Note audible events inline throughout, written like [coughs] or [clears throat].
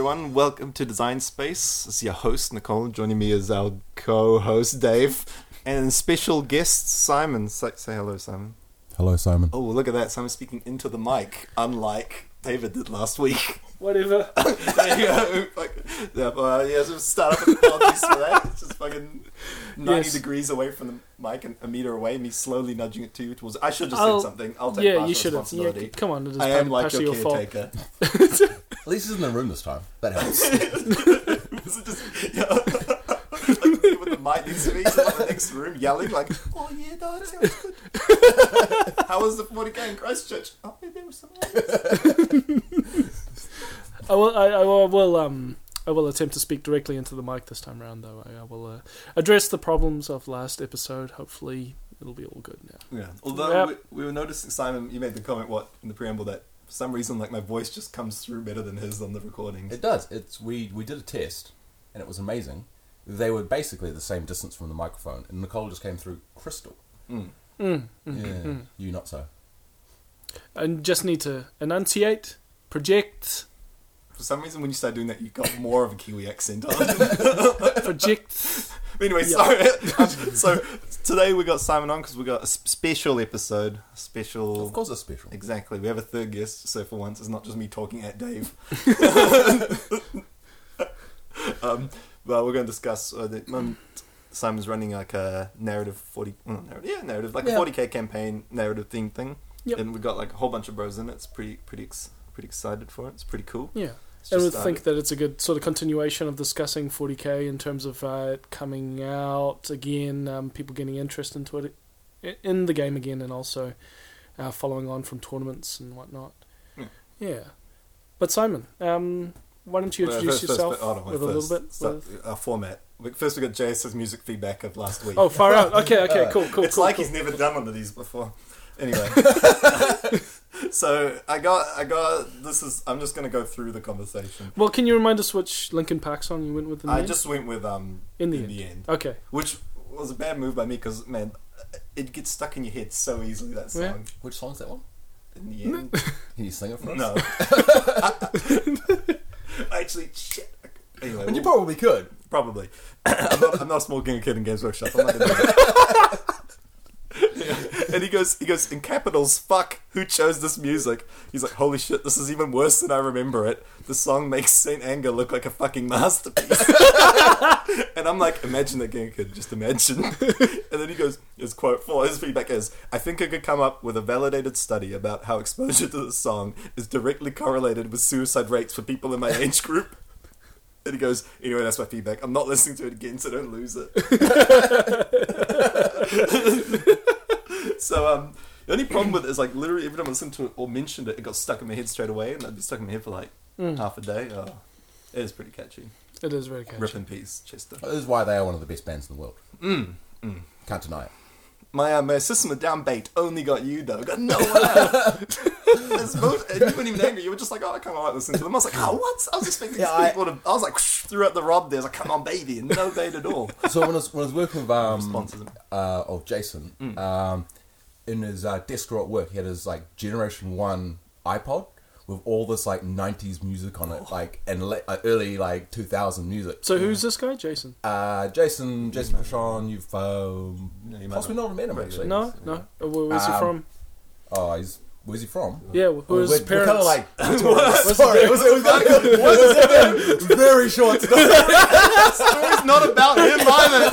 everyone. Welcome to Design Space. This is your host, Nicole. Joining me is our co-host, Dave, and special guest, Simon. Say, say hello, Simon. Hello, Simon. Oh, look at that. Simon speaking into the mic, unlike David did last week. Whatever. [laughs] there you go. Fuck. Yeah, uh, yeah, so start up with apologies for that. It's just fucking 90 Yes. degrees away from the mic and a meter away, me slowly nudging it to you towards... I should have just I'll- said something. I'll take yeah, partial you should have. Yeah, responsibility. come on, it is I am like partially your your fault. caretaker. [laughs] At least he's in the room this time. That helps. [laughs] Was it just yeah, [laughs] like, with the mic next to me, so in the next room yelling like, "Oh yeah, no, it sounds good." [laughs] How was the 40k in Christchurch? Oh, yeah, there was some. I will. I, I will- will. Um. I will attempt to speak directly into the mic this time around, though. I, I will uh, address the problems of last episode. Hopefully, it'll be all good now. Yeah. Although Yep. we, we were noticing, Simon, you made the comment what in the preamble that for some reason like my voice just comes through better than his on the recordings. it does. It's we we did a test, and it was amazing. They were basically the same distance from the microphone, and Nicole just came through crystal. Mm. Mm, mm, Yeah, mm. you not so. And just need to enunciate, project, For some reason, when you start doing that, you got more of a Kiwi accent on. [laughs] project. [laughs] But anyway, Yeah. sorry. [laughs] Um, so today we got Simon on because we got a special episode. Special. Of course, it's special. Exactly. We have a third guest, so for once, it's not just me talking at Dave. [laughs] [laughs] um, but we're going to discuss. Uh, the, um, Simon's running like a narrative 40. Well, narrative, yeah, narrative. Like a 40k campaign narrative theme thing. Yep. And we've got like a whole bunch of bros in it. It's pretty, pretty, ex- pretty excited for it. It's pretty cool. Yeah. I would think that it's a good sort of continuation of discussing 40k in terms of uh, it coming out again, um, people getting interest into it in the game again, and also uh, following on from tournaments and whatnot. Yeah. Yeah. But Simon, um, why don't you introduce first- first- yourself wait, with a little bit? start- with- Our format. First, we got JS's music feedback of last week. Oh, far out. Okay, okay, cool, cool. it's cool, like cool. he's never done one of these before. Anyway, [laughs] [laughs] so I got, I got. This is. I'm just gonna go through the conversation. Well, can you remind us which Linkin Park song you went with in the I end? just went with um In the in end. the end, Okay. which was a bad move by me because man, it gets stuck in your head so easily. That Yeah. song Which song's that one? in the end. [laughs] Can you sing it for us? no. [laughs] [laughs] Actually, shit. Anyway, And you we'll- probably could. Probably. [coughs] I'm, not, I'm not a small king kid in Games Workshop. I'm not gonna do that. Yeah. [laughs] And he goes, he goes in capitals. Fuck, who chose this music? He's like, holy shit, this is even worse than I remember it. The song makes Saint Anger look like a fucking masterpiece. [laughs] and I'm like, imagine that king kid, just imagine. [laughs] and then he goes, his quote for his feedback is, I think I could come up with a validated study about how exposure to the song is directly correlated with suicide rates for people in my age group. And he goes, anyway, that's my feedback. I'm not listening to it again, so don't lose it. [laughs] so, um, the only problem with it is like literally every time I listened to it or mentioned it, it got stuck in my head straight away, and I'd be stuck in my head for like Mm. half a day. Oh, it is pretty catchy. It is very catchy. Rip in peace, Chester. This is why they are one of the best bands in the world. Mm, mm. Can't deny it. My uh, my system of down bait only got you though. Got no one [laughs] else. It's bullshit. And you weren't even angry. You were just like, oh, I kind of like listening to them. I was like, oh, what? I was expecting Yeah, I- people to. I was like, threw out the rob there. I was like, come on, baby, and no bait at all. So when I was, when I was working with um, Responses. uh, of Jason, Mm. um, in his uh, desk drawer at work, he had his like Generation One iPod with all this like '90s music on it, like and le- uh, early like 2000 music. So who's this guy, Jason? Uh, Jason, Jason Pashon, you've um, No, you possibly not met him actually. No, no. Where, where's he Um, from? Oh, he's where's he from? Yeah, who is his we're, parents? kind of like [laughs] sorry, it was, it was, [laughs] it was, it was very short. story. [laughs] It's not about him either.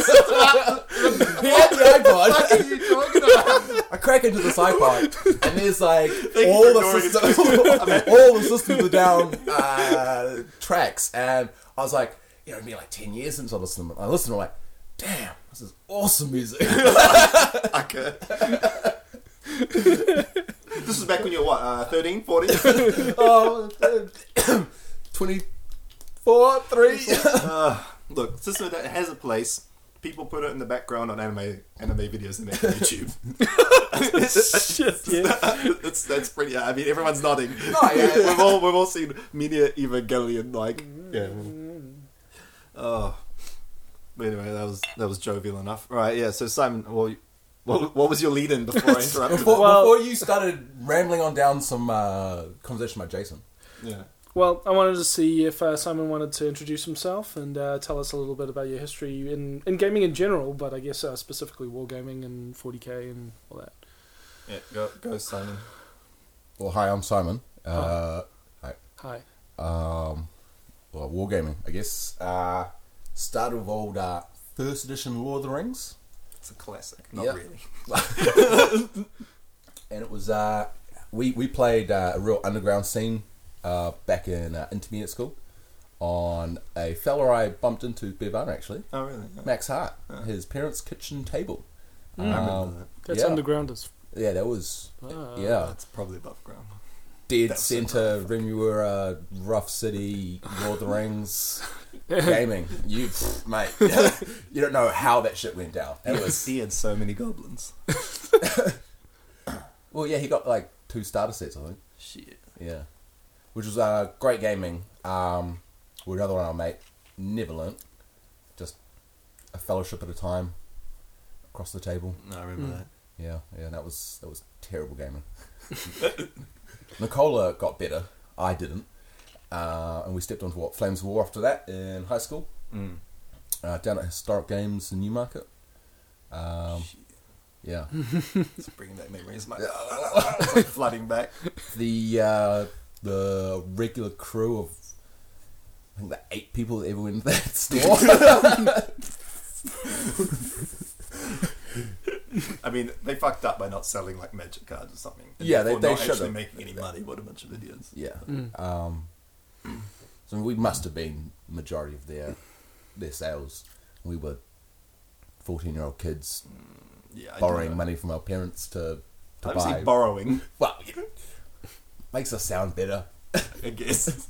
he had the iPod. What are you talking about? I crack into this iPod, and there's like all the systems, all the systems are down uh, tracks, and I was like, you know, it'd be like ten years since I listened. to them. I listened, I'm like, damn, this is awesome music. Okay. This was back when you were what, uh, 13, 14? [laughs] oh, [coughs] twenty-four, three. [laughs] [laughs] Uh, look, System that has a place. People put it in the background on anime anime videos they make on YouTube. Shit, yeah. that's that's pretty. I mean, everyone's nodding. Oh, yeah. we've all we've all seen Media Evangelion. Like, yeah. Oh, but anyway, that was that was jovial enough. All right, yeah. So Simon, well, what, what was your lead in before I [laughs] interrupted? Before, Well- before you started rambling on down some uh, conversation about Jason, yeah. Well, I wanted to see if uh, Simon wanted to introduce himself and uh, tell us a little bit about your history in, in gaming in general, but I guess uh, specifically wargaming and 40k and all that. Yeah, go, go Simon. Well, hi, I'm Simon. Uh, Hi. um, well, wargaming, I guess. Uh, started with old uh, first edition Lord of the Rings, It's a classic. Not Yeah. really. [laughs] and it was uh, we we played uh, a real underground scene uh, back in uh, intermediate school on a fella I bumped into Bevana actually, Oh, really? Yeah. Max Hart, his parents' kitchen table. I remember Um, that. That's yeah. underground as. Yeah, that was Ah. yeah That's probably above ground. Dead That's so center Remuera, rough city, Lord of the Rings. [laughs] gaming. You, mate, [laughs] you don't know how that shit went down. It was he had so many goblins. [laughs] well, yeah. He got like two starter sets, I think. Shit. Yeah, which was uh, great gaming. Um, with another one I mate never learnt. Just a fellowship at a time across the table. No, I remember Mm. that. Yeah, yeah. That was that was terrible gaming. Nicola got better. I didn't. Uh, and we stepped onto what Flames of War after that in high school. Mm. uh, down at Historic Games in Newmarket. Um, yeah, [laughs] It's bringing back memories. My, [laughs] it's like flooding back. the uh, the regular crew of I think the eight people that ever went into that store. [laughs] [laughs] I mean, they fucked up by not selling like magic cards or something. And Yeah, they- therefore they not should actually have. making any money. What a bunch of idiots. yeah, Mm. um, so we must have been majority of their their sales. We were fourteen year old kids Yeah, borrowing money from our parents to to Obviously buy. borrowing, [laughs] well, yeah. makes us sound better. [laughs] I guess.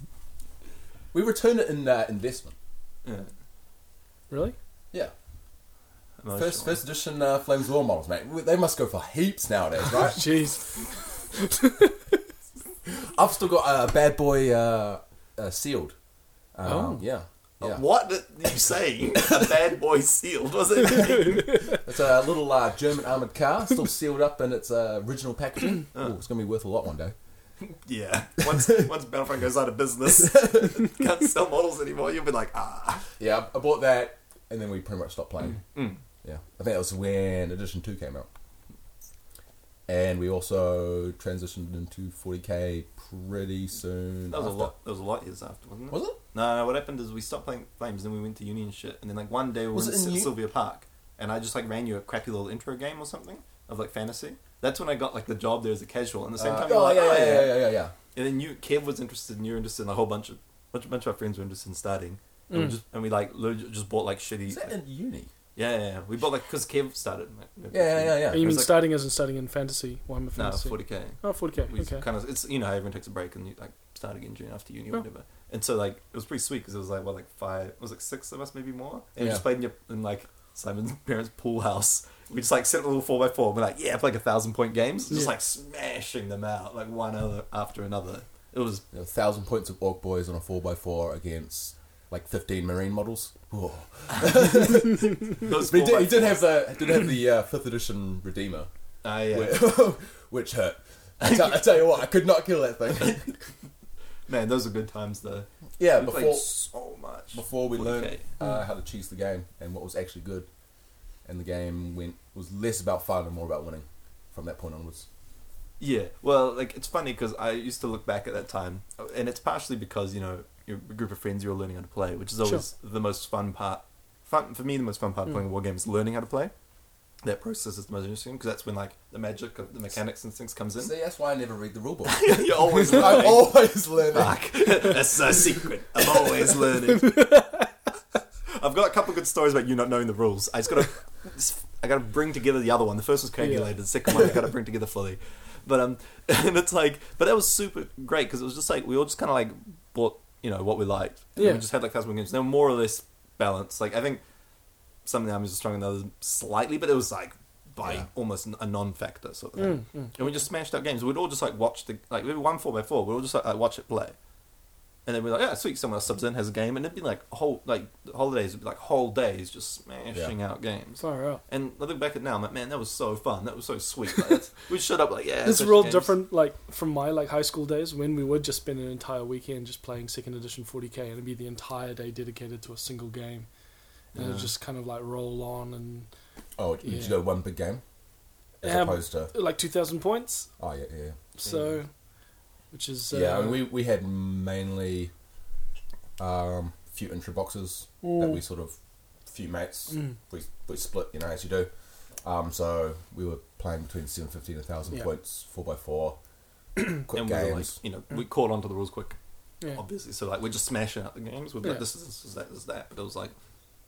We return it in uh, investment. yeah. Really? Yeah. First, first edition uh, Flames War models, mate. They must go for heaps nowadays, right? [laughs] Jeez. [laughs] I've still got a uh, bad boy uh, uh, sealed. Um, Oh. yeah, Oh, yeah. What did you say? a bad boy sealed? Was it? mean? [laughs] It's a little uh, German armored car, still sealed up in its uh, original packaging. Oh. [coughs] Ooh, it's gonna be worth a lot one day. yeah. Once once Battlefront goes out of business, can't sell models anymore. You'll be like, ah. Yeah, I I bought that, and then we pretty much stopped playing. Mm. Yeah, I think that was when Edition Two came out, and we also transitioned into 40k pretty soon. That was a lot. That was a lot years after, wasn't it? Was it? No, no. What happened is we stopped playing Flames, then we went to uni and shit, and then like one day we were in in U- Sylvia Park, and I just like ran you a crappy little intro game or something of like fantasy. That's when I got like the job there as a casual, and at the same Uh, time, you're oh, like, yeah, oh, yeah, yeah, yeah, yeah, yeah. And then you, Kev was interested, and you were interested, and a whole bunch of bunch, bunch of our friends were interested in starting. And, we Mm. just, and we like just bought like shitty. Is that in uni? Yeah, yeah, yeah. We bought like because Kev started. like, Yeah, yeah, yeah, yeah. You mean like- starting as in starting in fantasy? Warhammer No, fantasy? forty k. Oh, 40k. We Okay. kind of it's you know how everyone takes a break and you like start again June after uni or Oh. whatever. And so like it was pretty sweet because it was like what like five, it was like six of us maybe more. And we Yeah. just played in, your, in like Simon's [laughs] parents' pool house. We just like set a little four by four. And we're like yeah, play like a thousand point games, just Yeah. like smashing them out like one other after another. It was A thousand points of Orc Boys on a 4x4 against like 15 Marine models. [laughs] Whoa. But he did, he did have the did have the uh, 5th edition Redeemer, Ah, [laughs] yeah. which, which hurt. I tell, you what, I could not kill that thing. [laughs] Man, those are good times though. Yeah, we before so much before we 40K. learned uh, how to cheese the game and what was actually good, and the game went was less about fun and more about winning from that point onwards. Yeah, well, like it's funny because I used to look back at that time, and it's partially because you know you're group of friends you're learning how to play, which is always the most fun part. Fun for me, the most fun part of Mm. playing a war game is learning how to play. That process is the most interesting because that's when like the magic of the mechanics and things comes in. See, that's why I never read the rulebook. [laughs] [laughs] you're always [laughs] I'm always learning. Fuck, that's a secret. I'm always learning. I've got a couple of good stories about you not knowing the rules. I just gotta, I gotta bring together the other one. The first was coagulated. The second one I gotta bring together fully. But um, and it's like, but that was super great because it was just like we all just kind of like bought, you know, what we liked. And Yeah. We just had like thousand games. They were more or less balanced. Like I think some of the armies were stronger than others slightly, but it was like by Yeah. almost a non-factor sort of thing. Mm, mm. And we just smashed out games. We'd all just like watch the like we were one four by four. We'd all just like, like watch it play. And then we're like, yeah, sweet. Someone else subs in, has a game, and it'd be like whole like holidays, would be like whole days just smashing out games. Far out. And I look back at now, I'm like, man, that was so fun. That was so sweet. Like, that's, [laughs] we shut up like, yeah. It's such real games. different, like from my like high school days when we would just spend an entire weekend just playing second edition 40k, and it'd be the entire day dedicated to a single game, and Yeah. it'd just kind of like roll on and Oh, did you go one big game? As Um, opposed to. like 2,000 points. Oh, yeah, yeah. So, which is uh, Yeah, I mean, we, we had mainly um, a few intro boxes that Mm. we sort of, few mates, Mm. we, we split, you know, as you do. Um, so we were playing between 750 and 1,000 Yeah. points, 4x4, [clears throat] quick and we were games. like, you know, we caught onto the rules quick, yeah. obviously. So like, we're just smashing out the games. We're Yeah. like, this is this is that, this is that. But it was like,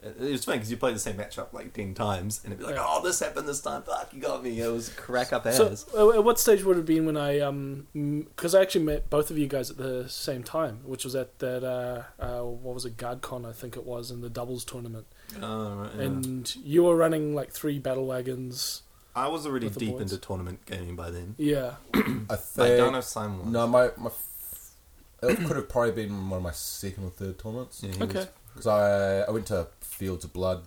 it, it was funny because you play the same matchup like ten times, and it'd be like, Yeah. oh, this happened this time. Fuck, you got me. It was crack up ass. So, uh, at what stage would it have been when I, um, because I actually met both of you guys at the same time, which was at that, uh, uh, what was it, GuardCon, I think it was, in the doubles tournament. Oh, right, yeah. And you were running like three battle wagons. I was already with the deep boys. into tournament gaming by then. Yeah. I [clears throat] I don't know if Simon was. No, my, my f- it could have probably been one of my second or third tournaments. Yeah, Okay. was- Because I, I went to Fields of Blood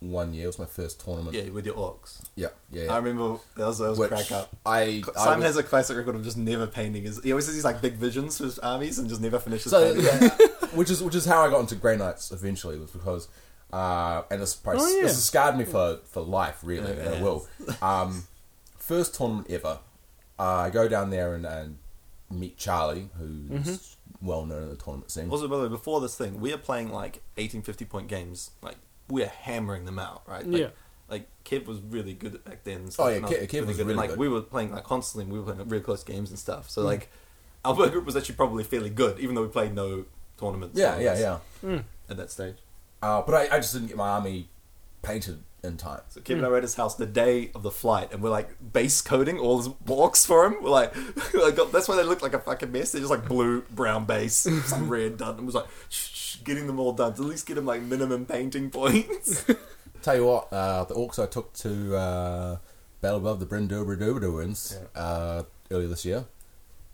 one year. It was my first tournament. yeah, with your orcs. yeah, yeah. yeah. I remember that was, that was Which crack up. I, I Simon was- has a classic record of just never painting his. He always has these like big visions for his armies and just never finishes So painting. yeah, [laughs] [laughs] which is which is how I got into Grey Knights eventually was because, uh, and this probably Oh, yeah. this has scarred me for for life really, and Yeah. it will. Um, first tournament ever, uh, I go down there and, and meet Charlie, who's Mm-hmm. well known in the tournament scene. Also, by the way, before this thing, we are playing like 1850 point games. Like we're hammering them out, right? Like, Yeah. Like Kev was really good back then. and Oh, yeah, and I Kev- Kev was and, really like good. we were playing like constantly. and We were playing really close games and stuff. So like, our group was actually probably fairly good, even though we played no tournaments. yeah, yeah, tournaments yeah. At that stage, Uh, but I, I just didn't get my army painted in time. so Kev and I were at his house the day of the flight, and we're like base coding all his walks for him. We're like, [laughs] that's why they look like a fucking mess. They're just like blue, brown base, [laughs] some red done. And was like, shh, shh, getting them all done to at least get him like minimum painting points. [laughs] Tell you what, uh, the orcs I took to uh, Battle Above the Bryn Dober Doberduins uh, earlier this year,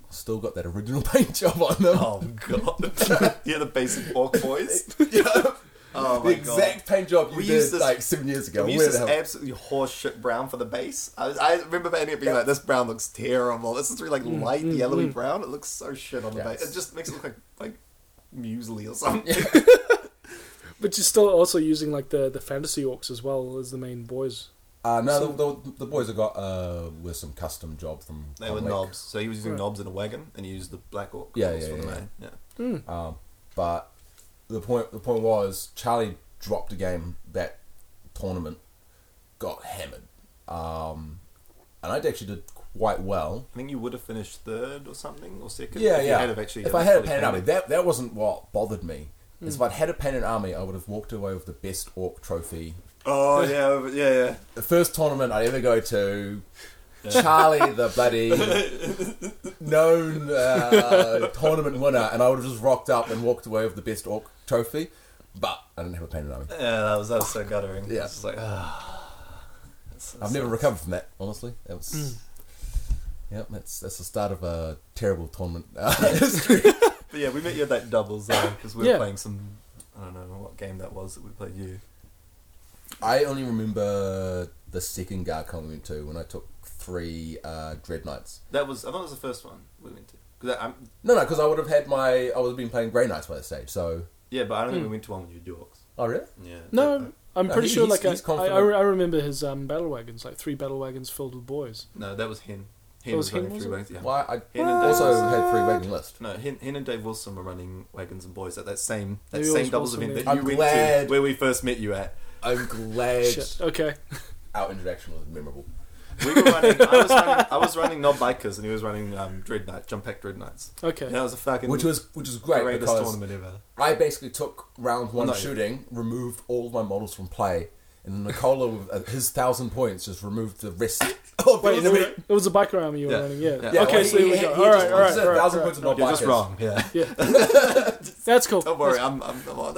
still got that original paint job on them. Oh god! yeah, the basic orc boys. yeah. Oh the my exact paint job you We did used this- like seven years ago. We Where used this hell- absolutely horseshit brown for the base. I, was, I remember painting it being like, "This brown looks terrible. This is really like light yellowy brown. It looks so shit on the Yeah, base. It just makes it look like like muesli or [laughs] something." [laughs] But you're still also using like the, the fantasy orcs as well as the main boys. Uh, no, the, the, the boys have got uh, were some custom job from. They were Nobs, so he was using Right. Nobs in a wagon, and he used the black orc. Yeah, Nobs yeah, for the yeah, main. Yeah. Um, but the point the point was Charlie dropped a game that tournament, got hammered, um, and I actually did quite well. I think you would have finished third or something or second. Yeah, if you yeah. had have actually if had I had a fully painted army, that that wasn't what bothered me. Is if I'd had a painted army, I would have walked away with the best orc trophy. Oh yeah, yeah, yeah. [laughs] The first tournament I ever go to, Charlie, the bloody [laughs] known uh, tournament winner, and I would have just rocked up and walked away with the best orc trophy. But I didn't have a painted army. Yeah, that was that was so guttering. Yeah. It's like ah. That's- I've never recovered from that, honestly. That was, yeah, that's that's the start of a terrible tournament [laughs] uh, history. [laughs] But yeah, we met you at that doubles though because we were Yeah. playing some. I don't know what game that was that we played you. I only remember the second Garcon we went to when I took three uh, Dread Knights. That was I thought it was the first one we went to. Cause I, I'm, No, no, because I would have had my I would have been playing Grey Knights by this stage. So, yeah, but I don't think we went to one with you dorks. oh really? Yeah. No, I'm No, pretty he- sure. he's- Like he's I, I, confident. I I remember his um, battle wagons, like three battle wagons filled with boys. No, that was Hen. Hen That was, was Hen, running was three it? wagons. Yeah. Well, I Hen and also Dave, had three wagon list. no, Hen, Hen and Dave Wilson were running wagons and boys at that same that Maybe it same was doubles Wilson event then. that you I'm went glad- to, where we first met you at. I'm glad Shit. Okay. our interaction was memorable. We were running. I was running. [laughs] I was running Nob Bikers, and he was running um, Dread Knight, Jump Pack Dread Knights. Okay. And that was a fucking Which was which was great greatest because tournament ever. I basically took round one No, of shooting, removed all of my models from play, and Nicola with uh, his thousand points just removed the rest. of [laughs] Wait, it. it was, it was a biker army you were Yeah. running. Yeah. Yeah. Yeah, okay, well, so he- there we he- go. he all just- right, all he right, said all right, thousand all points right. of You're just bikers. wrong. Yeah. Yeah. [laughs] That's cool. Don't worry, I'm, I'm, I'm on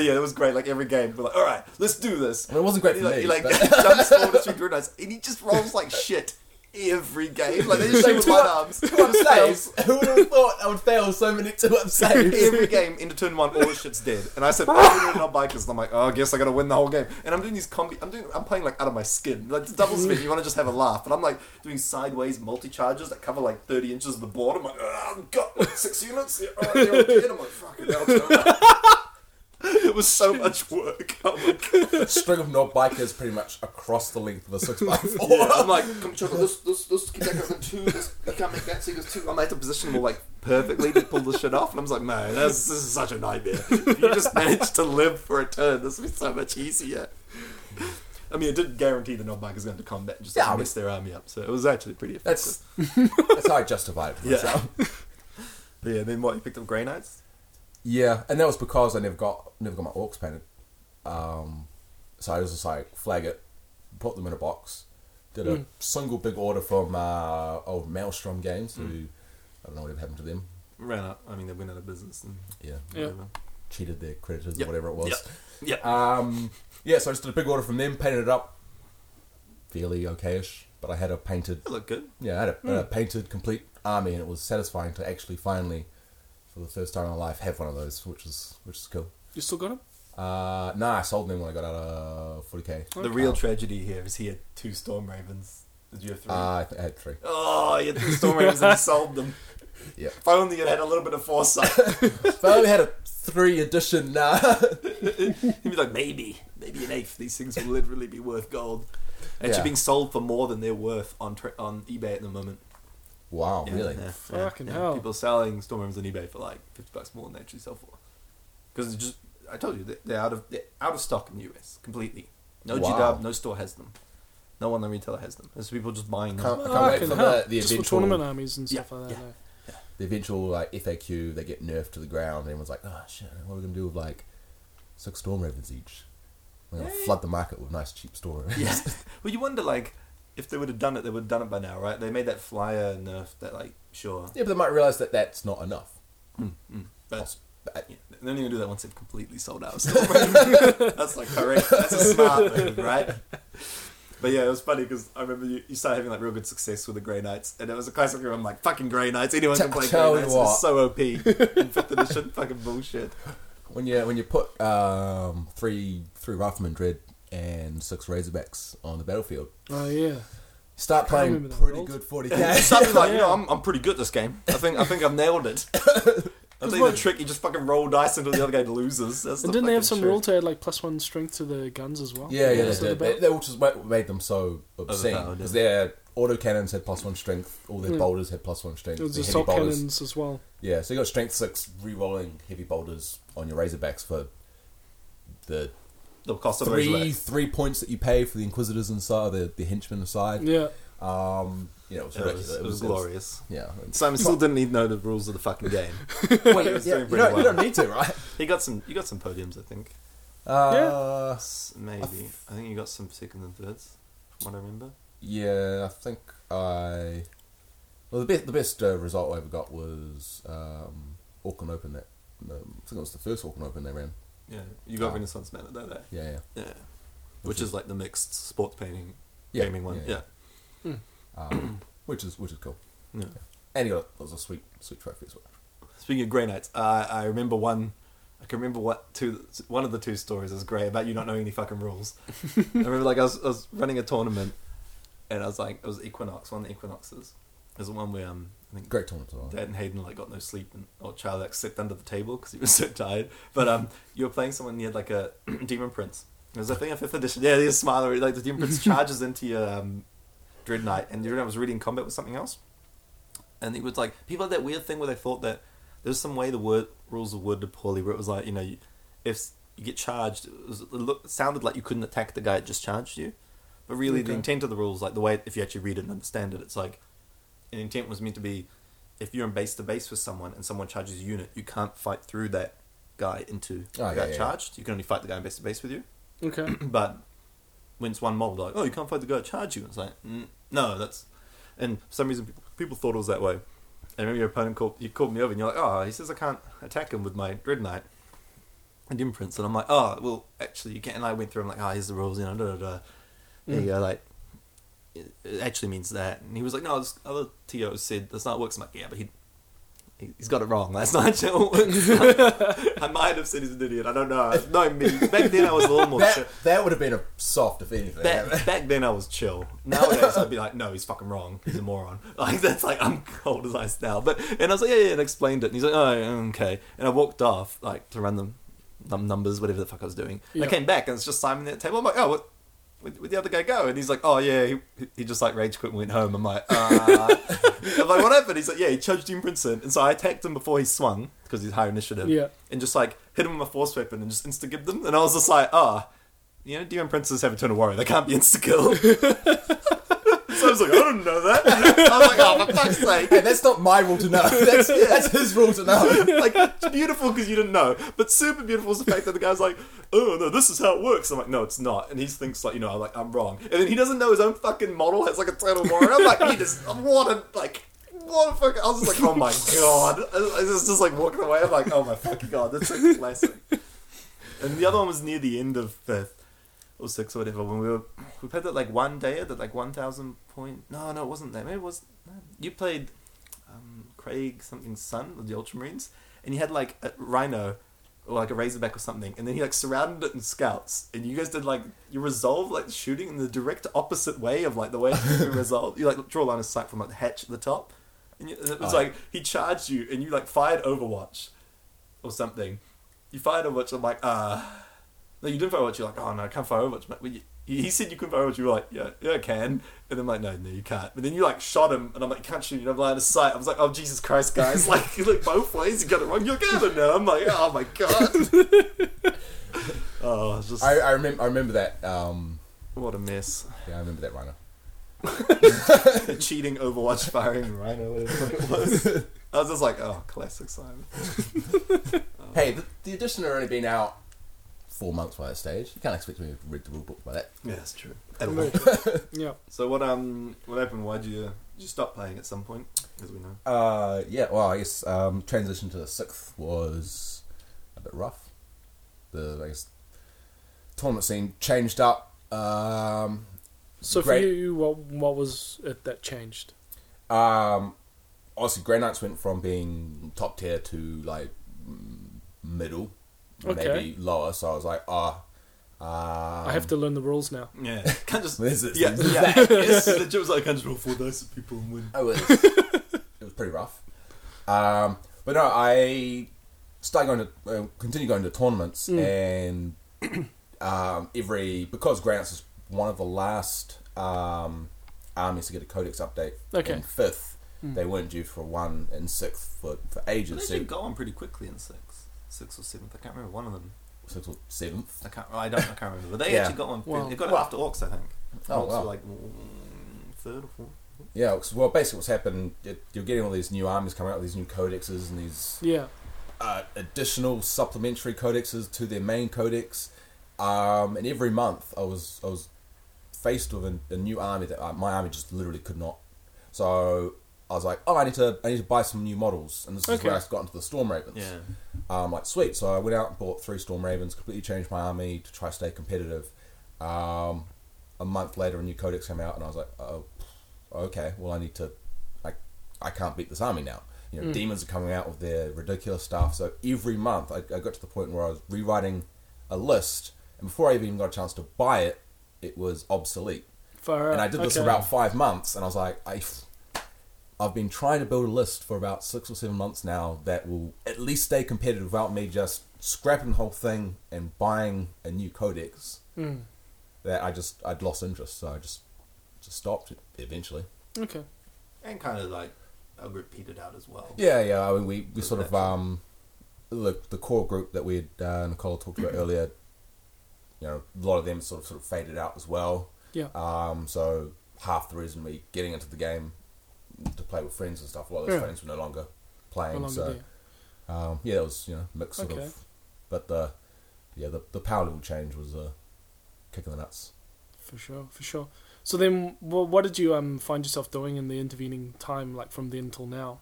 But yeah, it was great. Like every game, we're like, all right, let's do this. Mean, it wasn't great He for like, me. he like but- jumps forward to Knights, and he just rolls like shit. every game. Like they just shoot with up- arms. Two up [laughs] saves. Who would have thought I would fail so many two up saves? [laughs] Every game into turn one, all the shit's dead. And I said, "Oh, not bikers." And I'm like, "Oh, I guess I gotta win the whole game." And I'm doing these combi. I'm doing. I'm playing like out of my skin. Like it's double spin. You want to just have a laugh, and I'm like doing sideways multi charges that cover like 30 inches of the board. I'm like, "Oh, I've got like, six units. Yeah, all right, they're all dead." I'm like, "Fucking hell." [laughs] It was so much work. Oh I'm like, A string of Nob Bikers pretty much across the length of the six by [laughs] four. yeah, I'm like, come check this, this, this, keep that going two, this, you can't make that, there's two. I'm able to position them all like perfectly to pull the shit off, and I'm like, man, this, this is such a nightmare. If you just managed to live for a turn, this would be so much easier. I mean, it did guarantee the non-bikers going to combat and just Yeah, I mess their army up, so it was actually pretty effective. That's [laughs] that's how I justified it for Yeah. myself. [laughs] Yeah, then what, you picked up Grey Knights? Yeah, and that was because I never got never got my orcs painted. Um, so I was just like flag it, put them in a box, did a single big order from uh, old Maelstrom Games, who I don't know what happened to them. Ran out, I mean, they went out of business and Yeah, Yeah. cheated their creditors Yep. or whatever it was. Yep. Yeah. Um, yeah, so I just did a big order from them, painted it up, fairly okayish. But I had a painted, They look good. yeah, I had a, a painted complete army, and it was satisfying to actually finally, for the first time in my life, have one of those, which is which is cool. You still got them? Uh, nah, I sold them when I got out of 40k. The real tragedy here is he had two Storm Ravens. Did you have three? Uh, I, think I had three. oh, you had two Storm Ravens and [laughs] sold them. Yeah. If only you had a little bit of foresight. [laughs] If I only had a three edition, nah. [laughs] He'd be like, maybe, maybe an eighth. These things will literally be worth gold. Actually, Yeah. being sold for more than they're worth on tra- on eBay at the moment. Wow, Yeah, really? yeah, Fucking yeah. hell. People selling Storm Ravens on eBay for like fifty bucks more than they actually sell for. Because it's just, I told you, they're- they're out of they're out of stock in the US completely. No Wow. GW, no store has them. No online retailer has them. There's people just buying them. Can't- I can't wait for the, the Just for eventual, tournament armies and Yeah, stuff like that. yeah. the eventual like FAQ. They get nerfed to the ground. And everyone's like, oh shit, what are we gonna do with like six storm ravens each? We're gonna Yeah. flood the market with nice cheap storm ravens. Yeah. [laughs] well, you wonder like if they would have done it, they would have done it by now, right? They made that flyer nerf that like sure. yeah, but they might realize that that's not enough. Mm, mm. But Poss- but- yeah, they're only do that once they've completely sold out. [laughs] [laughs] That's like correct. That's a smart move, right? But yeah, it was funny because I remember you, you started having like real good success with the Grey Knights, and it was a classic where I'm like, fucking Grey Knights, anyone can play tell Grey Knights. what. It's so OP in [laughs] fifth edition, fucking bullshit. When you when you put um, three three Rifleman Dread and six Razorbacks on the battlefield, Oh yeah. start playing pretty world. good 40k. something like, you [laughs] know, I'm, I'm pretty good at this game. I think I think I've nailed it. [laughs] I think what- the trick you just fucking roll dice until the other guy loses. That's And the didn't they have some trick. rule to add like plus one strength to the guns as well? Yeah, yeah, they So the did. They, they which is what made them so obscene because yeah. their autocannons had plus one strength, all their Yeah. bolters had plus one strength. It was the the heavy assault bolters, cannons as well. yeah. So you got strength six re-rolling heavy bolters on your Razorbacks for the The cost of three Razorback. three points that you pay for the Inquisitors inside, the the henchmen aside. Yeah. Um, you know, it was It ridiculous. was, it was glorious. yeah. Simon still didn't need know the rules of the fucking [laughs] game. Wait, was yeah, doing you, pretty don't, you don't need to, right? [laughs] He got some. You got some podiums, I think. Uh, S- Maybe. I think you got some second and thirds, from what I remember. Yeah, I think I. Well, the best the best uh, result I ever got was um, Auckland Open. That um, I think it was the first Auckland Open they ran. Yeah, you got Oh. Renaissance Man at that day. Yeah, yeah, Yeah, Which is- like the mixed sports painting yeah gaming one. yeah, Yeah, yeah. Um, [clears throat] which is which is cool. yeah. And he got a sweet sweet trophy as well. Speaking of Grey Knights, uh, I remember one. I can remember what two. One of the two stories is great about you not knowing any fucking rules. [laughs] I remember like I was, I was running a tournament, and I was like, it was Equinox, one of the Equinoxes. There's the one where um, I think Great tournament as well. Dad and Hayden like got no sleep, and or Charlie like slept under the table because he was so tired. But um, you were playing someone. You had like a [clears throat] Demon Prince. It was I think a fifth edition. Yeah, the smiler. Like the Demon Prince [laughs] charges into your um, Dread Knight, and Dread Knight was really in combat with something else. And it was like people had that weird thing where they thought that there's some way the word rules were worded poorly, where it was like you know you, if you get charged, it, was, it, look, it sounded like you couldn't attack the guy that just charged you. But really, the intent of the rules, like the way if you actually read it and understand it, it's like an intent was meant to be if you're in base to base with someone and someone charges a unit, you can't fight through that guy into Oh, the yeah, guy yeah, charged. You can only fight the guy in base to base with you. [clears throat] Okay. [clears throat] But when it's one mob, like, oh, you can't fight the guy that charged you. It's like, mm, no, that's. And for some reason, people, people thought it was that way. And remember your opponent called you called me over, and you're like, oh, he says I can't attack him with my Dread Knight and Imprints. And I'm like, oh, well, actually, you can't. And I went through. I'm like, oh, here's the rules, you know, da da da. There you go, like. It actually means that. And he was like, no, this other TO said that's not works. I'm like, yeah, but he, he he's got it wrong. That's not how it works. [laughs] I might have said he's an idiot. I don't know. No, me. Back then I was a little more. chill. That, that would have been a soft, if anything. Back, back then I was chill. Nowadays I'd be like, no, he's fucking wrong. He's a moron. [laughs] Like that's like I'm cold as ice now. But and I was like, yeah, yeah, and explained it. And he's like, oh, okay. And I walked off like to run them num- numbers, whatever the fuck I was doing. And I came back and it's just Simon at the table. I'm like, oh, what? Where'd where'd the other guy go? And he's like, oh yeah, he, he just like rage quit and went home. I'm like, uh. [laughs] I'm like, what happened? He's like, yeah, he charged Dean Princeton, and so I attacked him before he swung because he's higher initiative. Yeah. and just like hit him with a force weapon and just insta give them. And I was just like, ah, you know, Demon Princes have Eternal Warrior. They can't be insta kill. [laughs] so I was like, I don't know that. [laughs] I was like, oh, for fuck's sake. Hey, that's not my rule to know. [laughs] That's, that's his rule to know. [laughs] like it's beautiful because you didn't know, but super beautiful is the fact that the guy's like, "Oh no, this is how it works." I'm like, "No, it's not," and he thinks like, you know, I'm like I'm wrong, and then he doesn't know his own fucking model has like a total warrior. I'm like, he just what a like. What a fucking, I was just like, oh my god. I was just like walking away. I'm like, oh my fucking god, that's a classic. And the other one was near the end of fifth or sixth or whatever when we were we played that like one day at like one thousand point. No, no, it wasn't that. Maybe it was. No. You played um, Craig something's son of the Ultramarines, and he had like a rhino or like a razorback or something, and then he like surrounded it in scouts, and you guys did like you resolve like shooting in the direct opposite way of like the way you [laughs] resolve. You like draw a line of sight from like the hatch at the top, and, you, it was Oh. like he charged you, and you like fired Overwatch or something. You fired Overwatch. I'm like, uh no, you didn't fire Overwatch. You're like, oh no, I can't fire Overwatch. mate." Well, you, he said you couldn't fire Overwatch. You were like, yeah, yeah, I can. And I'm like, no, no, you can't. But then you like shot him, and I'm like, you can't shoot. You have line of sight. I was like, oh Jesus Christ, guys! [laughs] Like, you look both ways. You got it wrong. You're good now. I'm like, oh my god. [laughs] oh, it's just I, I remember. I remember that. Um, what a mess. yeah, I remember that rhino. [laughs] Cheating Overwatch firing Rhino. Whatever it was. I was just like, oh, classic Simon. Hey, the, the edition had only been out four months by that stage. You can't expect me to read the rule book by that. Yeah, that's true. At all. [laughs] yeah. So what um what happened? Why'd you did you stop playing at some point? As we know. Uh, yeah. Well, I guess um, transition to the sixth was a bit rough. The I guess tournament scene changed up. Um, So for you, what what was it that changed? Um, obviously, Grey Knights went from being top tier to like mm, middle, Okay. maybe lower. So I was like, ah, um, I have to learn the rules now. Yeah, [laughs] can't just This is- yeah [laughs] this yeah. yes, the joke was like I can't just roll four dice at people and win. It was [laughs] it was pretty rough. Um, but no, I started going to uh, continue going to tournaments and [clears throat] um, every because Grants is one of the last um, armies to get a codex update Okay. in fifth. They weren't due for one in sixth for, for They ages. actually So got on pretty quickly in six, six or seventh. I can't remember one of them. sixth or seventh. I can't. I don't. I can't remember. But they [laughs] Yeah. actually got one. Wow. They got it Well- after Orcs, I think. Oh, Orcs wow. were like mm, third or fourth. Yeah, 'cause- well, basically what's happened, it- you're getting all these new armies coming out with these new codexes and these Yeah. uh, additional supplementary codexes to their main codex. Um, and every month, I was I was faced with a, a new army that uh, my army just literally could not. So I was like, oh, I need to I need to buy some new models, and this is where I got into the Storm Ravens. Yeah. Um, like sweet. So I went out and bought three Storm Ravens, completely changed my army to try to stay competitive. Um, a month later, a new codex came out, and I was like, oh, okay. Well, I need to. I I can't beat this army now. You know, demons are coming out with their ridiculous stuff. So every month, I, I got to the point where I was rewriting a list, and before I even got a chance to buy it, it was obsolete. Far And. I did this Okay. for about five months, and I was like, I, I've been trying to build a list for about six or seven months now that will at least stay competitive without me just scrapping the whole thing and buying a new codex. Mm. That I just I'd lost interest, so I just just stopped it eventually. Okay. And kind of like our group petered out as well. Yeah, yeah. I mean, we, we sort of um, the the core group that we had uh, Nicole talked about earlier. You know, a lot of them sort of sort of faded out as well. Yeah. Um, so half the reason we getting into the game to play with friends and stuff, a lot of those Yeah. friends were no longer No playing. longer so um, yeah, it was you know mixed sort Okay. of. But the yeah the the power level change was a kick in the nuts. For sure. For sure. So then, wha what did you um find yourself doing in the intervening time, like from then till now?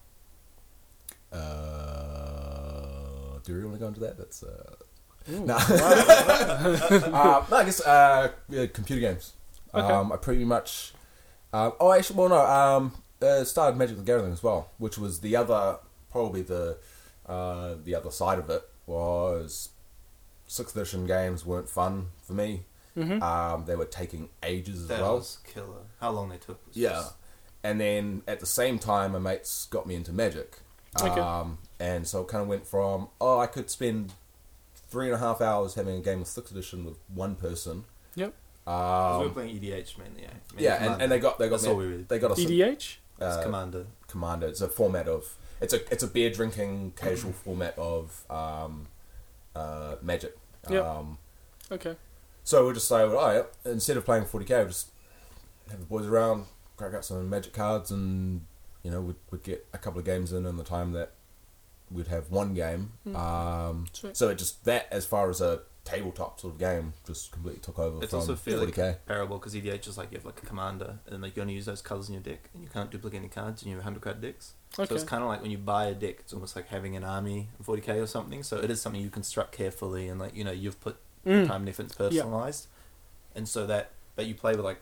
Uh, do you really want to go into that? That's uh, Ooh, [laughs] No. wow. [laughs] uh, no, I guess uh, yeah, computer games. Okay. Um, I pretty much Um, oh, actually, well, no. Um, uh, started Magic the Gathering as well, which was the other, probably the uh, the other side of it was sixth edition games weren't fun for me. Mhm. Um, they were taking ages as That well. was killer. How long they took was Yeah. just- And then at the same time, my mates got me into Magic. Okay. Um, and so it kind of went from, oh, I could spend three and a half hours having a game of 6th edition with one person. Yep. 'Cause we were Um, playing EDH mainly. Yeah, Mainly yeah, and, and they got they got That's me- all we really. they got a EDH. It's uh, Commander. commander. It's a format of it's a it's a beer drinking casual [clears throat] format of um, uh, Magic. Yep. Um, Okay. So we'll just say, well, all right, instead of playing 40k, we'll just have the boys around, crack out some magic cards, and, you know, we'd, we'd get a couple of games in in the time that we'd have one game. Mm. Um, so it just, that as far as a tabletop sort of game, just completely took over It's from also fairly 40k. comparable because EDH is like you have like a commander, and like you only use those colors in your deck, and you can't duplicate any cards, and you have hundred card decks. Okay. So it's kind of like when you buy a deck, it's almost like having an army in 40k or something. So it is something you construct carefully, and like you know you've put Mm. time and effort, it's personalized, and so that that you play with like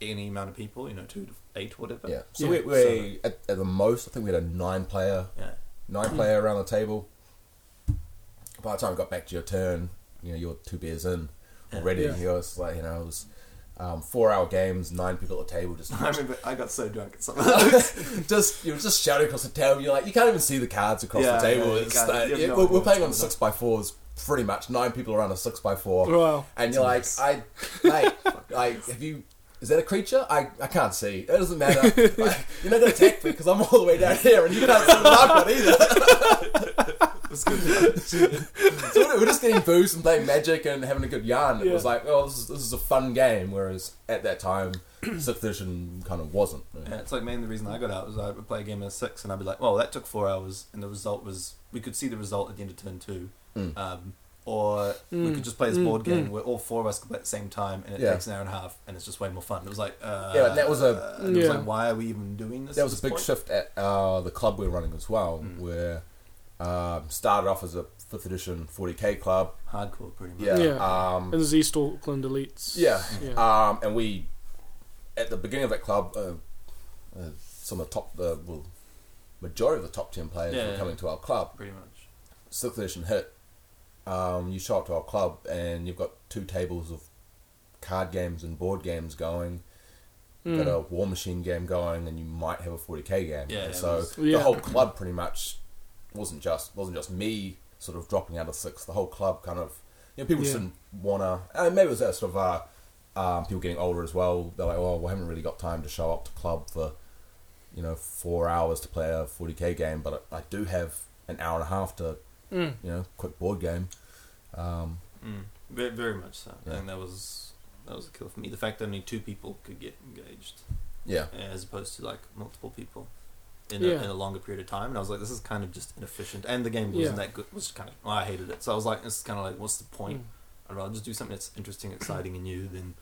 any amount of people, you know, two to eight, whatever. Yeah. So Yeah. we, we at, at the most, I think we had a nine player Yeah. nine player around the table. By the time it got back to your turn, you know, you're two beers in already. Yeah. Was like, you know, it was um, four hour games, nine people at the table, just [laughs] I remember I got so drunk at some. Point. [laughs] Just you were just shouting across the table. You're like, you can't even see the cards across Yeah, the table. yeah, it's yeah, no we're, we're playing on six by fours, pretty much nine people around a six by four, Wow. and you're like. I, mate, like, have you? Is that a creature? I, I can't see. It doesn't matter. [laughs] like, you're not gonna attack me because I'm all the way down here, and you can't see the one either. It's good. [laughs] so we're just getting booze and playing magic and having a good yarn. It Yeah. was like, oh, this is, this is a fun game. Whereas at that time, [clears throat] sixth edition kind of wasn't. Yeah, it's like mainly the reason I got out was I would play a game of six and I'd be like, well, that took four hours, and the result was we could see the result at the end of turn two, Mm. um, or we Mm, could just play this mm, board game mm. where all four of us could play at the same time, and it Yeah. takes an hour and a half, and it's just way more fun. It was like, uh, Yeah, that was a- and it was Yeah. like, why are we even doing this? There at was a this big point? shift at uh, the club we were running as well, Mm. where um, started off as a fifth edition 40k club. hardcore, pretty much. Yeah. Yeah. Um, And there's East Auckland Elites. yeah. Yeah. Um, and we, at the beginning of that club, uh, uh, some of the top, the well, majority of the top ten players Yeah, were yeah. coming to our club. pretty much. Sixth edition hit. Um, you show up to our club and you've got two tables of card games and board games going. Mm. got a War Machine game going, and you might have a 40k game. Yeah, And so was- Yeah. the whole club pretty much wasn't just wasn't just me sort of dropping out of six. The whole club kind of you know people just didn't wanna. And maybe it was that sort of uh, um, people getting older as well. They're like, oh, we haven't really got time to show up to club for you know four hours to play a 40k game, but I, I do have an hour and a half to Mm. you know quick board game. Um, Mm. Very, very much so. I Yeah. think that was that was a kill for me. The fact that only two people could get engaged. yeah, as opposed to like multiple people in, Yeah. a, in a longer period of time. And I was like, this is kind of just inefficient. And the game wasn't Yeah. that good. Was kind of well, I hated it. So I was like, this is kind of like, what's the point? Mm. I'd rather just do something that's interesting, exciting, and new than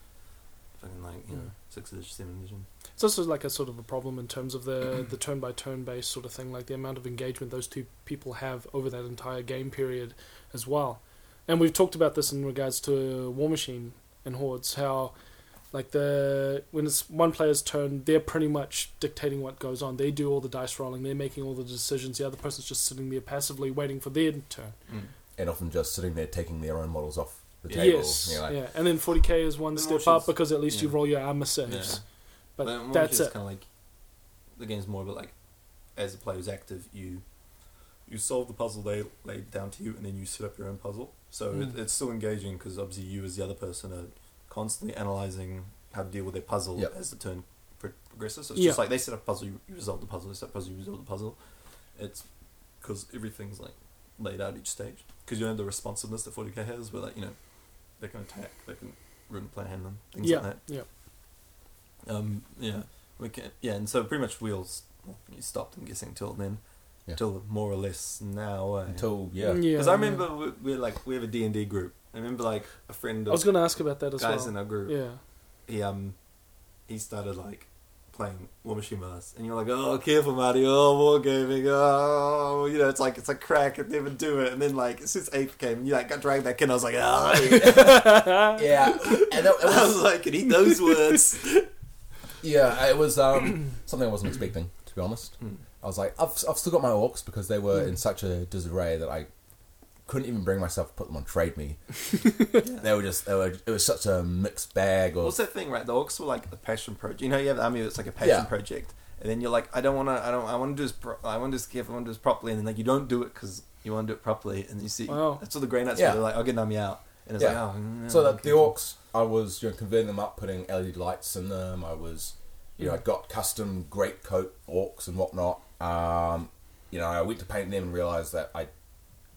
fucking like you know Mm. six edition, seven edition. It's also like a sort of a problem in terms of the the turn by turn based sort of thing, like the amount of engagement those two people have over that entire game period as well. And we've talked about this in regards to War Machine and Hordes, how like the when it's one player's turn, they're pretty much dictating what goes on. They do all the dice rolling, they're making all the decisions. The other person's just sitting there passively waiting for their turn. and often just sitting there taking their own models off the table. Yes, You're like, yeah. And then 40k is one step War up Machine's- because at least you roll your armor saves. Yeah. But More that's it. Kind of like the game's more about like as a player player's active, you you solve the puzzle they laid down to you, and then you set up your own puzzle. So Mm. it, it's still engaging because obviously you as the other person are constantly analyzing how to deal with their puzzle Yep. as the turn pro- progresses. So it's Yeah. just like they set up a puzzle, you, you resolve the puzzle. They set up a puzzle, you resolve the puzzle. It's because everything's like laid out each stage. Because you know the responsiveness that 40k has, where like you know they can attack, they can rune plan hand them, things yeah, like that. yeah. Um, yeah, we can. Yeah, and so pretty much wheels. Well, you stopped. I'm guessing till then, Yeah. till more or less now. until yeah, Yeah, because I yeah. remember we, we're like we have a D and D group. I remember like a friend I was going to ask about that as guys well. Guys in our group. Yeah. He um he started like playing War Machine with us, and you're like, oh, careful, Marty. Oh, wargaming. Oh, you know, it's like it's a crack. I'd never do it. And then like since eighth came, you like got dragged back in. I was like, [laughs] oh, yeah, and that, it [laughs] I was was, like, can eat those words. [laughs] Yeah, it was um, something I wasn't expecting, to be honest. I was like, I've, I've still got my orcs because they were in such a disarray that I couldn't even bring myself to put them on trade me. [laughs] They were just, they were, it was such a mixed bag of. What's that thing, right? The orcs were like a passion project. You know, you have the army that's like a passion Yeah. project, and then you're like, I don't want to, I don't, I want to do this, pro- I want to do this carefully, I want to do this properly, and then like you don't do it because you want to do it properly, and you see, Wow. that's all the Grey Knights Yeah. were. They're like, I'll get an army out, and it's Yeah. like, oh, mm, So that the orcs, I was you know converting them up, putting LED lights in them. I was, you know, I got custom great coat orcs and whatnot. Um, you know, I went to paint them and realized that I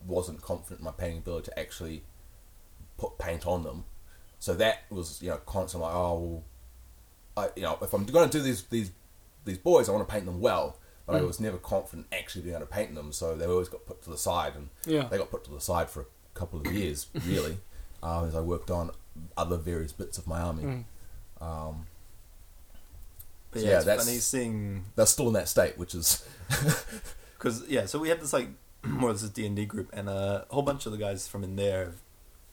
wasn't confident in my painting ability to actually put paint on them. So that was you know constant like oh, well, I you know if I'm going to do these these these boys, I want to paint them well. But I was never confident actually being able to paint them, so they always got put to the side, and Yeah. they got put to the side for a couple of years, really, [laughs] um, as I worked on other various bits of my army. Mm. Um, But yeah, yeah, it's that's- funny seeing they're still in that state, which is [laughs] because yeah, so we have this like [clears throat] more of this D and D group, and a whole bunch of the guys from in there have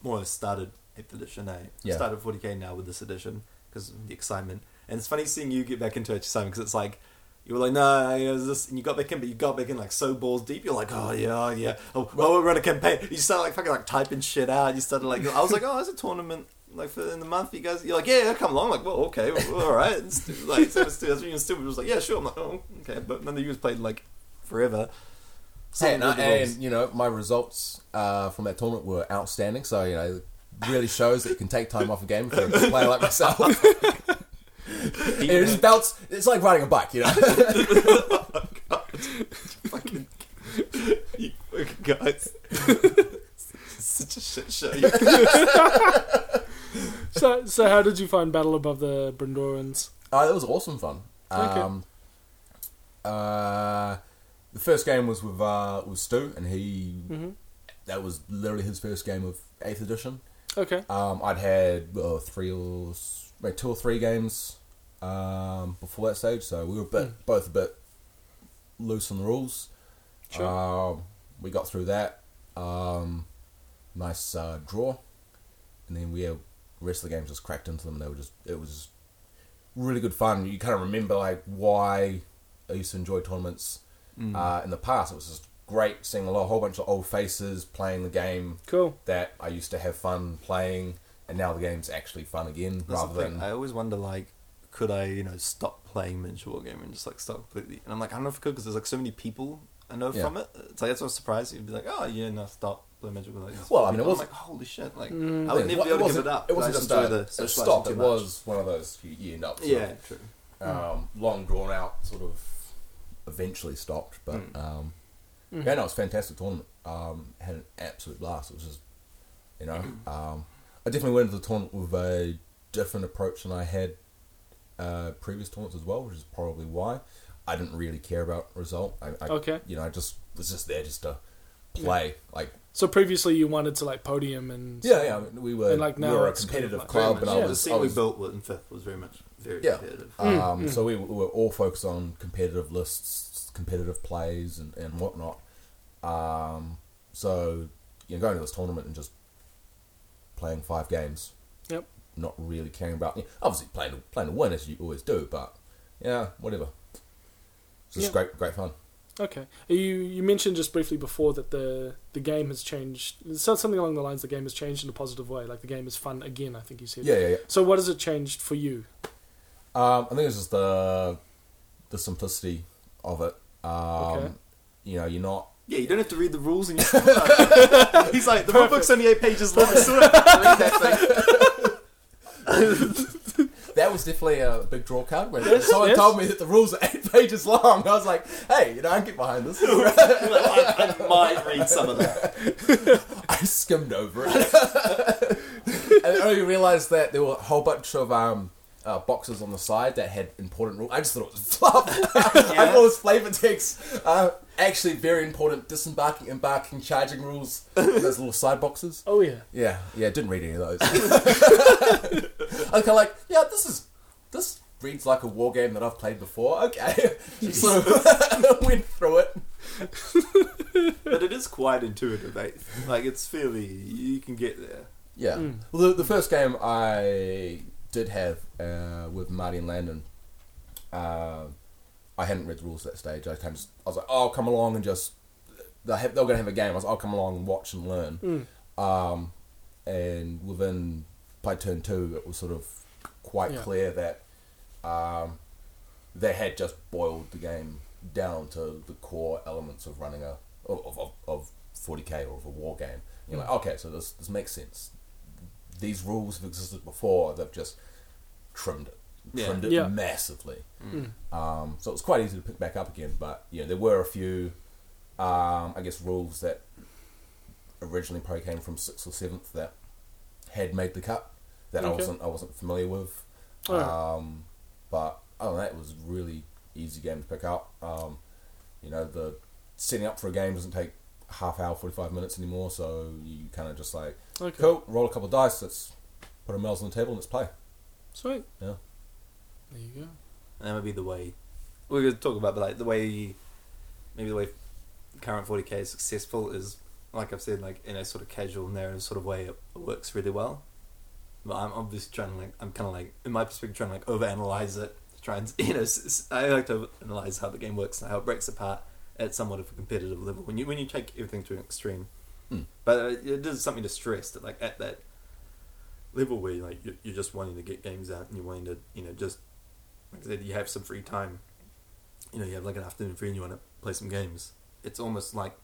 more or less started eighth edition. Eh? Yeah. Started forty k now with this edition because of the excitement, and it's funny seeing you get back into it, Simon, because it's like. You were like, no, you know, this, and you got back in, but you got back in like so balls deep. You're like, oh yeah, oh yeah. Oh, well, we're running a campaign. You started like fucking like typing shit out. You started like, I was like, oh, there's a tournament like for in the month. You guys, you're like, yeah, yeah, come along. Like, well, okay, well, all right. Like, so it's, that's when you're stupid. was like, yeah, sure. I'm like, oh, okay. But none of you guys played like forever. So and, uh, with the rules. and you know my results uh, from that tournament were outstanding. So you know, it really shows that you can take time off a game for a player like myself. [laughs] [laughs] it just bounce. It's like riding a bike, you know. [laughs] fucking, you fucking guys. Such a shit show. So, so how did you find Battle Above the Brynderwyns? Oh, it was awesome fun. Okay. Um, uh, the first game was with uh, with Stu, and he hmm that was literally his first game of Eighth Edition. Okay. Um, I'd had uh, three or two or three games um, before that stage, so we were a bit, Mm. both a bit loose on the rules. Sure. Um, we got through that. Um, nice uh, draw, and then we had, the rest of the games just cracked into them. And they were just it was really good fun. You kind of remember like why I used to enjoy tournaments Mm. uh, in the past. It was just great seeing a lot, whole bunch of old faces playing the game Cool. that I used to have fun playing, and now the game's actually fun again That's the rather thing. than I always wonder, like, could I, you know, stop playing miniature war game and just like stop completely? And I'm like, I don't know if I could because there's like so many people I know Yeah. from it. It's like that's what surprised you'd be like, oh yeah, no, stop war. Like, Well, I mean, it was- like, holy shit, like Mm. I would never be able to give it up. It wasn't just a, a stop. It was one of those you, you end up yeah, true. of, um, long drawn out sort of eventually stopped. But Mm. um, Mhm. yeah, no, it was a fantastic tournament. Um, had an absolute blast. It was just you know, um, I definitely went into the tournament with a different approach than I had uh, previous tournaments as well, which is probably why I didn't really care about result. I, I Okay. you know, I just was just there just to play. Like, So previously you wanted to like podium and yeah, yeah, we were And, like, we now were a it's kind of competitive like- club, Very and. I yeah, was, the scene I we was built in fifth was very much very Yeah. competitive. Mm, um, mm. so we, we were all focused on competitive lists, competitive plays, and, and whatnot. Um, so you know, going to this tournament and just playing five games. Yep. Not really caring about. Obviously, playing to, playing to win as you always do, but yeah, whatever. It's just Yeah. great, great fun. Okay. You you mentioned just briefly before that the the game has changed. So something along the lines the game has changed in a positive way. Like the game is fun again. I think you said. Yeah, yeah, yeah. So what has it changed for you? Um, I think it's just the the simplicity of it. Um, Okay. You know, you're not. Yeah, you don't have to read the rules and you [laughs] [laughs] He's like, the rule book's only eight pages long. I still have to read that thing. [laughs] That was definitely a big draw card. When Yes, someone yes. told me that the rules are eight [laughs] pages long, I was like, "Hey, you know, I can get behind this." I, I might read some of that. [laughs] I skimmed over it, [laughs] and I only realised that there were a whole bunch of um, uh, boxes on the side that had important rules. I just thought it was fluff. [laughs] I thought it was flavour text. Uh, actually, very important disembarking, embarking, charging rules. Those little side boxes. Oh yeah. Yeah, yeah, didn't read any of those. I was kind of like, yeah, this is this reads like a war game that I've played before. Okay, [laughs] so [laughs] went through it. But it is quite intuitive, eh? Like, it's fairly, you can get there. Yeah. Mm. Well, the, the first game I did have uh, with Marty and Landon uh, I hadn't read the rules at that stage. I kind of I was like, oh, come along and just they have, they were going to have a game. I was, like, I'll come along and watch and learn. Mm. Um, and within by turn two, it was sort of quite Yeah. clear that um, they had just boiled the game down to the core elements of running a of, of, of 40k or of a war game. You're like, okay, so this this makes sense. These rules have existed before. They've just trimmed it, Yeah. trimmed it Yeah. massively. Mm. Um, so it was quite easy to pick back up again. But yeah, there were a few, um, I guess, rules that originally probably came from sixth or seventh that had made the cut that I wasn't I wasn't familiar with. Alright. Um, but other than that, it was really easy game to pick up. Um, you know, the setting up for a game doesn't take half hour, forty five minutes anymore. So you kind of just like, Okay. cool, roll a couple of dice, let's put our mails on the table and let's play. Sweet. Yeah. There you go. And that would be the way we're going to talk about, but like the way maybe the way current 40k is successful is like I've said, like in a sort of casual narrative sort of way, it works really well. But I'm obviously trying to like I'm kind of like in my perspective trying to like overanalyze it, try and [laughs] you know I like to analyze how the game works and how it breaks apart at somewhat of a competitive level when you when you take everything to an extreme. Mm. But uh, it is something to stress that like at that level where like you're, you're just wanting to get games out and you're wanting to you know just like I said you have some free time. You know you have like an afternoon free and you want to play some games. It's almost like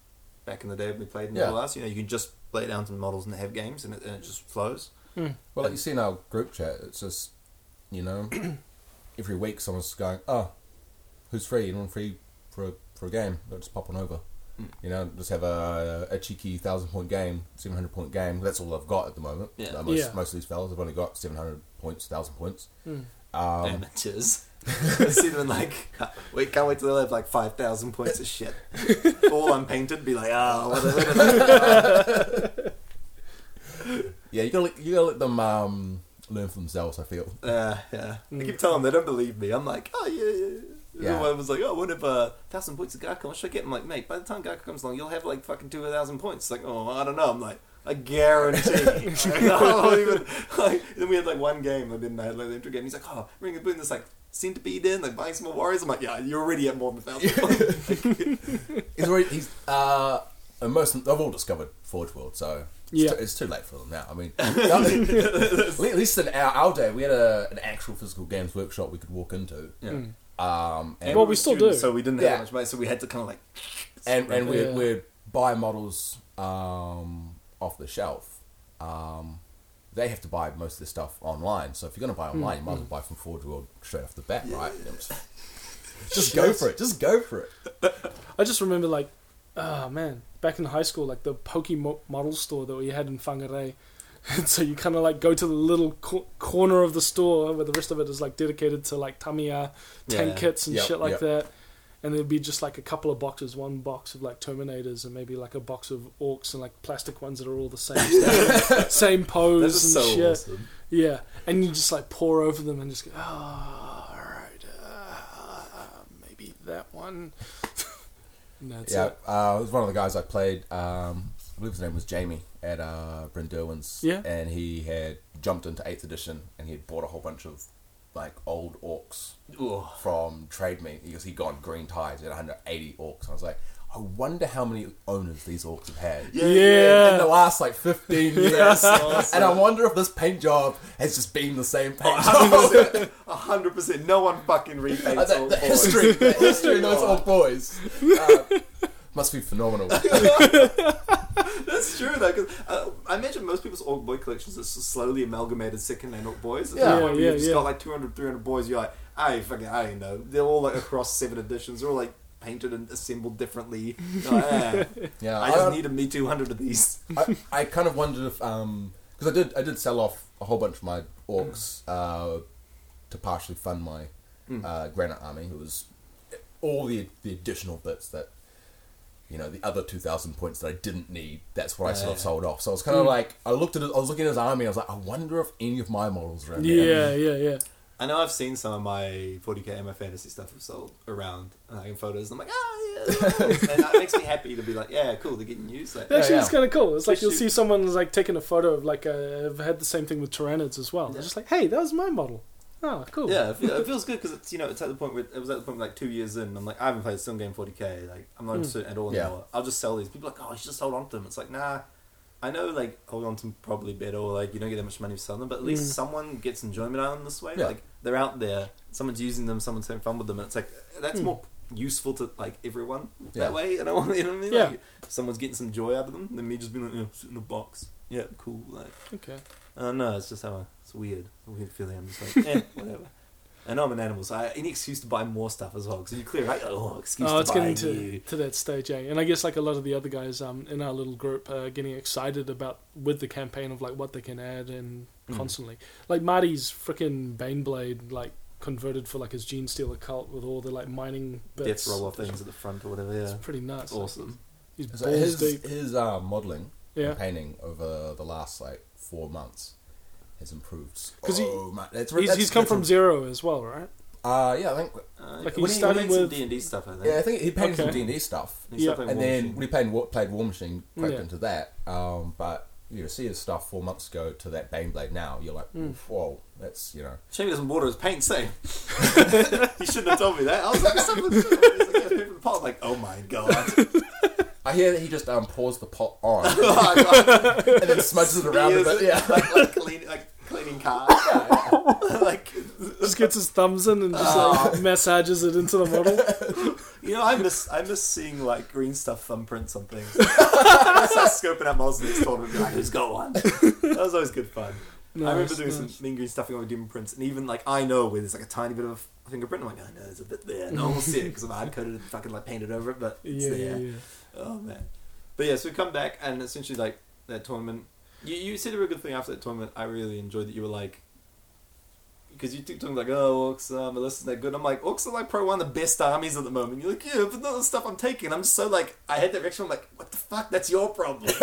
back in the day when we played in Yeah. the last. You know you can just lay down some models and have games and it, and it just flows. Mm. Well, like you see in our group chat, it's just, you know, [coughs] every week someone's going, oh, who's free? Anyone free for a, for a game? They'll just pop on over. You know, just have a, a cheeky thousand point game, seven hundred point game. That's all I've got at the moment. Yeah. Uh, most, Yeah. most of these fellas I've only got seven hundred points, thousand points. Mm. Um, amateurs. [laughs] See them like, [laughs] wait, can't wait till they have like 5,000 points of shit. [laughs] All unpainted, be like, ah, what what yeah, you gotta let, you gotta let them um, learn for themselves. I feel. uh, yeah. I Mm. keep telling them, they don't believe me. I'm like, oh, yeah, yeah. Yeah. One was like, oh, what if a thousand points of Gaku? What should I get? I'm like, mate, by the time Gaku comes along, you'll have like fucking two thousand points. It's like, oh, I don't know. I'm like, I guarantee. [laughs] Like, [laughs] I don't even, like, then we had like one game, and then I had like the intro game. He's like, oh, we're gonna put this like centipede in, like buying some more warriors. I'm like, yeah, you're already at more than a thousand points. [laughs] He's already he's uh, and most they've all discovered Forge World, so it's, Yeah. too, it's too late for them now. I mean, at least in our, our day, we had a, an actual physical games workshop we could walk into. Yeah. Mm. Um, and Well, we still do. So we didn't have Yeah. that much money, so we had to kind of like. and, and we Yeah. we'd buy models um, off the shelf. Um, they have to buy most of their stuff online. So if you're going to buy online, you might as well buy from Forge World straight off the bat, right? Just, just go for it. Just go for it. [laughs] I just remember like, oh man, back in high school, like the Pokemon model store that we had in Whangarei. And [laughs] so you kind of like go to the little co- corner of the store where the rest of it is like dedicated to like Tamiya tank Yeah. kits and Yep, shit like yep. that. And there'd be just like a couple of boxes, one box of like Terminators and maybe like a box of Orcs and like plastic ones that are all the same [laughs] stuff, same pose and so shit. awesome. Yeah, and you just like pour over them and just go, oh, all right, uh, maybe that one. [laughs] and that's yeah, it. uh, it was one of the guys I played. Um, believe his name was Jamie at uh, Brynderwyns. Yeah. and he had jumped into eighth edition and he had bought a whole bunch of like old orcs Ooh. from Trade Me because he'd gone green tide at 180 orcs. I was like, I wonder how many owners these orcs have had. Yeah. Yeah. In the last like 15 [laughs] years. Awesome. And I wonder if this paint job has just been the same paint Oh, job. Hundred percent. No one fucking [laughs] Uh, repaints the, all the fours. history, the history of those old boys [laughs] uh, must be phenomenal. [laughs] That's true though. 'cause, uh, I imagine most people's Orc Boy collections are slowly amalgamated second-hand Orc Boys. It's Yeah. like Yeah, you've just yeah. got like 200, 300 boys. You're like, I fucking, I don't know. They're all like across seven editions. They're all like painted and assembled differently. You're like, eh, [laughs] Yeah, I just needed me 200 of these. I, I kind of wondered if um because I did I did sell off a whole bunch of my orcs uh, to partially fund my Mm. uh, Grey Knight army. It was all the the additional bits that you know the other two thousand points that I didn't need. That's what I sort of sold off. So I was kind of Mm. like I looked at it, I was looking at his army. I was like, I wonder if any of my models are in Yeah, there. yeah, yeah. I know I've seen some of my 40k MF fantasy stuff have sold around and like in photos. And I'm like, ah, yeah. [laughs] and that makes me happy to be like, yeah, cool, they're getting used. Like, Actually, yeah. it's kind of cool. It's like you'll Especially- see someone's like taking a photo of like uh, I've had the same thing with Tyranids as well. They're just like, hey, that was my model. Oh, cool. Yeah, it, feel, it feels good because it's you know it's at the point where it was at the point like two years in. I'm like I haven't played Stone Game 40k. Like I'm not Mm. interested at all Yeah. anymore. I'll just sell these. People are like oh you should just hold on to them. It's like nah. I know like hold on to them probably better or like you don't get that much money for selling them, but at least Mm. someone gets enjoyment out of them this way. Yeah. Like they're out there, someone's using them, someone's having fun with them, and it's like that's Mm. more useful to like everyone Yeah. that way. You know, [laughs] you know what I mean? Yeah. Like, someone's getting some joy out of them than me just being like oh, sit in a box. Yeah, cool. Like Okay. I don't know. It's just how I, it's weird. A weird feeling. I'm just like, eh, [laughs] whatever. I know I'm an animal, so I, any excuse to buy more stuff as well. Because you clear, right? Oh, excuse Oh, to it's buy getting to, new. to that stage, eh? And I guess like a lot of the other guys um, in our little group are getting excited about with the campaign of like what they can add and Mm. constantly. Like Marty's freaking Baneblade like converted for like his Genestealer cult with all the like mining bits. Death roll off things at the front or whatever. It's Yeah, pretty nuts. it's awesome. He's So his deep. his uh, modeling Yeah. and painting over the last like four months has improved 'Cause he- so much. That's, He's, that's- he's come that's from a- zero as well, right? Uh, yeah, I think. Uh, Like, when he he, started some with- D and D stuff. I think. Yeah, I think he painted some D and D stuff, He Yeah. and then Machine. when he played War, played Warmachine, crept Yeah. into that. Um, but you know, see his stuff four months ago to that Baneblade now, you're like, Mm. whoa, that's you know. Shame he doesn't water his paint. Same. [laughs] [laughs] he shouldn't have told me that. I was like, something. Like, yeah, paint from the pot. I'm like, oh my god. [laughs] I hear that he just um pours the pot on [laughs] Oh, and then smudges it around a bit. Yeah. like, like, clean, like cleaning cars. [laughs] like Just gets his thumbs in and just like massages it into the model. [laughs] You know, I miss I miss seeing like green stuff thumbprints on things. I start scoping out models next tournament and be like, who's got one? That was always good fun. I remember doing nice. some mean green stuffing on demon prints, and even like I know where there's like a tiny bit of a fingerprint. I'm like, I know there's a bit there. No one will see it because I've hard coded and fucking like painted over it, but it's Yeah, there. yeah, yeah. Oh man. But yeah, so we come back and essentially like that tournament. You you said a real good thing after that tournament. I really enjoyed that you were like. Because you keep talking like, oh, Orcs, uh, Melissa's that good. I'm like, Orcs are like probably one of the best armies at the moment. You're like, yeah, but not the stuff I'm taking. I'm just so like, I had that reaction. I'm like, what the fuck? That's your problem. [laughs]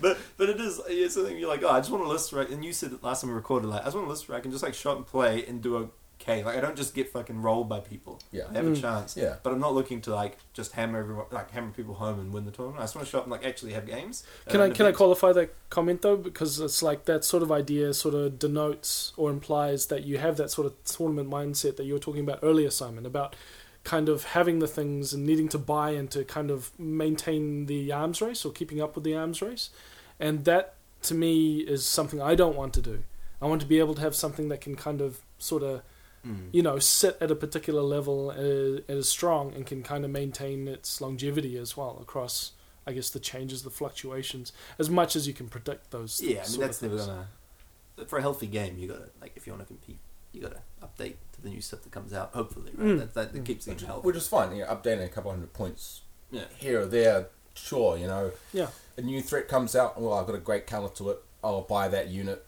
but but it is yeah, something you're like, oh, I just want to list right. And you said last time we recorded, like, I just want to list right and just like show up and play and do okay. Like, I don't just get fucking rolled by people. Yeah. I have Mm. a chance. Yeah. But I'm not looking to like just hammer everyone, like hammer people home and win the tournament. I just want to show up and like actually have games. Can I can I qualify that comment though? Because it's like that sort of idea sort of denotes or implies that you have that sort of tournament mindset that you were talking about earlier, Simon, about kind of having the things and needing to buy and to kind of maintain the arms race or keeping up with the arms race. And that to me is something I don't want to do. I want to be able to have something that can kind of sort of Mm. you know sit at a particular level uh, and is strong and can kind of maintain its longevity as well across I guess the changes, the fluctuations, as much as you can predict those. Yeah, I mean that's never things. gonna. For a healthy game, you gotta like if you want to compete, you gotta update to the new stuff that comes out. Hopefully, right? Mm. That, that, that Mm. keeps things Which, healthy. which is fine. You know, updating a couple hundred points yeah. here or there, sure. You know, Yeah, a new threat comes out. Well, I've got a great color to it. I'll buy that unit.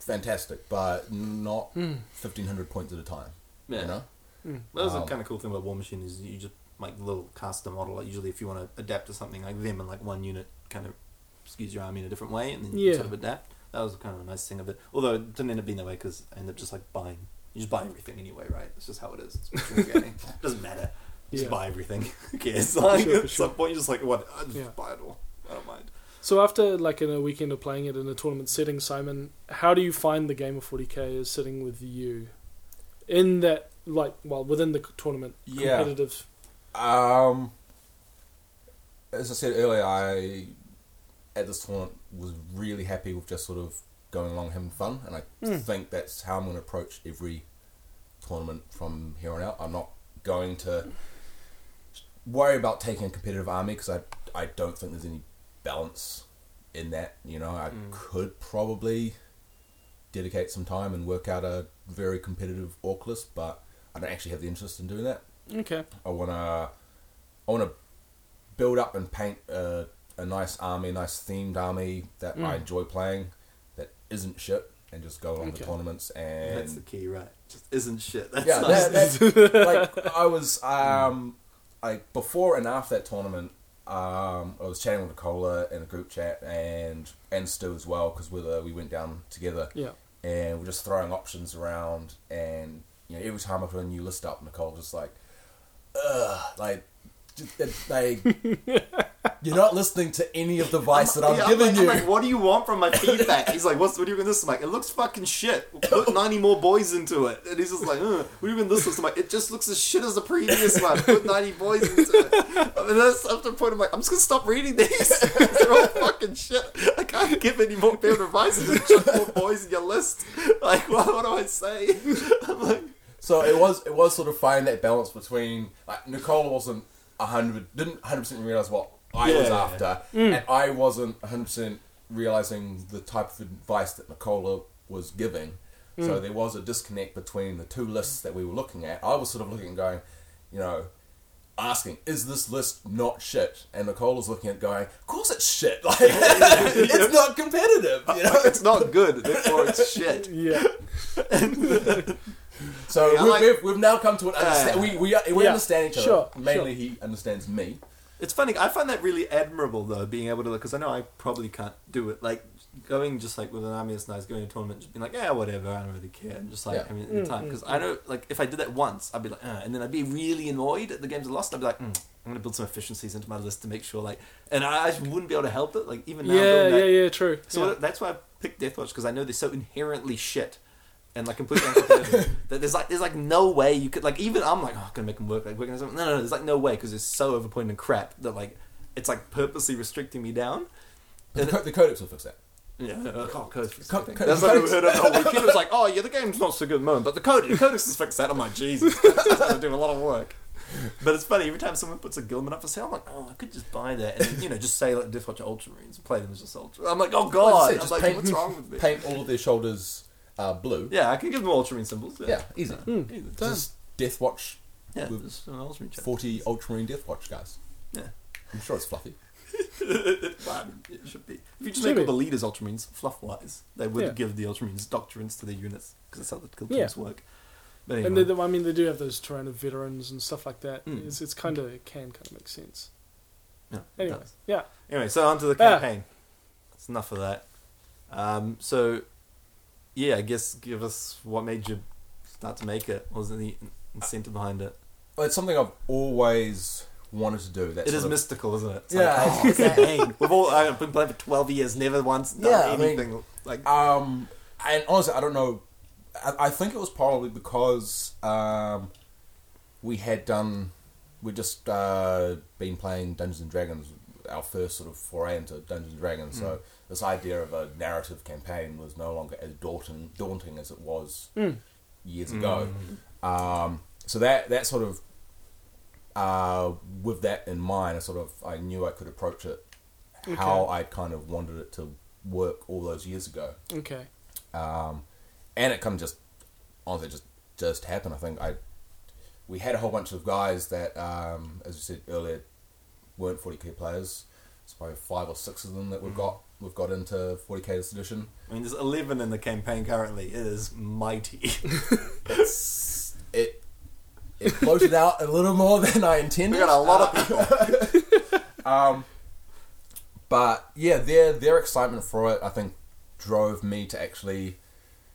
Fantastic, but not Mm. fifteen hundred points at a time. Yeah. You know. Mm. Well, that's Um, a kind of cool thing about Warmachine is you just like little caster model. Like usually, if you want to adapt to something like them and like one unit kind of skews your army in a different way, and then you Yeah. sort of adapt. That was kind of a nice thing of it. Although it didn't end up being that way because I ended up just like buying. You just buy everything anyway, right? It's just how it is. It's what you're getting. [laughs] it doesn't matter. You Yeah. Just buy everything. [laughs] Who cares? Like, Sure, for at sure. some point, you're just like, what? I just Yeah. buy it all. I don't mind. So after like in a weekend of playing it in a tournament setting, Simon, how do you find the game of 40k is sitting with you in that like well within the tournament Yeah. competitive? Um, as I said earlier, I at this tournament was really happy with just sort of going along having fun, and I Mm. think that's how I'm going to approach every tournament from here on out. I'm not going to worry about taking a competitive army because I I don't think there's any balance in that. You know, I Mm. could probably dedicate some time and work out a very competitive orc list, but I don't actually have the interest in doing that. Okay. I wanna, I wanna build up and paint a, a nice army, a nice themed army that I Mm. enjoy playing, that isn't shit, and just go along Okay. to tournaments and. That's the key, right? Just isn't shit. That's yeah, nice. that, that, [laughs] like I was um like before and after that tournament. Um, I was chatting with Nicola in a group chat and and Stu as well because we we went down together Yeah. and we're just throwing options around and you know every time I put a new list up Nicole just like ugh like just, they [laughs] You're not listening to any of the advice that I'm Yeah, giving like, you. I'm like, what do you want from my feedback? He's like, what's, what are you doing this? I'm like, it looks fucking shit. Put [laughs] 90 more boys into it. And he's just like, uh, what do you mean this looks? I'm like, it just looks as shit as the previous one. [laughs] Put 90 boys into it. I mean, that's up to the point I'm like, I'm just going to stop reading these. [laughs] They're all fucking shit. I can't give any more fair advice. Just chuck more boys in your list. Like, what, what do I say? I'm like, So it was it was sort of finding that balance between like Nicola wasn't hundred didn't hundred percent realize what I was Yeah. after, and I wasn't hundred percent realizing the type of advice that Nicola was giving. So there was a disconnect between the two lists that we were looking at. I was sort of looking and going, you know, asking, is this list not shit? And Nicola's looking at going, of course it's shit. [laughs] Like it's not competitive, you know. it's not good. Therefore, it's shit. [laughs] Yeah. [laughs] So Yeah, I we, like- we've, we've now come to an understand. Uh, we we, we Yeah, understand each other. sure, Mainly, he understands me. It's funny. I find that really admirable, though, being able to because I know I probably can't do it. Like going just like with an army that's nice, going to a tournament, just being like, yeah, whatever, I don't really care, and just like Yeah. I mean, in time because I know like if I did that once, I'd be like, uh, and then I'd be really annoyed at the games I lost. I'd be like, mm, I'm gonna build some efficiencies into my list to make sure like, and I, I just wouldn't be able to help it. Like even now, Yeah, that, yeah, yeah, true. So yeah. that's why I picked Deathwatch because I know they're so inherently shit and like completely uncompetitive [laughs] that there's like there's like no way you could like even I'm like oh I'm gonna make them work like we're gonna no no, no there's like no way because it's so overpointed and crap that like it's like purposely restricting me down. But And- the, co- the codex will fix that. Yeah, uh, oh, codex Co- everything. co- That's what we heard of the whole [laughs] weekend. It was like, oh yeah, the game's not so good at the moment, but the codex, the codex has fixed that. I'm like, Jesus, that's gonna a lot of work. But it's funny every time someone puts a Guilliman up for sale, I'm like, oh, I could just buy that and you know just say like Deathwatch Ultramarines and play them as just Ultra. I'm like, oh Like I god, I'm just like, paint, what's wrong with [laughs] me? paint all of their shoulders uh, blue. Yeah, I can give them Ultramarine symbols. Yeah, easy. Mm, Easy. done. Just Deathwatch, Yeah, with just an Ultramarine chapter. 40 Ultramarine Deathwatch guys. Yeah. I'm sure it's fluffy. [laughs] Well, it should be. If you just Should make all be. the leaders Ultramarines, fluff wise, they would Yeah. give the Ultramarines doctrines to their units because that's how the kill Yeah. teams work. But And anyway, they, I mean, they do have those Tyranno veterans and stuff like that. Mm. It's, it's kind of it can kind of make sense. yeah, it Anyway, does. yeah. Anyway, so on to the Ah. campaign. That's enough of that. Um, so, yeah, I guess give us what made you start to make it. What was the incentive behind it? Well, it's something I've always wanted to do. That's It is of- mystical, isn't it? It's Yeah. Like, oh, what's that mean? We've all I've been playing for twelve years, never once done Yeah, I mean- anything like. Um, and honestly, I don't know. I, I think it was probably because um, we had done, we just uh, been playing Dungeons and Dragons, our first sort of foray into Dungeons and Dragons. So this idea of a narrative campaign was no longer as daunting, daunting as it was Mm. years ago. Um, so that that sort of, uh, with that in mind, I sort of I knew I could approach it how I kind of wanted it to work all those years ago Okay. um, and it kind of just honestly just just happened. I think I we had a whole bunch of guys that, um, as you said earlier, weren't 40k players. It's probably five or six of them that we've got we've got into 40k this edition. I mean, there's eleven in the campaign currently. It is mighty. [laughs] It's it it floated out a little more than I intended. we got a lot of people. [laughs] Um, but yeah, their their excitement for it, I think, drove me to actually,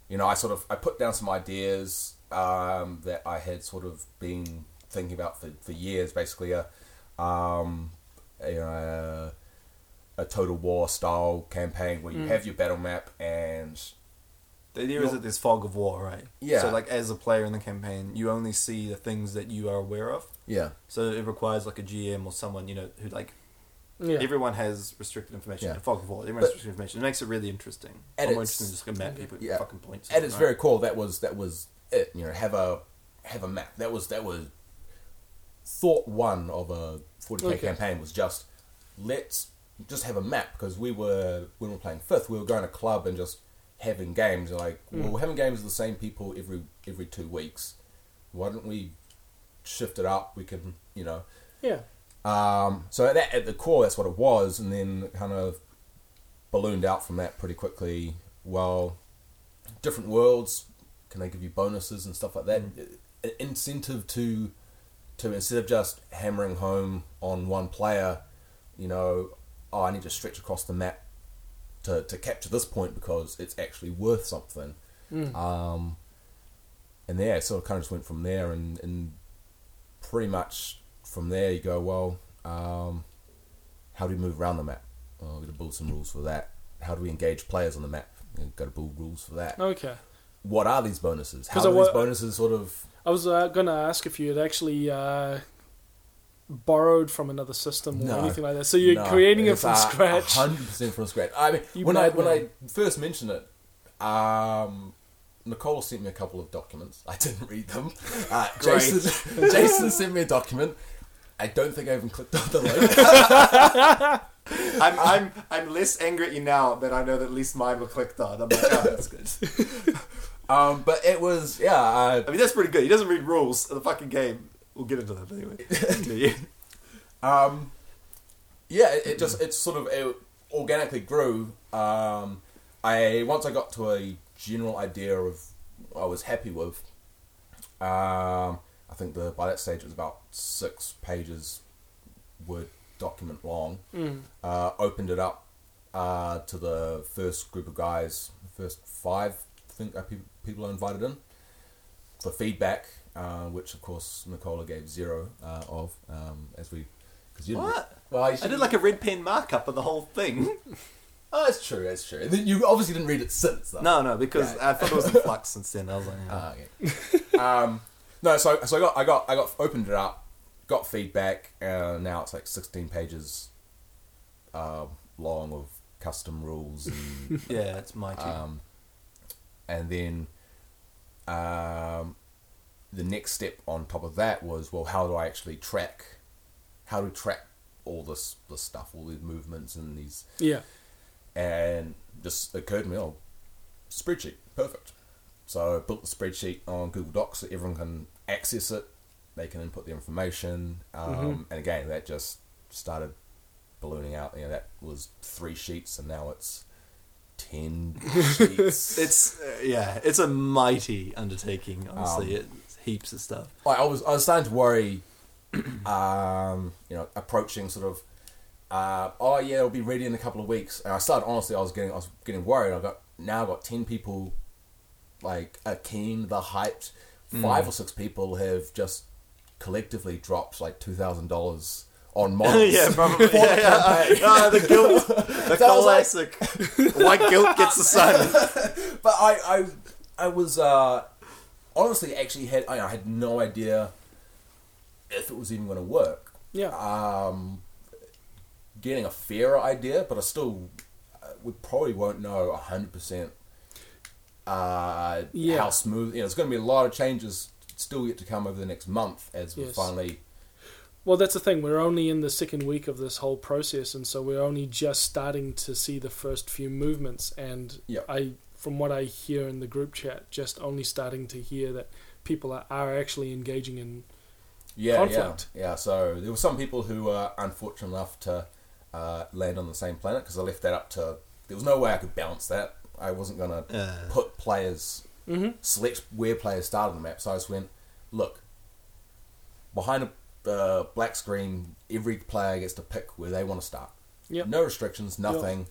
you know, I sort of I put down some ideas um, that I had sort of been thinking about for, for years. Basically, a um, you know a, a total war style campaign where you Mm. have your battle map and The idea is that there's fog of war, right? Yeah. So, like, as a player in the campaign, you only see the things that you are aware of. yeah So it requires like a GM or someone you know who like Yeah. everyone has restricted information. Yeah. Fog of war, everyone But- has restricted information. It makes it really interesting. And Or more it's- interesting than just a map people Yeah. fucking points. at its right? very core, that was that was it. You know, have a have a map. That was that was thought one of a 40k Okay. campaign was just let's just have a map because we were when we were playing fifth, we were going to club and just having games. Like, hmm. well, we're having games with the same people every every two weeks. Why don't we shift it up? We can, you know. yeah. Um, so at, that, at the core, that's what it was, and then kind of ballooned out from that pretty quickly. Well, different worlds can they give you bonuses and stuff like that? Hmm. Uh, an incentive to to instead of just hammering home on one player, you know, oh, I need to stretch across the map to to capture this point because it's actually worth something. Mm. Um, and yeah, it sort of kind of just went from there, and, and pretty much from there you go, well, um, how do we move around the map? Oh, we've got to build some rules for that. How do we engage players on the map? We've got to build rules for that. Okay. What are these bonuses? How I do these bonuses sort of I was uh, going to ask if you had actually uh, borrowed from another system or No. anything like that. So you're No, creating it from scratch. hundred percent from scratch. I mean, You when I might when I first mentioned it, um, Nicole sent me a couple of documents. [laughs] I didn't read them. Uh, [laughs] Jason [laughs] Jason sent me a document. I don't think I even clicked on the link. I'm I'm I'm less angry at you now that I know that at least mine were clicked on. I'm like, oh, that's good. um, but it was yeah. Uh, I mean, that's pretty good. He doesn't read rules of the fucking game. We'll get into that anyway. [laughs] Um, yeah, it, it just it sort of it organically grew. Um, I once I got to a general idea of what I was happy with. Um, I think the by that stage it was about six pages word document long. Mm. Uh, opened it up uh, to the first group of guys, the first five I think uh, people people I invited in for feedback, uh, which of course Nicola gave zero uh, of um, as we because you What? well you I did like a red pen markup of the whole thing. [laughs] oh that's true that's true you obviously didn't read it since though. No, no, because Yeah. I thought it was in flux since then. I was like, Ah, okay. [laughs] um, no, so so I got I got I got opened it up, got feedback, and now it's like sixteen pages uh, long of custom rules, and, [laughs] yeah, it's mighty. um, and then um, the next step on top of that was well, how do I actually track? How do we track all this this stuff, all these movements and these Yeah. and just occurred to me, oh, spreadsheet, perfect. So I built the spreadsheet on Google Docs so everyone can access it. They can input the information, um, Mhm. and again, that just started ballooning out. You know, that was three sheets, and now it's ten [laughs] sheets. it's uh, yeah, it's a mighty undertaking. Honestly, Um, it's heaps of stuff. Like, I was I was starting to worry, [clears throat] um, you know, approaching sort of, uh, oh yeah, it'll be ready in a couple of weeks. And I started honestly, I was getting I was getting worried. I got now I got ten people, like are keen, the hyped. Five or six people have just collectively dropped like two thousand dollars on [laughs] models. yeah, probably. Yeah, the yeah. campaign. [laughs] Ah, the guilt, the [laughs] was like- classic. White guilt gets the sun. but I, I, I was uh, honestly actually had I had no idea if it was even going to work. Yeah. Um, getting a fairer idea, but I still uh, we probably won't know hundred percent. Uh, Yeah. how smooth? You know, there's going to be a lot of changes still yet to come over the next month as we Yes. finally. Well, that's the thing. We're only in the second week of this whole process, and so we're only just starting to see the first few movements. And Yep. I, from what I hear in the group chat, just only starting to hear that people are, are actually engaging in. Yeah, conflict. yeah, yeah. So there were some people who were unfortunate enough to uh, land on the same planet because I left that up to. There was no way I could balance that. I wasn't going to Uh, put players Mm-hmm. select where players start on the map. So I just went, look, behind a uh, black screen, every player gets to pick where they want to start. Yep. No restrictions, nothing.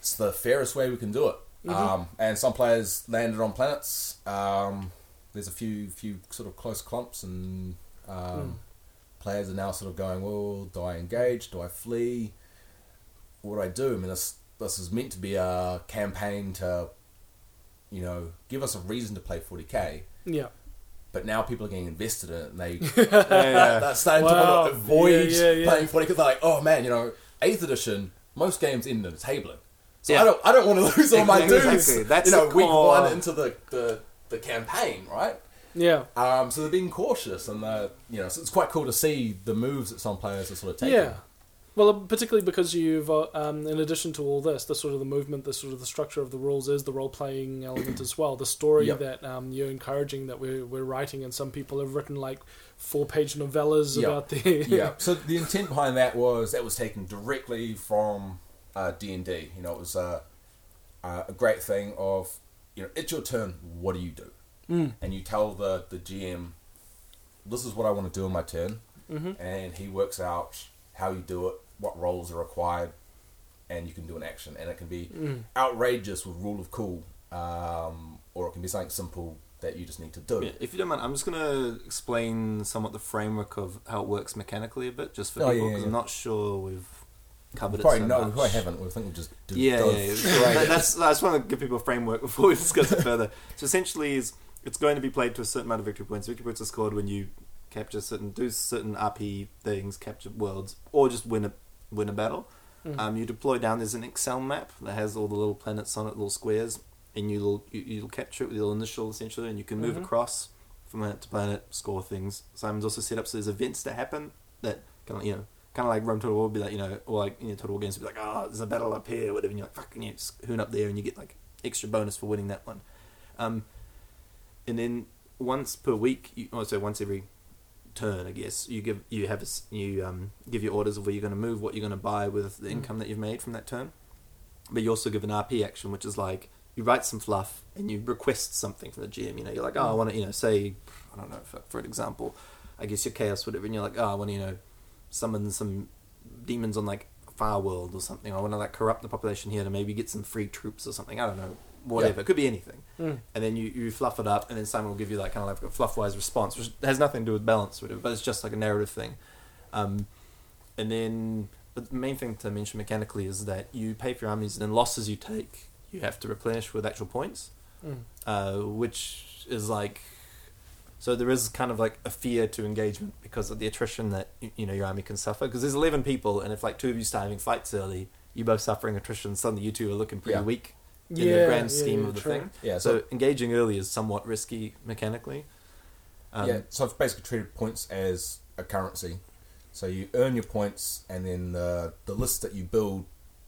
It's the fairest way we can do it. Mhm. Um, and some players landed on planets. Um, there's a few few sort of close clumps, and um, Mm. players are now sort of going, well, do I engage? Do I flee? What do I do? I mean, this this is meant to be a campaign to, you know, give us a reason to play 40k. Yeah. But now people are getting invested in it, and they [laughs] [laughs] yeah. they're starting Wow. to avoid Yeah, yeah, playing 40 because they're like, oh man, you know, eighth edition, most games end in a tabling. So Yeah. I don't, I don't want to lose all my dudes. Exactly. That's you know, the week core. one into the, the, the campaign, right? Yeah. Um, so they're being cautious, and they're, you know, so it's quite cool to see the moves that some players are sort of taking. Yeah. Well, particularly because you've, uh, um, in addition to all this, the sort of the movement, the sort of the structure of the rules is the role playing element as well. The story Yep. that um, you're encouraging that we're, we're writing, and some people have written like four page novellas Yep. about the. yeah. So the intent behind that was that was taken directly from D and D. You know, it was uh, uh, a great thing of you know, it's your turn. What do you do? Mm. And you tell the the GM, this is what I want to do on my turn, hmm and he works out how you do it, what roles are required, and you can do an action, and it can be Mm. outrageous with rule of cool, um, or it can be something simple that you just need to do. Yeah, if you don't mind, I'm just going to explain somewhat the framework of how it works mechanically a bit, just for Oh, people, yeah, because yeah. I'm not sure we've covered Probably it so no, much. we probably haven't. We think we'll just do. Yeah, go yeah, yeah. straight That- in. that's, I just want to give people a framework before we discuss it further. [laughs] So essentially, is it's going to be played to a certain amount of victory points. Victory points are scored when you capture certain, do certain RP things, capture worlds, or just win a win a battle. Mm. Um, you deploy down. There's an Excel map that has all the little planets on it, little squares, and you'll you, you'll capture it with your initial essentially, and you can move Mhm. across from planet to planet, score things. Simon's also set up so there's events that happen that kind of you know kind of like Rome Total War would be like you know or like you know Total War games would be like oh there's a battle up here whatever and you're like fucking you just hoon up there and you get like extra bonus for winning that one. Um, and then once per week, you, oh, so once every turn, I guess you give you have a you um, give your orders of where you're going to move, what you're going to buy with the Mm. income that you've made from that turn. But you also give an RP action, which is like you write some fluff and you request something from the GM. You know, you're like, oh, I want to, you know, say, I don't know, for, for an example, I guess you're chaos, whatever, and you're like, oh, I want to, you know, summon some demons on like Far World or something. I want to like corrupt the population here to maybe get some free troops or something. I don't know, whatever. Yeah. It could be anything Mm. and then you, you fluff it up, and then Simon will give you like kind of like a fluff wise response, which has nothing to do with balance, or whatever, but it's just like a narrative thing. Um, and then, but the main thing to mention mechanically is that you pay for your armies, and then losses you take, you have to replenish with actual points, Mm. uh, which is like. So there is kind of like a fear to engagement because of the attrition that you know your army can suffer. Because there's eleven people, and if like two of you start having fights early, you both suffering attrition. Suddenly you two are looking pretty Yeah. weak in Yeah, the grand yeah, scheme yeah, of the true. thing. yeah, So so, engaging early is somewhat risky mechanically. Um, yeah, so I've basically treated points as a currency. So you earn your points, and then the the list that you build,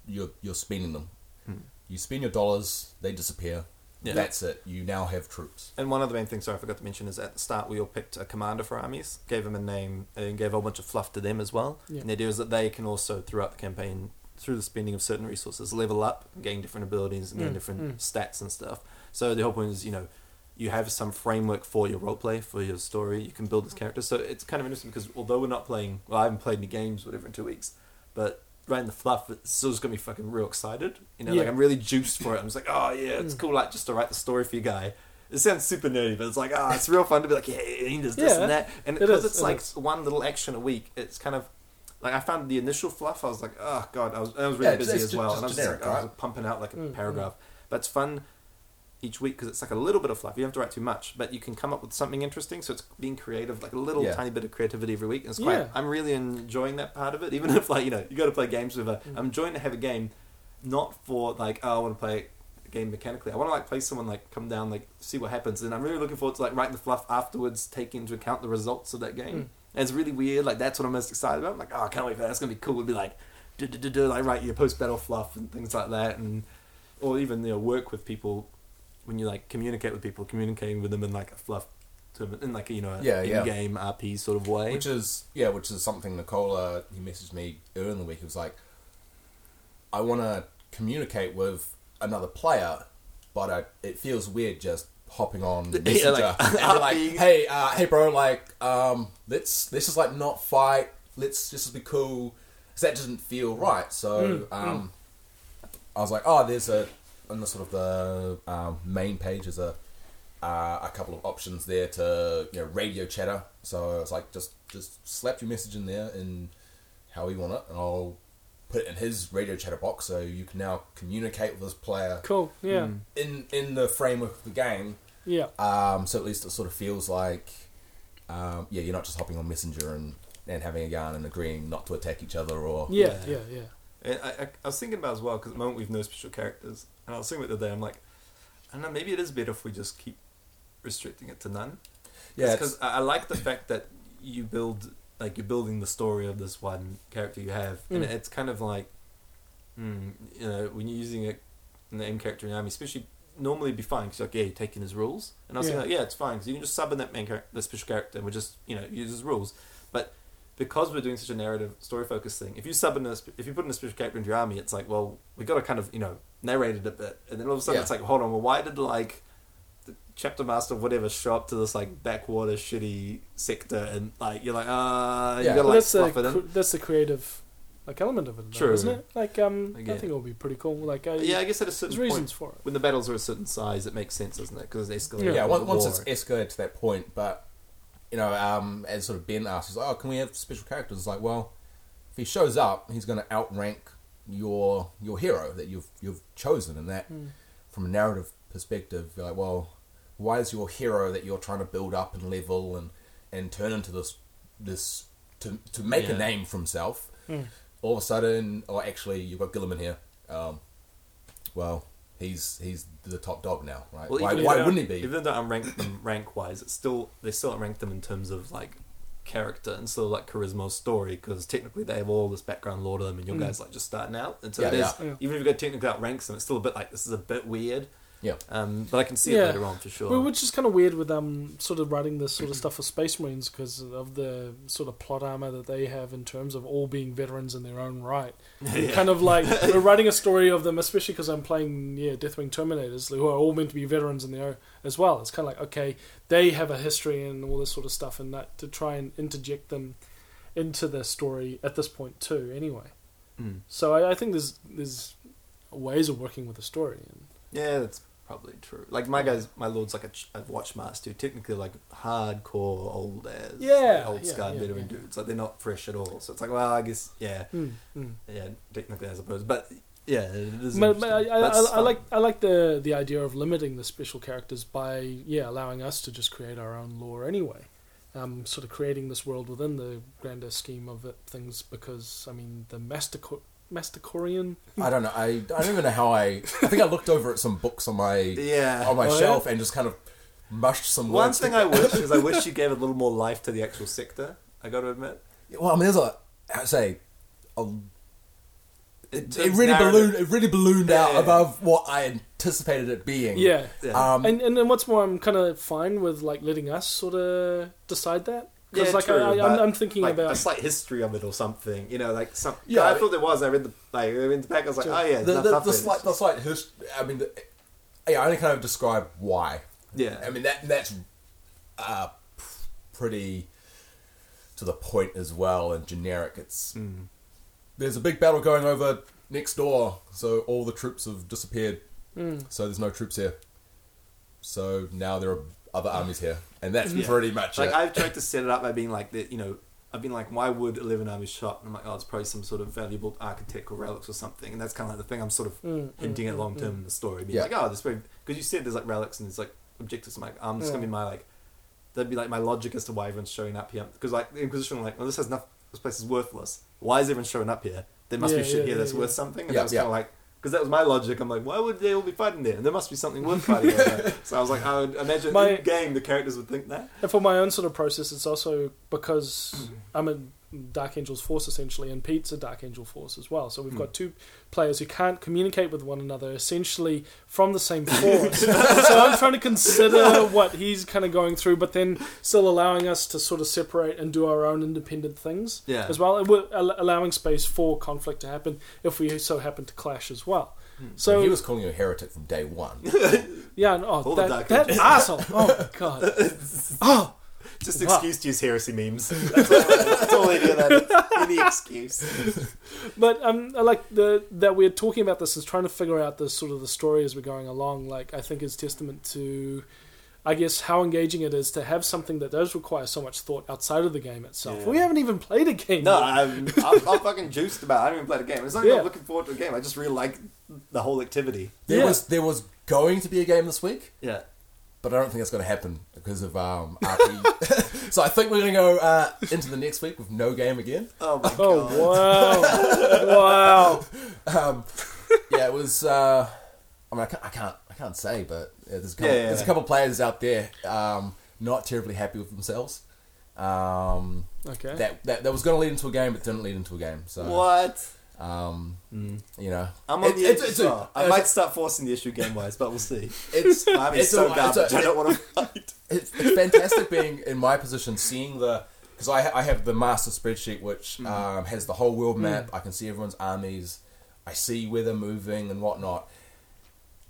you're you're spending them. Hmm. You spend your dollars, they disappear. Yeah. That's it. You now have troops. And one of the main things, sorry, I forgot to mention, is at the start we all picked a commander for armies, gave them a name, and gave a whole bunch of fluff to them as well. Yeah. And the idea is that they can also, throughout the campaign, through the spending of certain resources, level up, gain different abilities, and gain Mm, different mm. stats and stuff. So the whole point is, you know, you have some framework for your roleplay, for your story. You can build this character. So it's kind of interesting because although we're not playing, well, I haven't played any games, whatever, in two weeks, but writing the fluff, it's still just got me fucking real excited. You know, like I'm really juiced for it. I'm just like, oh yeah, it's Mm. cool, like just to write the story for you guy. It sounds super nerdy, but it's like, ah, it's real fun to be like, yeah, he does this Yeah, and that. And because is, it's it like is. one little action a week, it's kind of like I found the initial fluff. I was like, oh god, I was I was really Yeah, busy as ju- well, just and I was just like, I was pumping out like a Mm, paragraph. But it's fun each week because it's like a little bit of fluff. You don't have to write too much, but you can come up with something interesting. So it's being creative, like a little Yeah. tiny bit of creativity every week. And it's quite. Yeah. I'm really enjoying that part of it. Even [laughs] if like you know you got to play games with a. Mm. I'm enjoying to have a game, not for like oh I want to play a game mechanically. I want to like play someone like come down like see what happens, and I'm really looking forward to like writing the fluff afterwards, taking into account the results of that game. Mm. And it's really weird. Like that's what I'm most excited about. I'm like oh I can't wait for that. That's gonna be cool. It'd be like do do do do like write your post battle fluff and things like that, and or even you know work with people when you like communicate with people, communicating with them in like a fluff in like a, you know a Yeah, yeah. in-game RP sort of way. Which is yeah, which is something Nicola he messaged me earlier in the week. He was like, I want to communicate with another player, but I, it feels weird just hopping on [laughs] Yeah, like, and be like, hey, uh, hey, bro, like, um, let's let's just like not fight. Let's just be cool. 'Cause that doesn't feel right. So Mm, um, I was like, oh, there's a on the sort of the um, main page. There's a uh, a couple of options there to you know radio chatter. So it's like just just slap your message in there and how you want it, and I'll put it in his radio chatter box. So you can now communicate with this player Cool. Yeah. Mm. in in the framework of the game. Yeah. Um, so at least it sort of feels like um, yeah, you're not just hopping on Messenger and and having a gun and agreeing not to attack each other or Yeah. Yeah. Yeah. And I, I, I was thinking about as well because at the moment we've no special characters, and I was thinking about the other day. I'm like, I don't know. Maybe it is better if we just keep restricting it to none. yeah, because I, I like the fact that you build like you're building the story of this one character you have, and Mm. it's kind of like, mm, you know, when you're using a name character in the army, especially normally it'd be fine because like yeah, you're taking his rules, and I was Yeah. like, yeah, it's fine because you can just sub in that main character, the special character, and we just you know use his rules, but. Because we're doing such a narrative, story focused thing, if you sub in a, if you put in a special character into your army, it's like, well, we got to kind of, you know, narrate it a bit, and then all of a sudden Yeah. it's like, hold on, well, why did like the chapter master whatever show up to this like backwater shitty sector and like you're like uh you gotta Well, like that's the it in. cr- that's the creative like element of it, though, True. isn't it? Like um, I I, think it. it would be pretty cool. Like uh, Yeah, I guess at a certain there's point, reasons for it. when the battles are a certain size, it makes sense, doesn't it? Because they escalate. Yeah. Yeah, once, once war. it's escalated to that point, but you know, um, as sort of Ben asks, he's like, "Oh, can we have special characters?" It's like, well, if he shows up, he's going to outrank your your hero that you've you've chosen, and that Hmm. from a narrative perspective, you're like, well, why is your hero that you're trying to build up and level and and turn into this this to to make Yeah. a name for himself? Hmm. All of a sudden, or actually, you've got Guilliman here. Um, well, he's he's the top dog now, right? Well, why even why if- wouldn't he be? Even though I rank them rank wise, it's still they still rank them in terms of like character and still like charisma or story because technically they have all this background lore to them, and your Mm. guys like just starting out, and so Yeah, it is yeah. Yeah. even if you go technically outranks them, it's still a bit like this is a bit weird. Yeah. Um, but I can see it later on for sure. Well, which is kind of weird with um sort of writing this sort of stuff for Space Marines because of the sort of plot armor that they have in terms of all being veterans in their own right. [laughs] Yeah. Kind of like [laughs] we're writing a story of them, especially because I'm playing yeah Deathwing Terminators who are all meant to be veterans in their own as well. It's kind of like okay, they have a history and all this sort of stuff, and that to try and interject them into the story at this point too. Anyway, Mm. so I, I think there's there's ways of working with the story. And, Yeah, that's probably true. Like my guys, my lord's like a, a watchmaster, technically like hardcore old as Yeah, old yeah, scarred yeah, veteran yeah. dudes. Like they're not fresh at all. So it's like, well, I guess yeah, mm, mm. yeah, technically I suppose, but yeah, it is. But, but I. I, I, I like I like the the idea of limiting the special characters by yeah allowing us to just create our own lore anyway, um, sort of creating this world within the grander scheme of it, things because I mean the Master Masticorian I don't know. I, I don't even know how I. I think I looked over at some books on my Yeah. on my Oh, yeah? shelf and just kind of mushed some words. One words. thing I wish is I wish [laughs] you gave a little more life to the actual sector. I got to admit, well, I mean, there's a. I say, a, It- it, it really narrative. ballooned. It really ballooned out Yeah. above what I anticipated it being. yeah. Yeah. Um, And and then what's more, I'm kind of fine with like letting us sort of decide that because Yeah, like true, I, I, I'm, I'm thinking like about a slight history of it or something. You know, like some. Yeah, Yeah, I I- thought there was. I read the like I read the back. I was like, Sure. oh yeah, the, the, the slight, the slight hist- I mean, the, yeah, I only kind of describe why. yeah. I mean, that that's uh, pretty to the point as well and generic. It's Mm. there's a big battle going over next door, so all the troops have disappeared. Mm. So there's no troops here. So now there are other armies here, and that's Yeah. pretty much Like it. I've tried to set it up by being like that. You know, I've been like, why would Eleven Armies shot? And I'm like, oh, it's probably some sort of valuable architectural relics or something. And that's kind of like the thing I'm sort of Mm, hinting mm, at mm, long term mm. in the story. Being Yeah. like, oh, this because you said there's like relics and there's like objectives. I'm like, um, this is gonna be my like, that'd be like my logic as to why everyone's showing up here. Because like the Inquisition, like, well, this has nothing. This place is worthless. Why is everyone showing up here? There must Yeah, be shit yeah, here yeah, that's yeah. worth something. And Yeah, that was yeah. kind of like. Because that was my logic. I'm like, why would they all be fighting there? There must be something worth fighting over. [laughs] so I was like, I would imagine My- in game the characters would think that. And for my own sort of process, it's also because. I'm a Dark Angel's force essentially, and Pete's a Dark Angel force as well. So we've Hmm. got two players who can't communicate with one another, essentially from the same force. [laughs] so I'm trying to consider what he's kind of going through, but then still allowing us to sort of separate and do our own independent things Yeah. as well, and we're allowing space for conflict to happen if we so happen to clash as well. so So he was calling you a heretic from day one. [laughs] yeah, and- oh, All the that, that asshole! Oh god! [laughs] Oh, Just Wow. excuse to use heresy memes. [laughs] That's all, that's all they do. That any excuse. [laughs] But um, I like the that we're talking about this is trying to figure out the sort of the story as we're going along. Like I think is testament to, I guess, how engaging it is to have something that does require so much thought outside of the game itself. Yeah. We haven't even played a game. No, yet. I'm, I'm, I'm fucking [laughs] juiced about. it. I haven't even played a game. It's not like Yeah. I'm looking forward to a game. I just really like the whole activity. There Yeah. was there was going to be a game this week, Yeah. But I don't think it's going to happen because of um, RP. [laughs] so I think we're going to go uh, into the next week with no game again. Oh my Oh god. wow! [laughs] wow! Um, yeah, it was. Uh, I mean, I can't, I can't, I can't say, but yeah, there's a couple, Yeah, yeah, there's a couple of players out there um, not terribly happy with themselves. Um, Okay. that, that that was going to lead into a game, but didn't lead into a game. So, What? Um, Mm. you know, I'm on It- the it's- edge it's as a- well. I it's- might start forcing the issue game wise, but we'll see. [laughs] it's I mean, it's so a- it's garbage. a- I don't want to fight. it's, it's fantastic being in my position, seeing the because I, I have the master spreadsheet which Mm. um, has the whole world map. I can see everyone's armies. I see where they're moving and whatnot,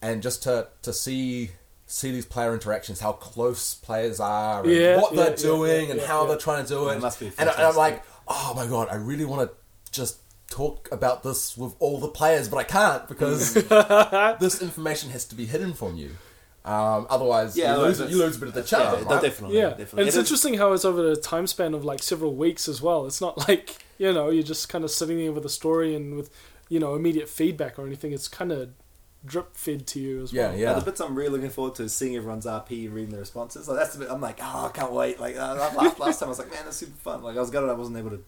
and just to to see see these player interactions, how close players are, and Yeah, what yeah, they're yeah, doing, yeah, and yeah, how yeah. they're trying to do Yeah, it. it must be and, I, and I'm like, oh my god, I really want to just talk about this with all the players, but I can't because [laughs] this information has to be hidden from you. Um, otherwise, Yeah, you, lose, that's- you lose a bit of the Yeah, charm. no, right? definitely. Yeah, definitely. and it's It is- interesting how it's over a time span of like several weeks as well. It's not [laughs] like you know you're just kind of sitting there with a story and with you know immediate feedback or anything. It's kind of drip fed to you as Yeah, well. yeah. yeah. the bits I'm really looking forward to is seeing everyone's RP, and reading the responses. Like that's the bit I'm like, oh, I can't wait. Like uh, last, last time I was like, man, that's super fun. Like I was gutted I wasn't able to.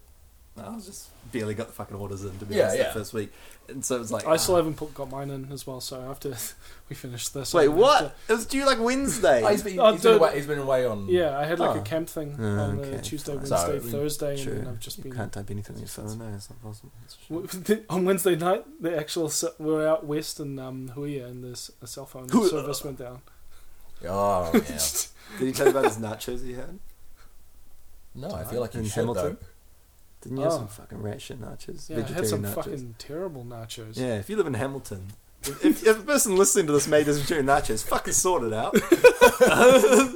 I was just barely got the fucking orders in to be Yeah, honest yeah. that first week, and so it was like I still ah. haven't put, got mine in as well. So after [laughs] we finish this, Wait, I'm gonna what? have It was due like Wednesday. [laughs] Oh, he's been, Oh, he's been away. He's been away on. yeah, I had like Oh. a camp thing Oh, on the okay, Tuesday. Wednesday, So, Thursday, True. and then I've just you been can't type anything on your phone. No, it's not possible. That's for sure. W- [laughs] on Wednesday night, the actual s- we were out west in um, Huia, and this a cell phone Huia. service went down. Oh, yeah. Did he tell you about his nachos he had? No, I feel like you In should Hamilton? though. Didn't you have Oh. some fucking rat shit nachos? Yeah, I had some nachos? fucking terrible nachos. Yeah, if you live in Hamilton, if, if, if a person listening to this made this vegetarian nachos, fucking sort it out. [laughs]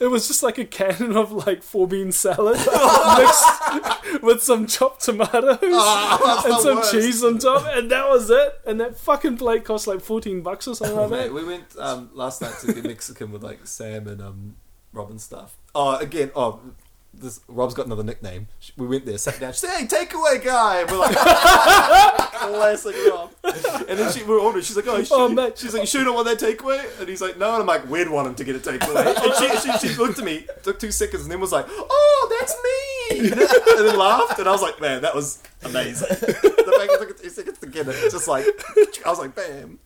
It was just like a cannon of like four bean salad [laughs] mixed with some chopped tomatoes [laughs] Oh, and the some worst. cheese on top, and that was it. And that fucking plate cost like fourteen bucks or something like Mate, that. we went um, last night to get Mexican with like Sam and um, Rob and stuff. Oh, again, oh, this Rob's got another nickname. We went there, sat down. She said, "Hey, takeaway guy." And we're like, classic Rob. And then she we were ordering. She's like, "Oh, you sure, Oh, mate. she's like, you sure you don't want that takeaway?" And he's like, "No." And I'm like, "We'd want him to get a takeaway." And she, she, she looked at me, took two seconds, and then was like, "Oh, that's me," and then laughed. And I was like, "Man, that was amazing." the fact it took two seconds to get it, it's just like I was like, "Bam."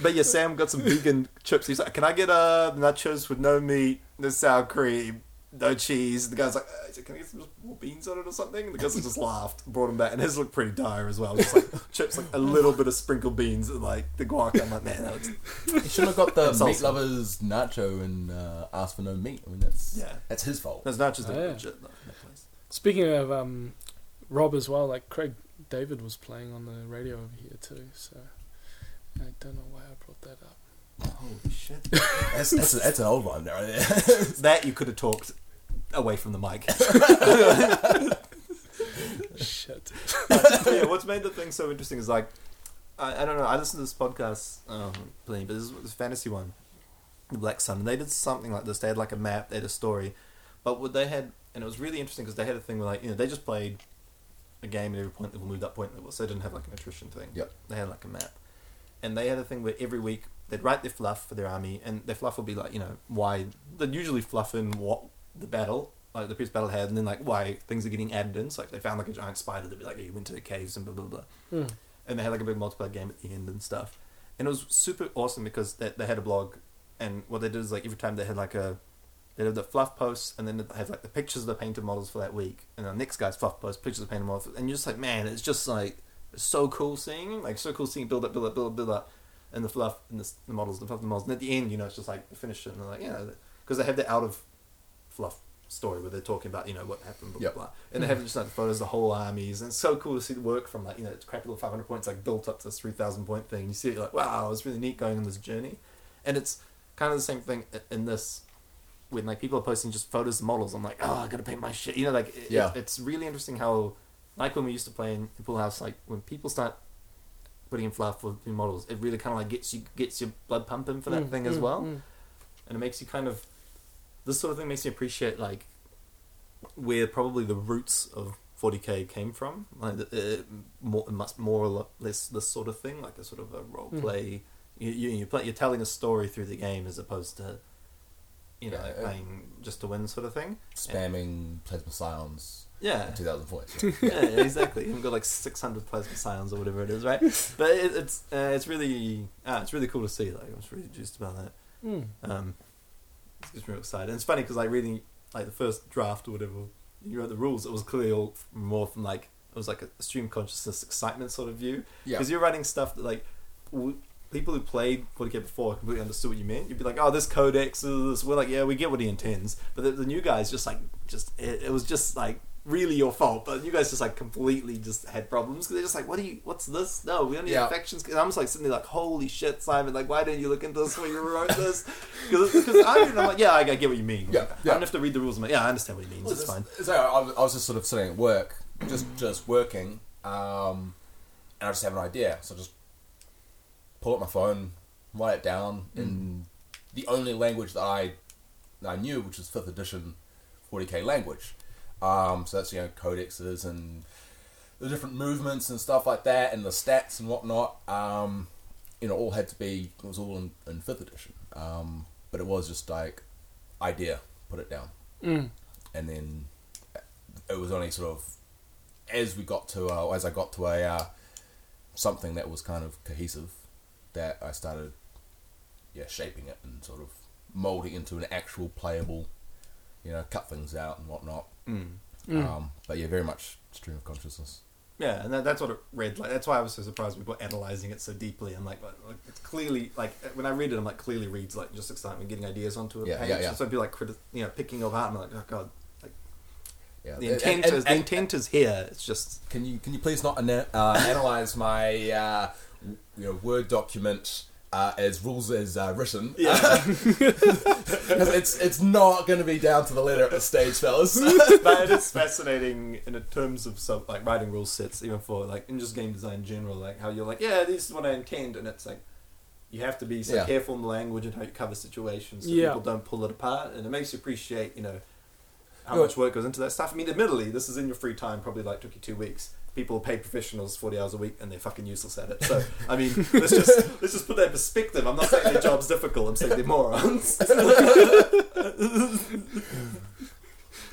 But yeah, Sam got some vegan chips. He's like, "Can I get uh, nachos with no meat, no sour cream, no cheese?" The guy's like, uh, "Can I get some more beans on it or something?" And the guy just laughed, brought him back, and his looked pretty dire as well. Just like [laughs] chips, like a little bit of sprinkled beans, and like the guac. I'm like, man, that was You shouldn't have got the [laughs] Salsa. meat lovers nacho and uh, asked for no meat. I mean, that's Yeah. that's his fault. those nachos. Oh, are yeah. legit though. in that place. Speaking of um, Rob as well, like Craig David was playing on the radio over here too. So I don't know why I brought that up. Holy shit! [laughs] That's, that's, that's an old one right there. that you could have talked away from the mic. Shit. [laughs] yeah, what's made the thing so interesting is like, I, I don't know. I listened to this podcast, um, plenty, but this is this fantasy one, the Black Sun, and they did something like this. They had like a map, they had a story, but what they had, and it was really interesting because they had a thing where like you know they just played a game at every point level, moved up point level, so they didn't have like an attrition thing. Yep. They had like a map, and they had a thing where every week they'd write their fluff for their army, and their fluff would be like you know why they'd usually fluff in what the battle. Like the previous battle had, and then like why things are getting added in. So like they found like a giant spider, they'd be like, "Yeah, you went to the caves and blah blah blah." Hmm. and they had like a big multiplayer game at the end and stuff. And it was super awesome because they, they had a blog, and what they did is like every time they had like a they did the fluff posts, and then they had like the pictures of the painted models for that week, and the next guy's fluff post pictures of painted models, and you're just like, man, it's just like it's so cool seeing like so cool seeing build up, build up, build up, build up, and the fluff and the, the models, the fluff, and the models, and at the end, you know, it's just like the finish it, and they're like, yeah, because they have the out of fluff story where they're talking about you know what happened, blah Yep. blah, blah. and they have just like the photos of the whole armies, and it's so cool to see the work from like you know it's crappy little five hundred points like built up to this three thousand point thing. You see it you're like wow, it's really neat going on this journey, and it's kind of the same thing in this when like people are posting just photos of models. I'm like, oh, I gotta paint my shit. You know, like it, Yeah. it's really interesting how like when we used to play in the Pool House, like when people start putting in fluff with new models, it really kind of like gets you gets your blood pumping for that Mm, thing as mm, well mm. and it makes you kind of this sort of thing makes me appreciate like where probably the roots of 40k came from like uh, more much more or less this sort of thing like a sort of a role Mm. play you, you you play you're telling a story through the game as opposed to you know Yeah, like uh, playing just to win sort of thing Spamming plasma scions yeah in 2000 [laughs] yeah, yeah, exactly. You've got like six hundred plasma scions or whatever it is, right? [laughs] But it, it's uh, it's really ah, it's really cool to see. Like I was really juiced about that. Mm. Um, it's just real excited. And it's funny because like reading like the first draft or whatever, you wrote the rules. It was clearly all more from like it was like a stream consciousness excitement sort of view Yeah. because you're writing stuff that like w- people who played 40k before completely understood what you meant. You'd be like, oh, this codex is we're like, yeah, we get what he intends. But the, the new guys just like just it, it was just like really your fault. But you guys just like completely just had problems because they're just like, what do you? What's this? No, we don't need Yeah. factions. And I'm just like sitting there like, holy shit, Simon! Like, why didn't you look into this when you wrote this? [laughs] Because I I'm like, yeah, I, I get what you mean. Yeah, I yeah. don't have to read the rules. I'm like, yeah, I understand what he means. Well, it's fine. So I was, just sort of sitting at work, just just working, um, and I just have an idea. So I just pull up my phone, write it down in the only language that I I knew, which is fifth edition 40k language. Um, so that's you know codexes and the different movements and stuff like that, and the stats and whatnot. Um, you know, all had to be. It was all in, in fifth edition, um, but it was just like idea, put it down, Mm. and then it was only sort of as we got to uh, as I got to a uh, something that was kind of cohesive that I started yeah shaping it and sort of molding into an actual playable you know cut things out and whatnot Mm. Mm. um, but yeah very much stream of consciousness Yeah, and that, that's what it read like. That's why I was so surprised people were analyzing it so deeply. I'm like, like it's clearly like when I read it, I'm like clearly reads like just excitement, getting ideas onto a Yeah, page. yeah, yeah. So I'd be like, criti- you know, picking of art. I'm like, oh god, yeah the intent and- is the and- intent is here. It's just Can you can you please not ana- uh, analyze my uh, you know word document uh, as rules as uh, written? yeah. [laughs] Because it's it's not going to be down to the letter at the stage, fellas. [laughs] but it is fascinating in terms of some like writing rule sets, even for like in just game design in general, like how you're like, yeah, this is what I intend, and it's like you have to be so Yeah. careful in the language and how you cover situations so Yeah. people don't pull it apart, and it makes you appreciate, you know, how Well- much work goes into that stuff. I mean, admittedly, this is in your free time, probably like took you two weeks. People pay professionals forty hours a week, and they're fucking useless at it. So, I mean, let's just [laughs] let's just put that in perspective. I'm not saying their job's difficult. I'm saying they're morons. [laughs] but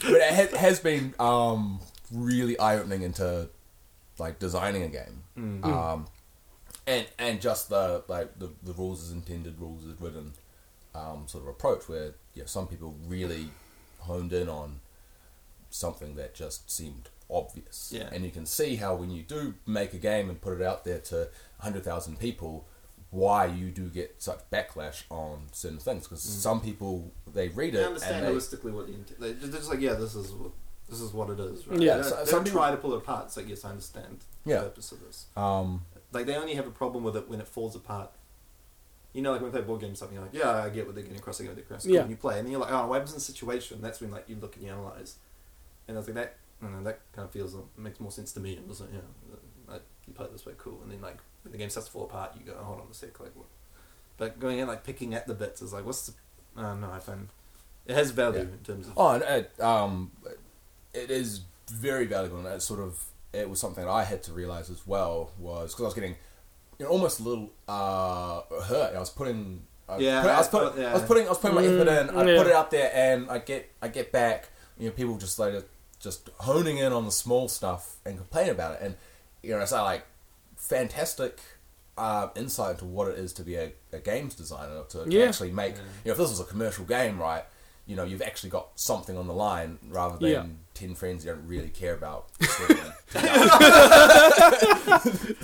it ha- has been um, really eye opening into like designing a game, Mm. um, and and just the like the, the rules as intended, rules as written um, sort of approach where you know, some people really honed in on something that just seemed obvious, Yeah. and you can see how when you do make a game and put it out there to hundred thousand people. Why you do get such backlash on certain things? Because some people they read it They understand and they, realistically what you intend. They're just, they're just like, yeah, this is what this is what it is. Right? Yeah, They don't, they some don't people- try to pull it apart. It's like, yes, I understand Yeah. the purpose of this. um, Like they only have a problem with it when it falls apart. You know, like when we play board games, something you're like, yeah, I get what they're getting across. I get what they're across. Cool. Yeah. And you play, and then you're like, oh, what happens in the situation? That's when like you look and you analyze. And I was like, that, I don't that kind of feels makes more sense to me. It was like, yeah, like, you play it this way, cool. And then like when the game starts to fall apart, you go, oh, hold on a sec, like what? But going in like picking at the bits is like, what's the? I don't. I find it has value Yeah. in terms of. Oh, it, um, it is very valuable, and it's sort of it was something that I had to realize as well was because I was getting you know almost a little uh, hurt. I was putting. I Yeah, put- I was, I- put, yeah. I was putting I was putting my Mm, effort in. I yeah. put it out there, and I get I get back. You know, people just like just honing in on the small stuff and complain about it, and you know, it's like fantastic uh, insight into what it is to be a, a games designer to, to Yeah. actually make. Yeah. You know, if this was a commercial game, right? You know, you've actually got something on the line rather than Yeah. ten friends you don't really care about. [laughs] [laughs]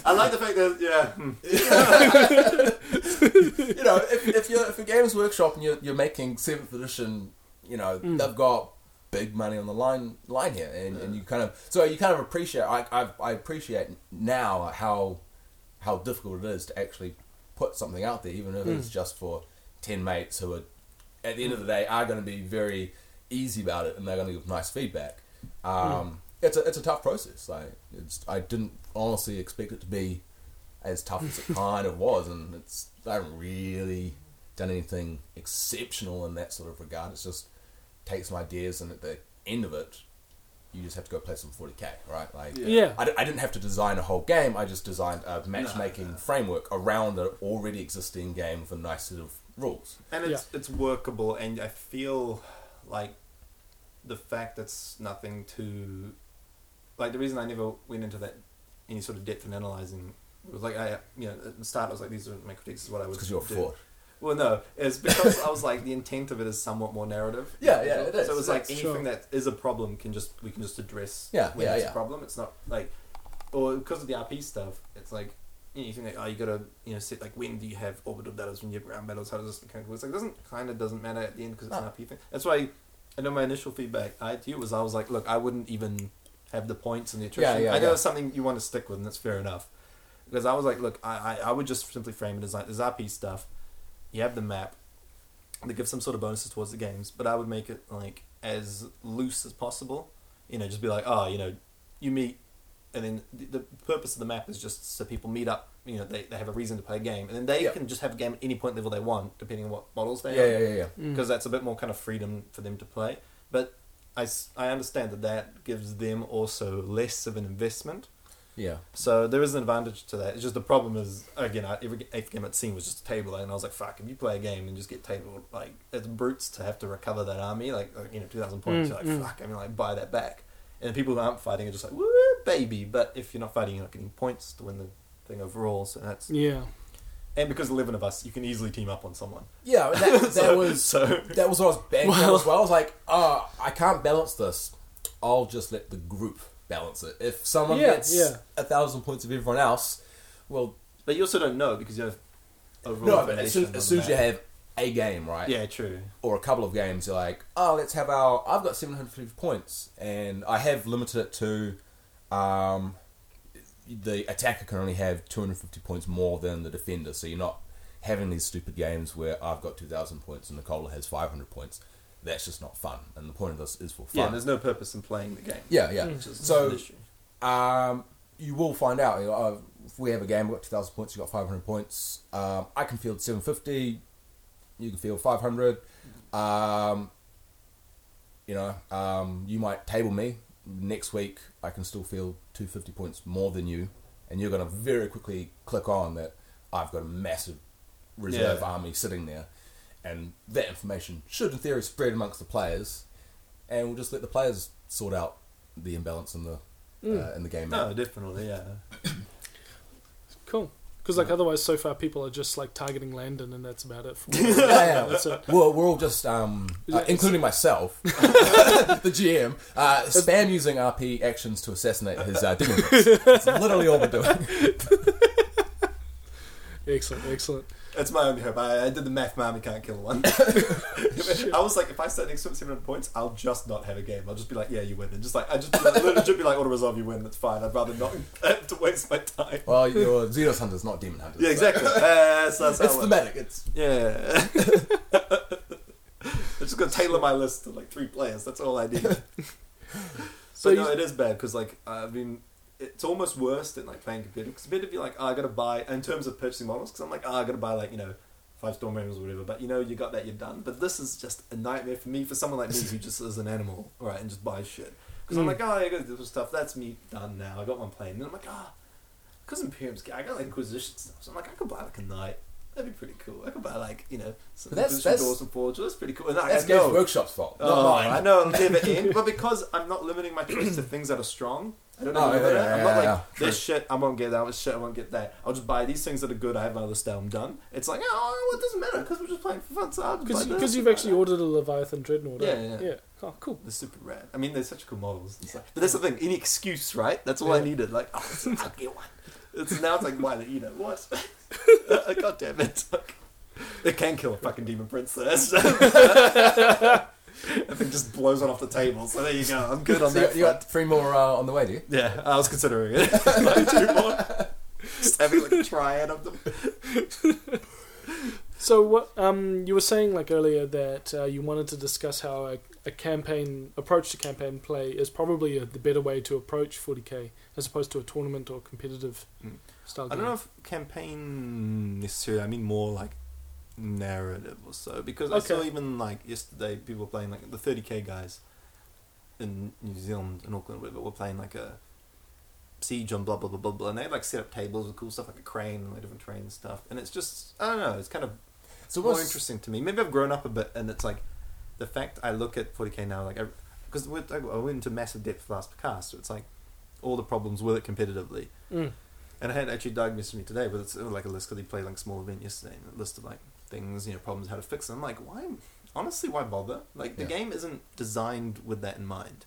I like the fact that yeah. [laughs] you know, if, if you're if you're Games Workshop and you're, you're making seventh edition, you know, Mm. they've got big money on the line line here, and, and you kind of so you kind of appreciate. I, I I appreciate now how how difficult it is to actually put something out there, even if it's Mm. just for ten mates who are at the end of the day are going to be very easy about it and they're going to give nice feedback. Um, It's a it's a tough process. Like it's I didn't honestly expect it to be as tough as it [laughs] kind of was, and it's I haven't really done anything exceptional in that sort of regard. It's just take some ideas, and at the end of it, you just have to go play some 40k, right? Like, Yeah. Yeah. I, didn't have to design a whole game. I just designed a matchmaking No, no. framework around an already existing game with a nice set of rules. and it's it's workable, and I feel like the fact that's nothing to like the reason I never went into that any sort of depth in analyzing it was like I you know at the start I was like these are my critiques is what I would Because you're do. for. Well, no, it's because I was like the intent of it is somewhat more narrative. [laughs] Yeah, yeah, it is. So it was like anything that is a problem can just we can just address. Yeah, when yeah, it's yeah. a problem. It's not like, or because of the RP stuff, it's like you, know, you think like oh you gotta you know set like when do you have orbital battles when you have ground battles how does this kind of it's like it doesn't kind of doesn't matter at the end because it's an RP thing. That's why I know my initial feedback I had to you was I was like look I wouldn't even have the points and the attrition. yeah, I know yeah. it's something you want to stick with and that's fair enough. Because I was like, look, I, I, I would just simply frame it as like there's RP stuff, you have the map, that gives some sort of bonuses towards the games, but I would make it like as loose as possible. You know, just be like, oh, you know, you meet and then the, the purpose of the map is just so people meet up. You know, they, they have a reason to play a game, and then they Yeah. can just have a game at any point level they want, depending on what models they Yeah, are yeah, yeah, yeah. Mm. because that's a bit more kind of freedom for them to play. But I, I understand that that gives them also less of an investment. Yeah. So there is an advantage to that. It's just the problem is again, I, every eighth game I'd seen was just a table, and I was like, "Fuck!" If you play a game and just get tabled, like it's brutes to have to recover that army, like, like, you know, two thousand points. Mm, you're like, mm. "Fuck!" I mean, like, buy that back. And the people who aren't fighting are just like, "Woo, baby!" But if you're not fighting, you're not getting points to win the thing overall. So that's Yeah. and because eleven of us, you can easily team up on someone. Yeah, that, [laughs] that So- was so. that was what I was banking on Well- as well. I was like, oh, I can't balance this. I'll just let the group balance it. If someone Yeah, gets yeah. a thousand points of everyone else, well, But you also don't know because you have overall no, but as soon, as, soon as you have a game, right? Yeah, true. Or a couple of games, you're like, oh, let's have our. I've got 750 points, and I have limited it to. Um, the attacker can only have 250 points more than the defender, so you're not having these stupid games where I've got 2,000 points and Nicola has 500 points. That's just not fun, and the point of this is for fun. Yeah, fun. there's no purpose in playing the game. Yeah, yeah. Which is So- Um, you will find out. You know, uh, if we have a game, we've got 2,000 points, you've got 500 points. Um, I can field 750, you can field 500. Um, you know, um, you might table me. Next week, I can still field 250 points more than you, and you're going to very quickly click on that I've got a massive reserve Yeah. army sitting there. And that information should, in theory, spread amongst the players, and we'll just let the players sort out the imbalance in the uh, in the game. No, definitely, yeah. Cool. Because like otherwise, so far people are just like targeting Landon, and that's about it. For [laughs] yeah, yeah. [laughs] That's it. We're, we're all just, um, uh, including myself, [laughs] the GM, uh, spam using RP actions to assassinate his uh, demon. That's literally all we're doing. Excellent, excellent. That's my only hope. I, I did the math, mommy can't kill one. [laughs] [laughs] I was like, if I start next to him 700 points, I'll just not have a game. I'll just be like, yeah, you win. And just like, I just be like, literally just be like, auto resolve, you win. That's fine. I'd rather not [laughs] have to waste my time. Well, you're Xenos hunters, not demon hunters. Yeah, so- exactly. Uh, so that's how It's it works. thematic. It's Yeah. I'm just gonna tailor my list to like three players. That's all I need. So but no, it is bad because like I mean, it's almost worse than like playing competitive. Because competitive, you're like, oh, I gotta buy in terms of purchasing models. Because I'm like, oh, I gotta buy like you know five storm animals or whatever. But you know, you got that, you're done. But this is just a nightmare for me. For someone like me who just is an animal, all right, and just buys shit. Because I'm Mm. like, oh, I gotta do this stuff. That's me done now. I got one plane. And I'm like, ah, because Imperium's I got like Inquisition stuff. So I'm like, I could buy like a knight. That'd be pretty cool. I could buy like you know some that's- that's- doors and forge. That's pretty cool. And I, that's I Games know- Workshop's fault, not Oh, mine. I know it'll never end, [laughs] but because I'm not limiting my choice to things that are strong, I don't know. Oh, limit yeah, yeah, I'm not yeah, like yeah. this shit. I won't get that. This shit. I won't get that. I'll just buy these things that are good. I have my list down. I'm done. It's like oh, well, it doesn't matter because we're just playing for fun. So I'll just buy Because this. you've actually ordered a Leviathan Dreadnought. eh? Yeah, yeah. Oh, cool. They're super rad. I mean, they're such cool models. It's like, but that's the thing. Any excuse, right? That's all I needed. Like, oh, I'll [laughs] get one. It's now it's like why the, you know what? [laughs] [laughs] God damn it! It can kill a fucking demon princess. That thing just blows one off the table. So there you go. I'm good [laughs] on So that. you front. got three more uh, on the way, do you? Yeah, I was considering it. [laughs] [laughs] like two more. Just having like a triad of them. So what um, you were saying like earlier that uh, you wanted to discuss how a, a campaign approach to campaign play is probably a, the better way to approach 40k as opposed to a tournament or competitive Mm. style. I game. don't know if campaign necessarily. I mean more like narrative or so because I saw Okay. even like yesterday people were playing like the 30k guys in New Zealand in Auckland whatever were playing like a siege on blah blah blah blah blah and they like set up tables with cool stuff like a crane and like different train and stuff and it's just I don't know it's kind of So more what's interesting to me. Maybe I've grown up a bit, and it's like the fact I look at 40k now, like because I went into massive depth last cast, so it's like all the problems with it competitively. Mm. And I had actually Doug message me today, but it's uh, like a list because he played like a small event yesterday, and a list of like things, you know, problems, how to fix them. Like, why? Honestly, why bother? Like the Yeah. game isn't designed with that in mind.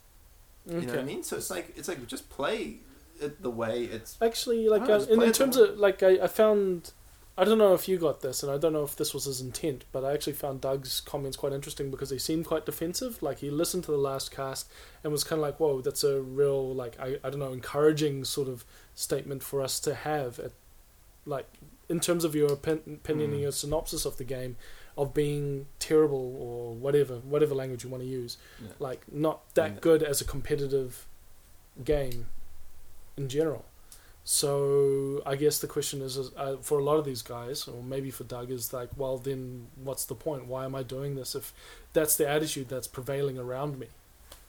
You know what I mean? So it's like it's like just play it the way it's. Actually, like Oh, uh, just in, in terms of like I, I found, I don't know if you got this, and I don't know if this was his intent, but I actually found Doug's comments quite interesting because he seemed quite defensive. Like he listened to the last cast and was kind of like, "Whoa, that's a real like I, I don't know encouraging sort of statement for us to have at like in terms of your opin- opinion and Mm. your synopsis of the game." Of being terrible or whatever, whatever language you want to use, Yeah. like not that good as a competitive game. in general. So I guess the question is, is uh, for a lot of these guys, or maybe for Doug, is like, well, then what's the point? Why am I doing this if that's the attitude that's prevailing around me?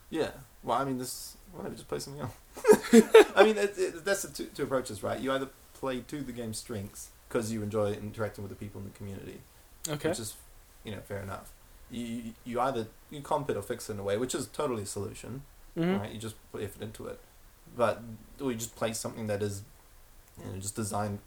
Yeah. Well, I mean, this. Why don't we just play something else? [laughs] I mean, it, it, that's the two, two approaches, right? You either play to the game's strengths because you enjoy interacting with the people in the community, Okay. which is, you know, fair enough. You, you, you either you comp it or fix it in a way, which is totally a solution, Mhm. right? You just put effort into it, but or you just play something that is, you know, just designed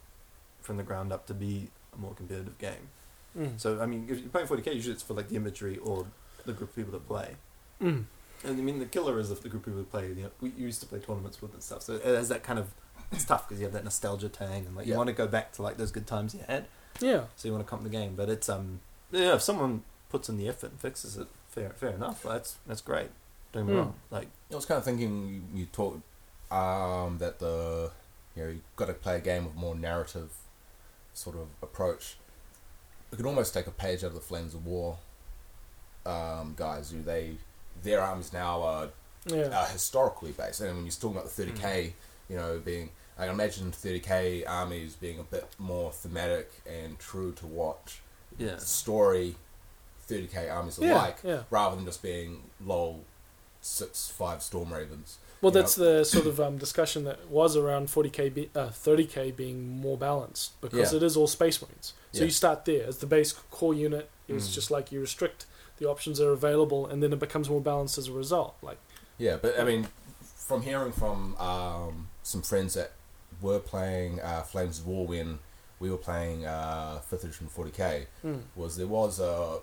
from the ground up to be a more competitive game. Mm. So I mean, if you're playing 40k, usually it's for like the imagery or the group of people that play. Mm. And I mean, the killer is of the group of people that play. You know, we used to play tournaments with and stuff. So it has that kind of. It's tough because you have that nostalgia tang, and like you Yeah. want to go back to like those good times you had. Yeah. So you want to comp the game, but it's um yeah. If someone puts in the effort and fixes it, fair fair enough. That's that's great. Don't get me Hmm. wrong. Like I was kind of thinking you, you talked um, that the you know you've got to play a game with more narrative sort of approach. We could almost take a page out of the Flames of War um, guys who they their arms now are, Yeah. are historically based, and when you're talking about the 30k, you know, being I can imagine 30k armies being a bit more thematic and true to what yeah, story 30k armies are yeah. like, yeah. rather than just being lol six five storm ravens. Well, you that's the sort of um, discussion that was around 40k, be, uh, 30k being more balanced because Yeah. it is all Space Marines. So Yeah. you start there as the base core unit. Is Mm. just like you restrict the options that are available, and then it becomes more balanced as a result. Like, Yeah, but I mean, from hearing from um, some friends that were playing uh, Flames of War when we were playing uh, fifth edition 40k, mm, was there was a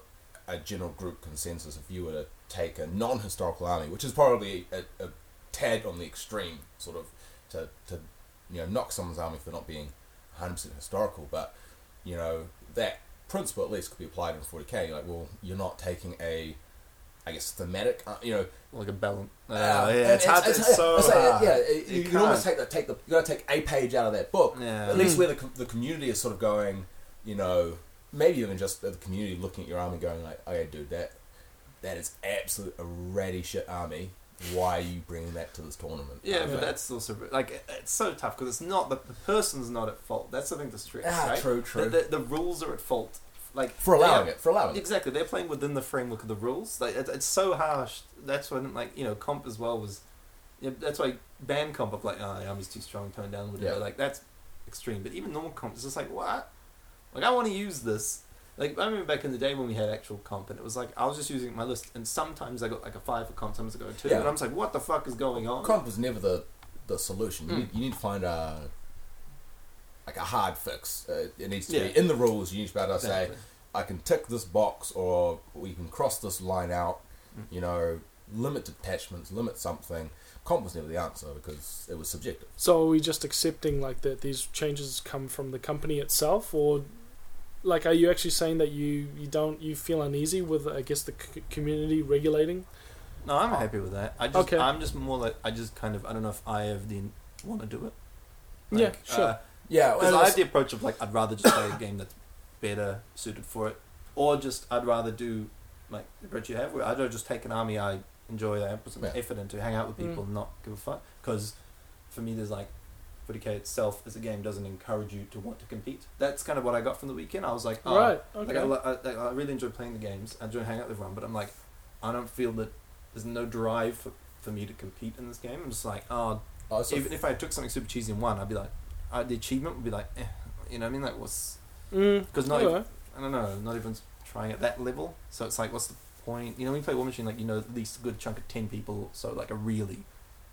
a general group consensus if you were to take a non-historical army, which is probably a, a tad on the extreme, sort of to to you know knock someone's army for not being 100% historical, but you know that principle at least could be applied in 40k. Like, well, you're not taking a I guess thematic, uh, you know, like a balance. Uh, yeah, yeah, it's, hard. It's, so it's like, yeah, You you, you can almost take the take the you got to take a page out of that book. Yeah. At least Mm. where the the community is sort of going, you know, maybe even just the community looking at your army going like, okay, dude, that that is absolute a ratty shit army. Why are you bringing that to this tournament? Yeah, but that's also like it's so tough because it's not the, the person's not at fault. That's the thing to stress, ah, right? true, true. The, the, the rules are at fault. Like for allowing they it, for allowing are- it. Exactly, they're playing within the framework of the rules. Like it, it's so harsh. That's when like you know comp as well was. Yeah, that's why band comp of like oh army's too strong, tone down, whatever. Yeah. Like that's extreme. But even normal comp is just like what? Like I want to use this. Like I remember back in the day when we had actual comp, and it was like I was just using my list, and sometimes I got like a five for comp, sometimes I got a two, Yeah. and I'm just like, what the fuck is going on? Comp was never the the solution. You, Mm. need, you need to find a like a hard fix. Uh, it needs to Yeah. be in the rules. You need to be able to say, I can tick this box or we can cross this line out, Mm. you know, limit detachments, limit something. Comp was never the answer because it was subjective. so are we just accepting like that these changes come from the company itself, or like are you actually saying that you you don't you feel uneasy with I guess the c- community regulating? No, I'm happy with that. I just, Okay. I'm just more like I just kind of I don't know if I have the want to do it. Yeah, sure. Yeah, Because I have the approach of like I'd rather just play a game that's better suited for it, or just I'd rather do like the approach you have where I'd rather just take an army I enjoy, I put some Yeah. effort into, hang out with people, Mm. and not give a fuck. Because for me, there's like 40k itself as a game doesn't encourage you to want to compete. That's kind of what I got from the weekend. I was like, oh, right. like Okay. I, I, like, I really enjoy playing the games. I enjoy hanging out with everyone, but I'm like, I don't feel that there's no drive for, for me to compete in this game. I'm just like, oh, I was sort of- even if I took something super cheesy and won, I'd be like, uh, the achievement would be like, eh, you know what I mean? Like, what's Mm, because not alright. even, I don't know, not even trying at that level. So it's like, what's the point? You know, when you play Warmachine, like you know at least a good chunk of ten people, so like are really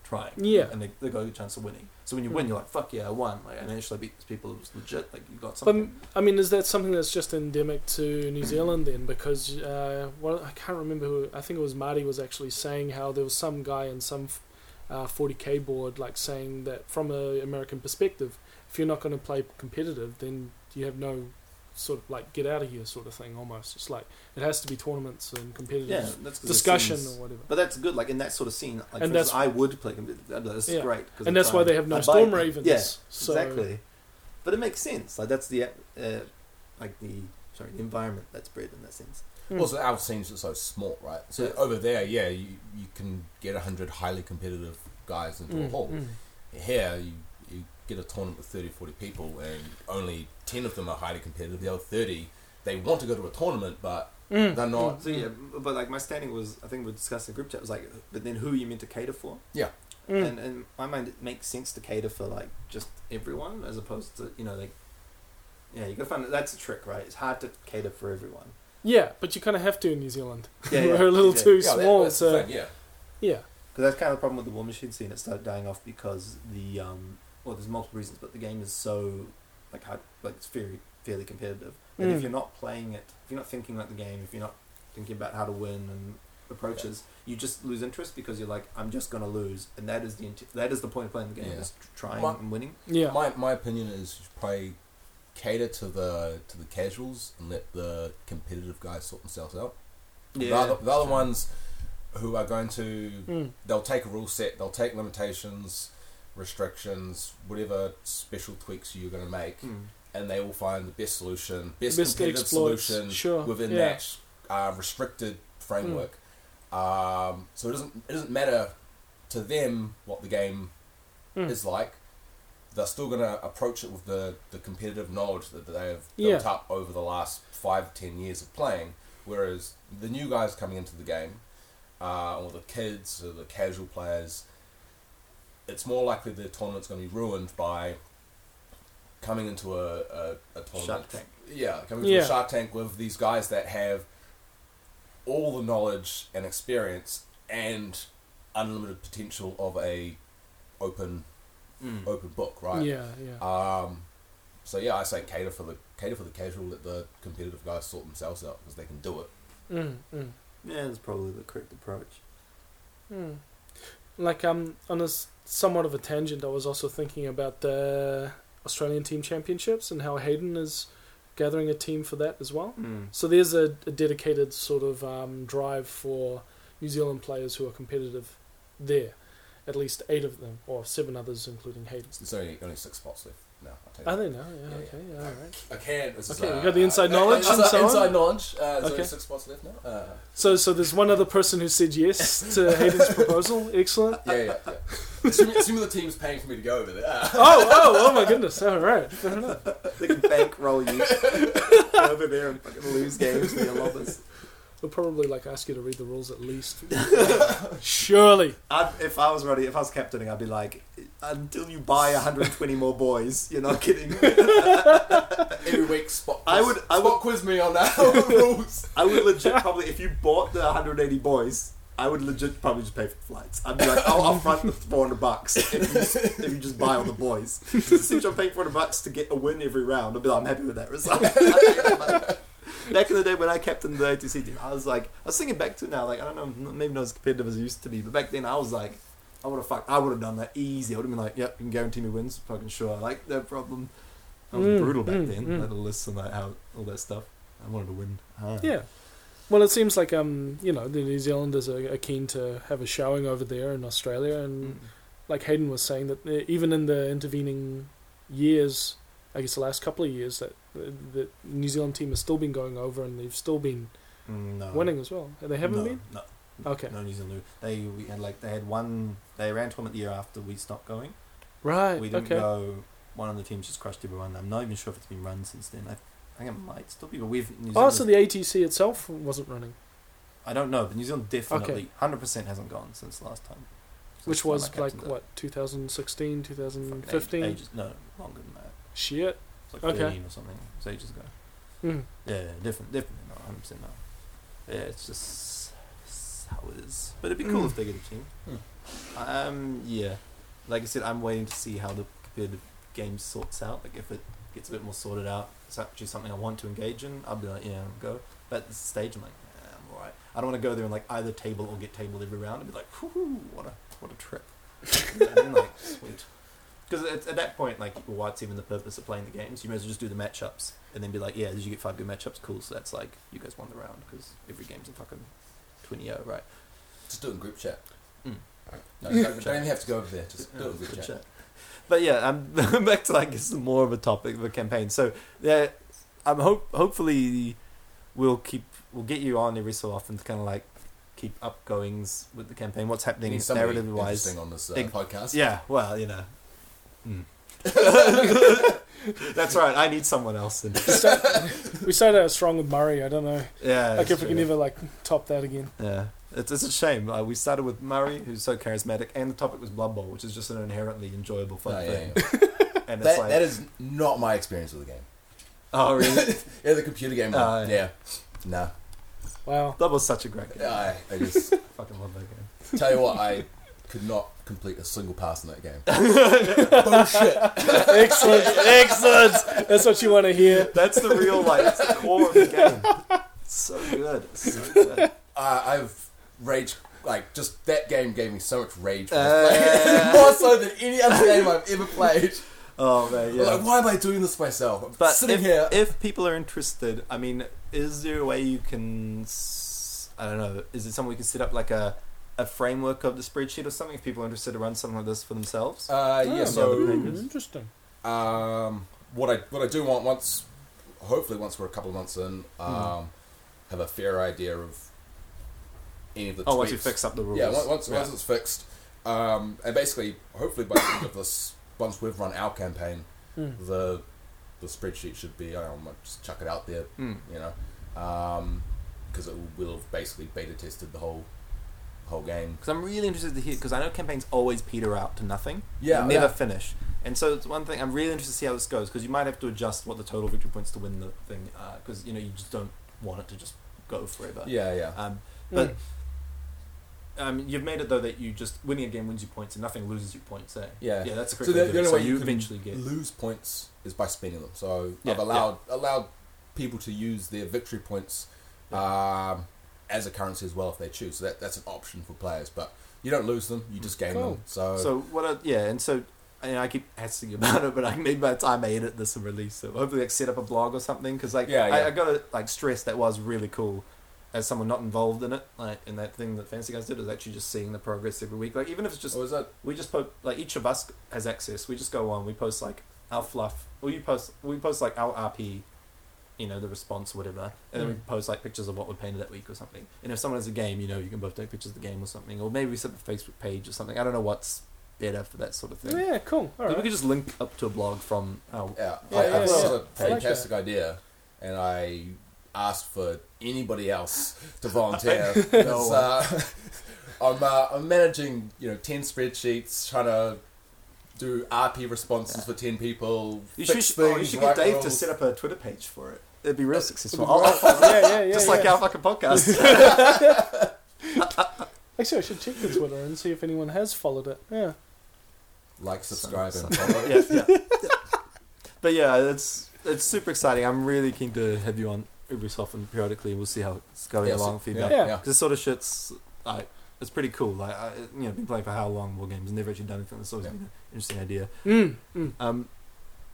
trying. Yeah. and they they got a good chance of winning. So when you win, Hmm. you're like, fuck yeah, I won. Like, and actually beat these people. It was legit. Like you got something. But. I mean, is that something that's just endemic to New Zealand then? Because uh, well, I can't remember who. I think it was Marty was actually saying how there was some guy in some uh, 40k board like saying that from an American perspective, if you're not going to play competitive, then you have no sort of like get out of here sort of thing. Almost, it's like it has to be tournaments and competitive yeah, that's 'cause discussion seems- or whatever. But that's good. Like in that sort of scene, like And for instance, that's- I would play. competitive. I'd be like, This is Yeah. great. 'cause And that's why they have no I'd Storm buy it. Ravens. Yeah, so, exactly. But it makes sense. Like that's the uh, like the sorry the environment that's bred in that sense. Hmm. Also, our scenes are so small, right? So Yeah. over there, yeah, you, you can get hundred highly competitive guys into a Mm, hall. mm. here you, you get a tournament with 30, 40 people, and only 10 of them are highly competitive. The other 30, they want to go to a tournament, but Mm. they're not. So yeah, but like my standing was, I think we discussed in the group chat was like, but then who are you meant to cater for? Yeah. Mm. And in my mind, it makes sense to cater for like just everyone as opposed to you know like, yeah, you gotta find that that's a trick, right? It's hard to cater for everyone. Yeah, but you kind of have to in New Zealand. Yeah, yeah, [laughs] We're a little yeah. too Yeah, small, that's the so thing, yeah. yeah. Because that's kind of the problem with the Warmachine scene. It started dying off because the um, well, there's multiple reasons, but the game is so like hard, like it's very fairly competitive. And Mm. if you're not playing it, if you're not thinking about the game, if you're not thinking about how to win and approaches, you just lose interest because you're like, I'm just gonna lose, and that is the int- that is the point of playing the game Yeah. is trying My- and winning. Yeah. My my opinion is you should probably cater to the to the casuals and let the competitive guys sort themselves out. the other, the other ones who are going to Mm. they'll take a rule set, they'll take limitations, restrictions, whatever special tweaks you're going to make, Hmm. and they will find the best solution, best, Best competitive exploits, solution sure, within yeah. that uh, restricted framework. Um, so it doesn't it doesn't matter to them what the game Mm. is like. They're still going to approach it with the, the competitive knowledge that they have Yeah. built up over the last five ten years of playing. Whereas the new guys coming into the game, uh, or the kids or the casual players, it's more likely the tournament's going to be ruined by coming into a, a, a tournament. Shark Tank. Yeah, coming into Yeah. a Shark Tank with these guys that have all the knowledge and experience and unlimited potential of a open Hmm. open book, right? Yeah, yeah. Um, so yeah, I say cater for the cater for the casual, let the competitive guys sort themselves out because they can do it. Mm, mm, Yeah, that's probably the correct approach. Mm. Like um, on a somewhat of a tangent, I was also thinking about the Australian Team Championships and how Hayden is gathering a team for that as well. Hmm. So there's a, a dedicated sort of um, drive for New Zealand players who are competitive there. At least eight of them, or seven others, including Hayden. There's only only six spots left now. I'll tell Are you. they now? Yeah, Yeah, okay, yeah, all right. I can. This is, Okay, uh, you got the inside uh, knowledge uh, and so on? Inside knowledge. Uh, there's Okay. only six spots left now. Uh, So, so there's one other person who said yes to [laughs] Hayden's proposal. Excellent. yeah, yeah, yeah. assuming, assuming the team's paying for me to go over there. Uh, [laughs] Oh, oh, oh my goodness! All right, fair enough. They can bankroll you [laughs] over there and fucking lose games for your lobbers. We'll probably like ask you to read the rules at least. [laughs] Surely. I'd, if I was ready, if I was captaining, I'd be like, until you buy 120 more boys, you're not kidding. [laughs] [laughs] every week, spot. I would- I spot would- quiz me on that rules. I would legit probably, if you bought the 180 boys, I would legit probably just pay for the flights. I'd be like, I'll, I'll front the 400 bucks if you, if you just buy all the boys. Since I'm paying 400 bucks to get a win every round, I'd be like, I'm happy with that result. [laughs] back in the day when I captained the ATC team, I was like, I was thinking back to now, like, I don't know, maybe not as competitive as it used to be, but back then I was like, I would have fucked, I would have done that easy. I would have been like, yep, you can guarantee me wins, fucking sure, I like, no problem. I was Mm, brutal back mm, then, mm. that list and like, how, all that stuff. I wanted to win. hard. Yeah. Well, it seems like um, you know, the New Zealanders are, are keen to have a showing over there in Australia, and Mm. like Hayden was saying that uh, even in the intervening years, I guess the last couple of years, that the, the New Zealand team has still been going over, and they've still been no. winning as well. They haven't no, been. No. Okay. No New Zealand. They we had like they had one. They ran tournament the year after we stopped going. Right. We didn't okay. go. One of the teams just crushed everyone. I'm not even sure if it's been run since then. I, I think it might still be, but we've New Oh, so the ATC itself wasn't running, I don't know, but New Zealand definitely hundred percent hasn't gone since last time. Since which was like what 2016, 2015? Ages, no, longer than that. Shit. It's like Okay. 13 or something. It's ages ago. Mm. Yeah, definitely, definitely not. Hundred percent no. Yeah, it's just it's how it is. But it'd be cool Mm. if they get a team. Um, yeah, like I said, I'm waiting to see how the competitive game sorts out. Like if it gets a bit more sorted out, it's actually something I want to engage in. I'll be like, yeah, I'll go. But at this stage, I'm like, yeah, I'm alright. I don't want to go there and like either table or get tabled every round. I'd be like, whoo, what a what a trip. [laughs] You know what I mean? Like, sweet. Because at, at that point, like, well, what's even the purpose of playing the games? You may as well just do the matchups and then be like, yeah, did you get five good matchups? Cool. So that's like, you guys won the round because every game's a fucking 20 0, right? Just do it in group chat. Mm. No, you don't, don't even have to go over there. Just do it in group chat. chat. But yeah, I'm [laughs] back to like is more of a topic of a campaign. So yeah, I'm hope hopefully we'll keep we'll get you on every so often to kind of like keep upgoings with the campaign. What's happening narrative wise? on this uh, podcast. Yeah, well, you know, [laughs] That's right. I need someone else. In. we started out strong with Murray. I don't know. Yeah. like that's if we can true. ever like top that again. Yeah, it's, it's a shame. Uh, we started with Murray, who's so charismatic, and the topic was Blood Bowl, which is just an inherently enjoyable fun Oh, yeah, thing. yeah. [laughs] And it's That, like, that is not my experience with the game. oh really? [laughs] Yeah, the computer game. one. Yeah. yeah. Nah. Wow. That was such a great game. I, I just fucking love that game. tell you what, I could not complete a single pass in that game. [laughs] Bullshit. excellent, excellent. That's what you want to hear. That's the real like it's the core of the game. It's so good. It's so good. Uh, I've rage like just that game gave me so much rage. For Uh. playing. [laughs] More so than any other game I've ever played. Oh man, yeah. Like, why am I doing this myself? I'm But sitting if, here. if people are interested, I mean, is there a way you can? s- I don't know. Is it something we can set up like a a framework of the spreadsheet or something? If people are interested to run something like this for themselves. uh, yeah, Oh, so hmm, interesting. Um, what I what I do want once, hopefully once we're a couple of months in, um, Mhm. have a fair idea of any of the oh, once you fix up the rules. yeah, once once, Yeah. once it's fixed, um, and basically hopefully by the end of this, once we've run our campaign, Hmm. the the spreadsheet should be I don't know, just chuck it out there, Mm. you know, because it will have basically beta tested the whole whole game. Because I'm really interested to hear, because I know campaigns always peter out to nothing. Yeah, They never yeah. finish. And so it's one thing, I'm really interested to see how this goes, because you might have to adjust what the total victory points to win the thing, because, you know, you just don't want it to just go forever. Yeah, yeah. Um, but um, you've made it, though, that you just, winning a game wins you points and nothing loses you points, eh? Yeah. Yeah, that's a So correct the, way the do it. only So way you, you eventually get... lose points is by spending them. So Yeah, I've allowed allowed people to use their victory points um, as a currency as well if they choose. So that, that's an option for players, but you don't lose them; you just gain Cool. them. So, So what? I, yeah, and so and I keep asking about it, but I maybe by the time I edit this and release it, hopefully like set up a blog or something. Because like, Yeah, I, yeah. I gotta like stress that was really cool as someone not involved in it. Like, in that thing that Fancy Guys did is actually just seeing the progress every week. Like, even if it's just oh, we just post like each of us has access. We just go on. We post like our fluff. Or you post. We post like our RP. You know the response, or whatever, and then we Mm. post like pictures of what we painted that week or something. And if someone has a game, you know, you can both take pictures of the game or something, or maybe we set up a Facebook page or something. I don't know what's better for that sort of thing. Yeah, cool. All But We could just link up to a blog from our. yeah? Yeah, I, yeah, I thought it was yeah. a I like fantastic idea, and I asked for anybody else to volunteer. [laughs] because, uh, [laughs] I'm uh, I'm managing you know ten spreadsheets, trying to do RP responses Yeah. for ten people. You fix should, oh, you should get write Dave to set up a Twitter page for it. It'd be real successful. Right. I'll- I'll- yeah, yeah, yeah. just yeah. like our fucking podcast. [laughs] [laughs] Actually, I should check the Twitter and see if anyone has followed it. Yeah. like, subscribe, So- and follow. [laughs] yeah, yeah. But yeah, it's it's super exciting. I'm really keen to have you on every so often periodically. We'll see how it's going Yeah, so- along. feedback. Yeah. yeah. Because this sort of shit's like it's pretty cool. Like I, you know, been playing for how long? War games. Never actually done anything. It's always Yeah. been an interesting idea. Mm, mm. Um,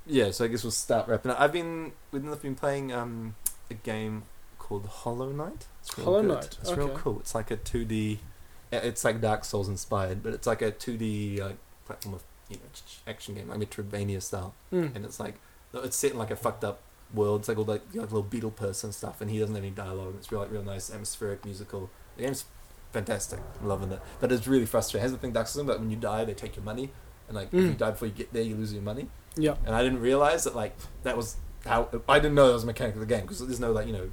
yeah. So I guess we'll start wrapping up. I've been we've been playing um a game called Hollow Knight. It's real Hollow good. Knight, It's real cool. It's like a two D. It's like Dark Souls inspired, but it's like a two D like platform of you know ch- ch- action game, like Metroidvania style Mm. and it's like it's set in like a fucked up world. It's like all like, like little beetle person stuff, and he doesn't have any dialogue. It's real like real nice atmospheric musical. The game's fantastic. I'm loving it, but it's really frustrating. Has the thing Dark Souls, but when you die, they take your money, and like if you Mm. die before you get there, you lose your money. Yeah. And I didn't realize that like that was how I didn't know that was a mechanic of the game because there's no like you know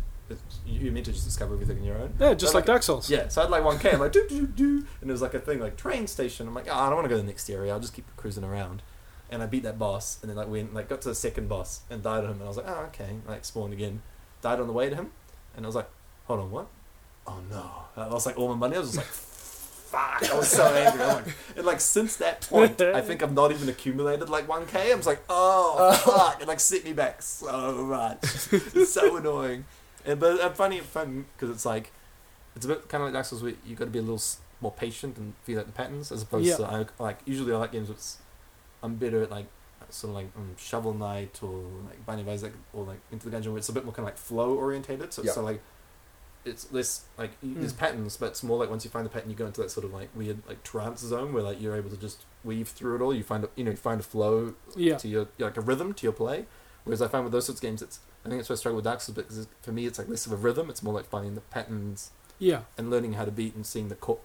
you're meant to just discover everything on your own. Yeah, just So, like Dark Souls. Yeah, so I had like 1k. I'm like, do, do, do. And it was like a thing like train station. I'm like, oh, I don't want to go to the next area. I'll just keep cruising around. And I beat that boss. And then like went, like got to the second boss and died on him. And I was like, oh, okay. Like spawned again. Died on the way to him. And I was like, hold on, what? Oh no. I lost like all my money. I was just like, fuck. I was so angry. I was like, and like since that point, I think I've not even accumulated like 1k. I was like, oh, fuck. It like set me back so much. It's so [laughs] annoying. And, but I'm finding it fun because it's like, it's a bit kind of like Dark Souls where you got to be a little more patient and feel out the patterns as opposed Yeah. to I, like usually I like games where I'm better at like sort of like um, Shovel Knight or like Binding of Isaac or like Enter the Gungeon where it's a bit more kind of like flow orientated. So Yeah. it's so like it's less like y there's Mm. patterns, but it's more like once you find the pattern, you go into that sort of like weird like trance zone where like you're able to just weave through it all. You find a, you know you find a flow Yeah. to your like a rhythm to your play. Whereas I find with those sorts of games, it's I think it's where I struggle with Dark Souls because for me it's like less of a rhythm. It's more like finding the patterns Yeah. and learning how to beat and seeing the co-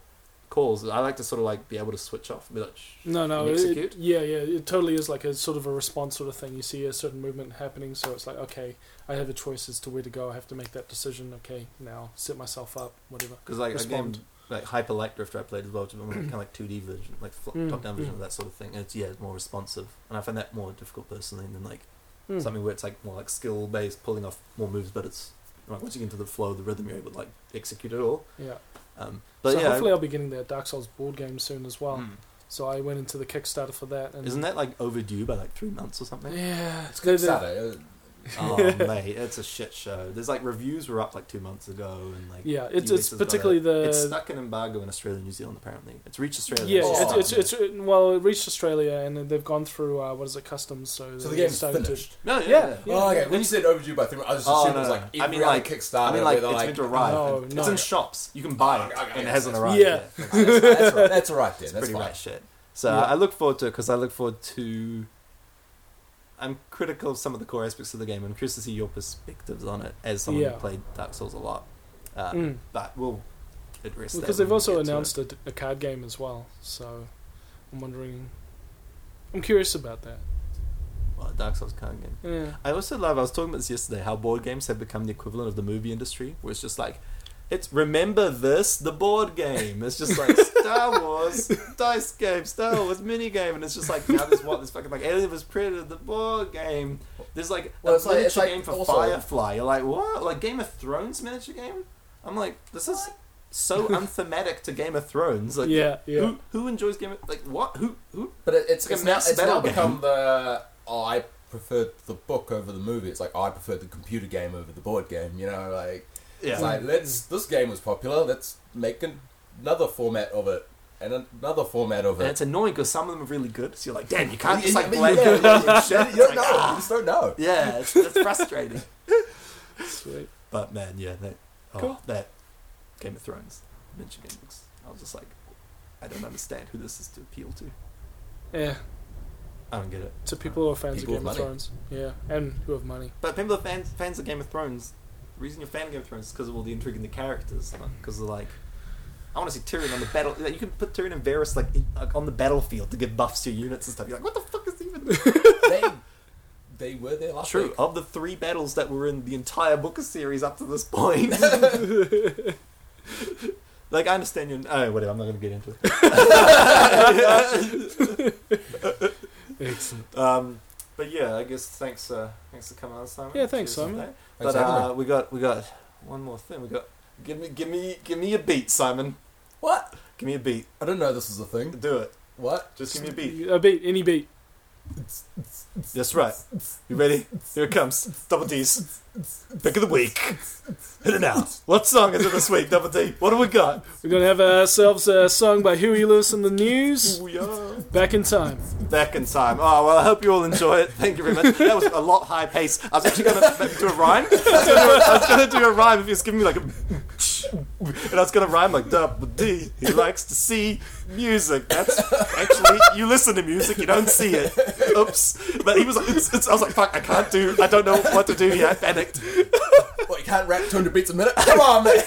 calls. I like to sort of like be able to switch off be like, No, no, it, execute? yeah, yeah, it totally is like a sort of a response sort of thing. You see a certain movement happening, so it's like, okay, I have a choice as to where to go. I have to make that decision. Okay, now set myself up, whatever. because like a Respond. game like Hyper Light Drifter I played as well, which is kind of like 2D version, like fl- Mm, top down version mm. of that sort of thing. And it's yeah, it's more responsive, and I find that more difficult personally than like Hmm. something where it's like more like skill based, pulling off more moves, but it's like once you get into the flow of the rhythm, you're able to like execute it all. Yeah. Um, but so yeah, hopefully I'll be getting that Dark Souls board game soon as well. Mm. So I went into the Kickstarter for that. And isn't that like overdue by like three months or something? Yeah, It's they- good Saturday. [laughs] oh mate, it's a shit show. There's like reviews were up like two months ago, and like Yeah, it's it's particularly it. the it's stuck in embargo in Australia and New Zealand apparently. It's reached Australia. yeah, Oh. it's, it's it's well, it reached Australia and they've gone through uh, what is it, customs. So, So the they're game's starting to- finished. no, yeah, Yeah. yeah. Oh, okay. When you said overdue by three, months, I just Oh, assumed no, it was no. like I mean, like- Kickstarter. I mean, like it's like, meant to arrive. No, and no. It's in shops. You can buy it, Oh, okay, and it hasn't arrived. Yeah. [laughs] that's, that's, right. That's all right then. It's That's pretty fine. right shit. So I look forward to it because I look forward to. I'm critical of some of the core aspects of the game. I'm curious to see your perspectives on it as someone Yeah. who played Dark Souls a lot. Uh, Mm. But we'll address that because they've also announced a, a card game as well. So I'm wondering. I'm curious about that. Well, Dark Souls card game. Yeah. I also love. I was talking about this yesterday. How board games have become the equivalent of the movie industry, where it's just like, it's remember this the board game. It's just like Star Wars dice game, Star Wars mini game, and it's just like now there's what this fucking like Alien vs Predator the board game. There's like Well, a it's like- miniature it's like game for also- Firefly. You're like what? Like Game of Thrones miniature game? I'm like this is so [laughs] unthematic to Game of Thrones. Like yeah, yeah. Who, who enjoys Game of like what? Who who? But it, it's, It's it's, now, it's now become the oh, I preferred the book over the movie. It's like I preferred the computer game over the board game. You know, like Yeah. it's like let's this game was popular. Let's make an, another format of it and another format of and it. it's annoying because some of them are really good. So you're like, damn, you can't just Yeah, like I mean, blame yeah, it yeah, on yeah. You don't [laughs] like, know. ah. You just don't know. Yeah, it's, it's frustrating. [laughs] Sweet. But man, yeah, that oh, Cool. that Game of Thrones mention game. I was just like, I don't understand who this is to appeal to. Yeah. I don't get it. To people who are fans People of Game with of. Thrones. Yeah, and who have money. But people are fans fans of Game of Thrones. The reason you're a fan of Game of Thrones is because of all the intrigue in the characters. Because they're like, I want to see Tyrion on the battle. Like, you can put Tyrion and Varys like, in, like on the battlefield to give buffs to your units and stuff. You're like, what the fuck is even? [laughs] they they were there last True. week. Of the three battles that were in the entire Booker series up to this point. [laughs] [laughs] like, I understand you. Oh, whatever. I'm not going to get into it. Excellent. um, but yeah, I guess thanks. Uh, thanks for coming on, Simon. Yeah, thanks, Cheers Simon. That. Thanks But for having uh, we got we got one more thing. We got give me give me give me a beat, Simon. What? Give me a beat. I didn't know this was a thing. Do it. What? Just give me a beat. A beat, any beat. That's right. You ready? Here it comes. Double D's. Pick of the week. Hit it now. What song is it this week, Double D? What do we got? We're going to have ourselves a song by Huey Lewis and the News. We are Back in time. back in time. Oh well, I hope you all enjoy it. Thank you very much. That was a lot high pace. I was actually going to do a rhyme. I was gonna do was going to do a rhyme if you just give me like a. And I was to rhyme like Double D. He likes to see music. That's actually you listen to music, you don't see it. Oops. But he was like, it's, it's, I was like, fuck, I can't do. I don't know what to do here. I panicked. What, you can't rap 200 beats a minute? Come on, man!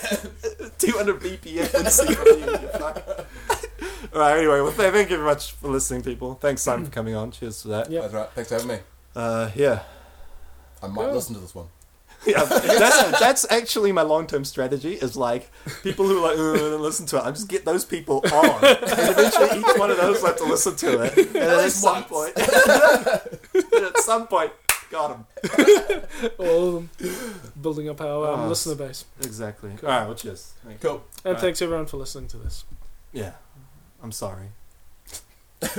200 BPM and see from you. you fuck. All right. Anyway, well, thank you very much for listening, people. Thanks, Simon, for coming on. Cheers for that. Yep. That's right. Thanks for having me. Uh, yeah. I might listen to this one. Yeah, that's, that's actually my long term strategy. Is like people who like "Uh, listen to it. I just get those people on, and eventually each one of those will have to listen to it. And then at some once. point, [laughs] and at some point, got him All of them building up our um, Oh, listener base. exactly. Cool. All right, well, cheers. Thank. Cool. And Right. thanks everyone for listening to this. Yeah, I'm sorry. [laughs]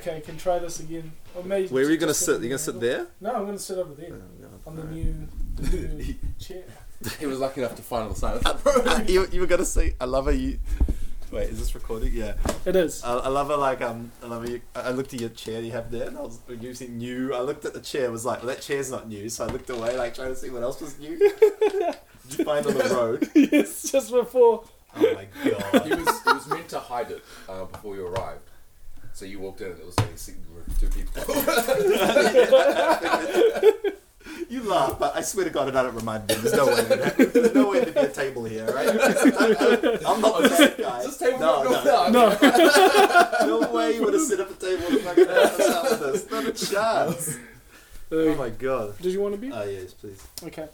Okay, can try this again. Or maybe Where are you gonna sit? sit You gonna sit there? No, I'm gonna sit over there on the new, the new [laughs] chair. He was lucky enough to find the sign of that Uh, you, you were gonna say, I love how you. Wait, is this recording? Yeah. It is. I, I love how like um I love you, I I looked at your chair you have there and I was using new. I looked at the chair was like well, that chair's not new so I looked away like trying to see what else was new. [laughs] Did you find on the road? yes, just before. Oh my god! He was, he was meant to hide it uh, before you arrived. So you walked in and it was only sitting with two people. You laugh, but I swear to God, I don't remind me. There's no way. There's no way to be a table here, right? [laughs] I, am not the bad guy. Is this table no, not no, no. No. no way you would have set up a table to fucking have us out with this. Not a chance. Oh my god. Did you want to be? Oh yes, please. Okay.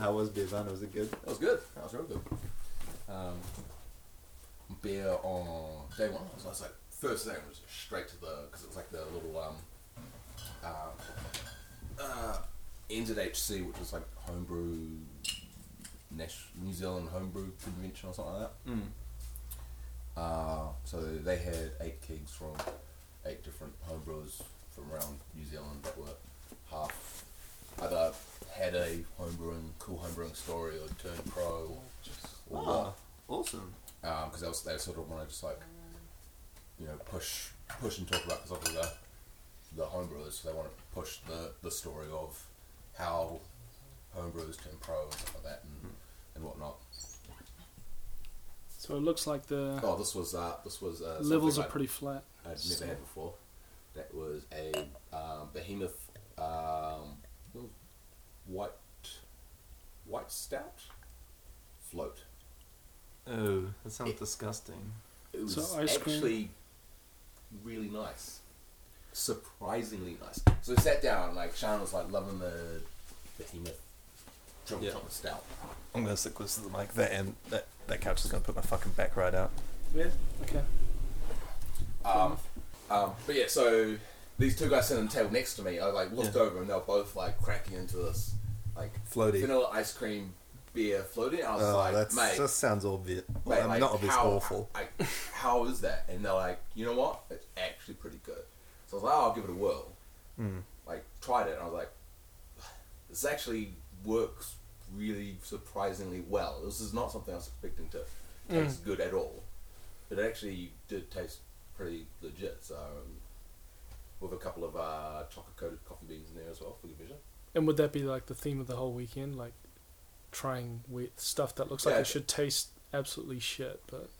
How was Beervana? Was it good? That was good. That was real good. Um, beer on day one. So I was like, first thing was straight to the because it was like the little um, uh, uh, NZHC, which was like homebrew, Nash- New Zealand homebrew convention or something like that. Mm. Uh, so they had eight kegs from eight different homebrewers from around New Zealand that were half either had a homebrewing, cool homebrewing story or turned pro or just or Oh, awesome. because they, was- they sort of want to just like you know push push and talk about sort of the the homebrewers. They want to push the the story of how homebrewers turn pro and stuff like that and, and whatnot. So it looks like the Oh, this was uh, this was uh, levels are I- pretty flat. I'd never had before. That was a um, behemoth um, white white stout float. Oh, that sounds It- disgusting. It was So ice cream- actually really nice, surprisingly nice. So we sat down, like Sean was like loving the behemoth triple Yeah. chocolate stout. I'm gonna stick close to the mic. That and that that couch is gonna put my fucking back right out. Yeah. Okay. Um, um, but yeah, so these two guys sitting at the table next to me, I like looked Yeah. over and they were both like cracking into this like Floaty. vanilla ice cream beer floating. I was Oh, like, that's, mate, that sounds obvious. mate, Well, like, not obvious, how, awful. I, how is that? And they're like, you know what? It's actually pretty good. So I was like, oh, I'll give it a whirl. Mm. Like, tried it, and I was like, this actually works really surprisingly well. This is not something I was expecting to taste good at all. But it actually did taste pretty legit. So, um, with a couple of uh, chocolate coated coffee beans in there as well for good measure. And would that be like the theme of the whole weekend, like trying with stuff that looks like it should taste absolutely shit, but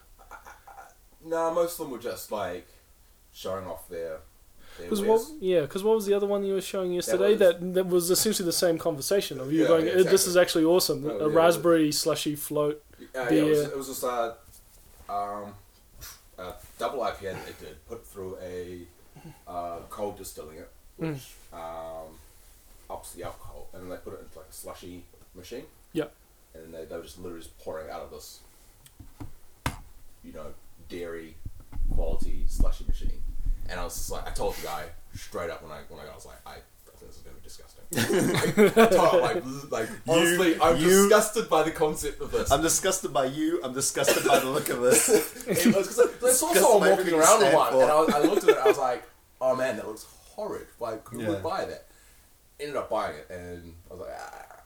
No, most of them were just like showing off their. Because what? Yeah, because what was the other one you were showing yesterday? was- That that, was essentially the same conversation of you Yeah, going, yeah, "Eh, "This is actually awesome." Oh, a yeah, raspberry slushy float. Uh, yeah, it was, it was just a, um, a double IPA that they did, put through a uh, cold distilling it, Mm. which um, ups the alcohol, and then they put it into like a slushy machine. Yeah. And they, they were just literally just pouring out of this, you know, dairy quality slushy machine. And I was just like, I told the guy straight up when I when I got, I was like, I, I think this is gonna be disgusting. [laughs] like, I told him, like, like honestly, I'm you- disgusted by the concept of this. I'm disgusted by you. I'm disgusted by the look of this. [laughs] It was because I saw someone walking around you with one, stand and I, was, I looked at it. I was like, "Oh man, that looks horrid. Like, who Yeah. would buy that?" Ended up buying it, and I was like, ah.